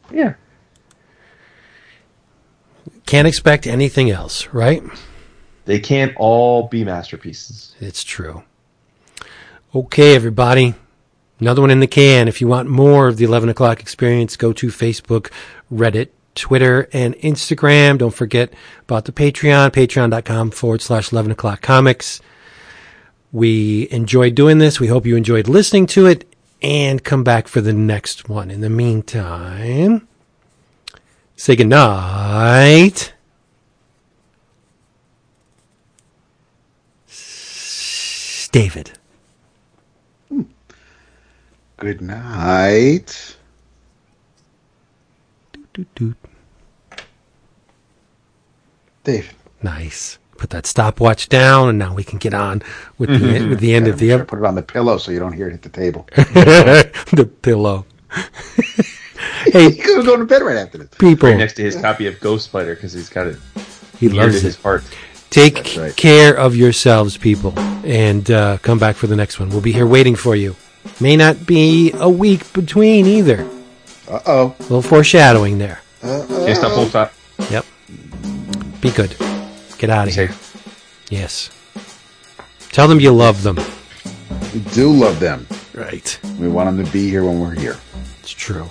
Yeah, Can't expect anything else, right? they can't all be masterpieces. It's true. Okay, everybody. Another one in the can. If you want more of the 11 o'clock experience, go to Facebook, Reddit, Twitter, and Instagram. Don't forget about the Patreon, patreon.com forward slash 11 o'clock comics. We enjoyed doing this. We hope you enjoyed listening to it and come back for the next one. In the meantime, say goodnight. David. Good night. Doot, doot. David. Nice. Put that stopwatch down, and now we can get on with the with the end of the Sure, ep- put it on the pillow so you don't hear it hit the table. the pillow. hey, He was going to bed right after this. people, Right next to his copy of Ghost Spider because he's got it he near to loves his it. heart. Take right. care of yourselves, people, and uh, come back for the next one. We'll be here waiting for you. May not be a week between either. Uh oh. A little foreshadowing there. Can't stop, won't stop. Yep. Be good. Get out of here. Yes. Tell them you love them. We do love them. Right. We want them to be here when we're here. It's true.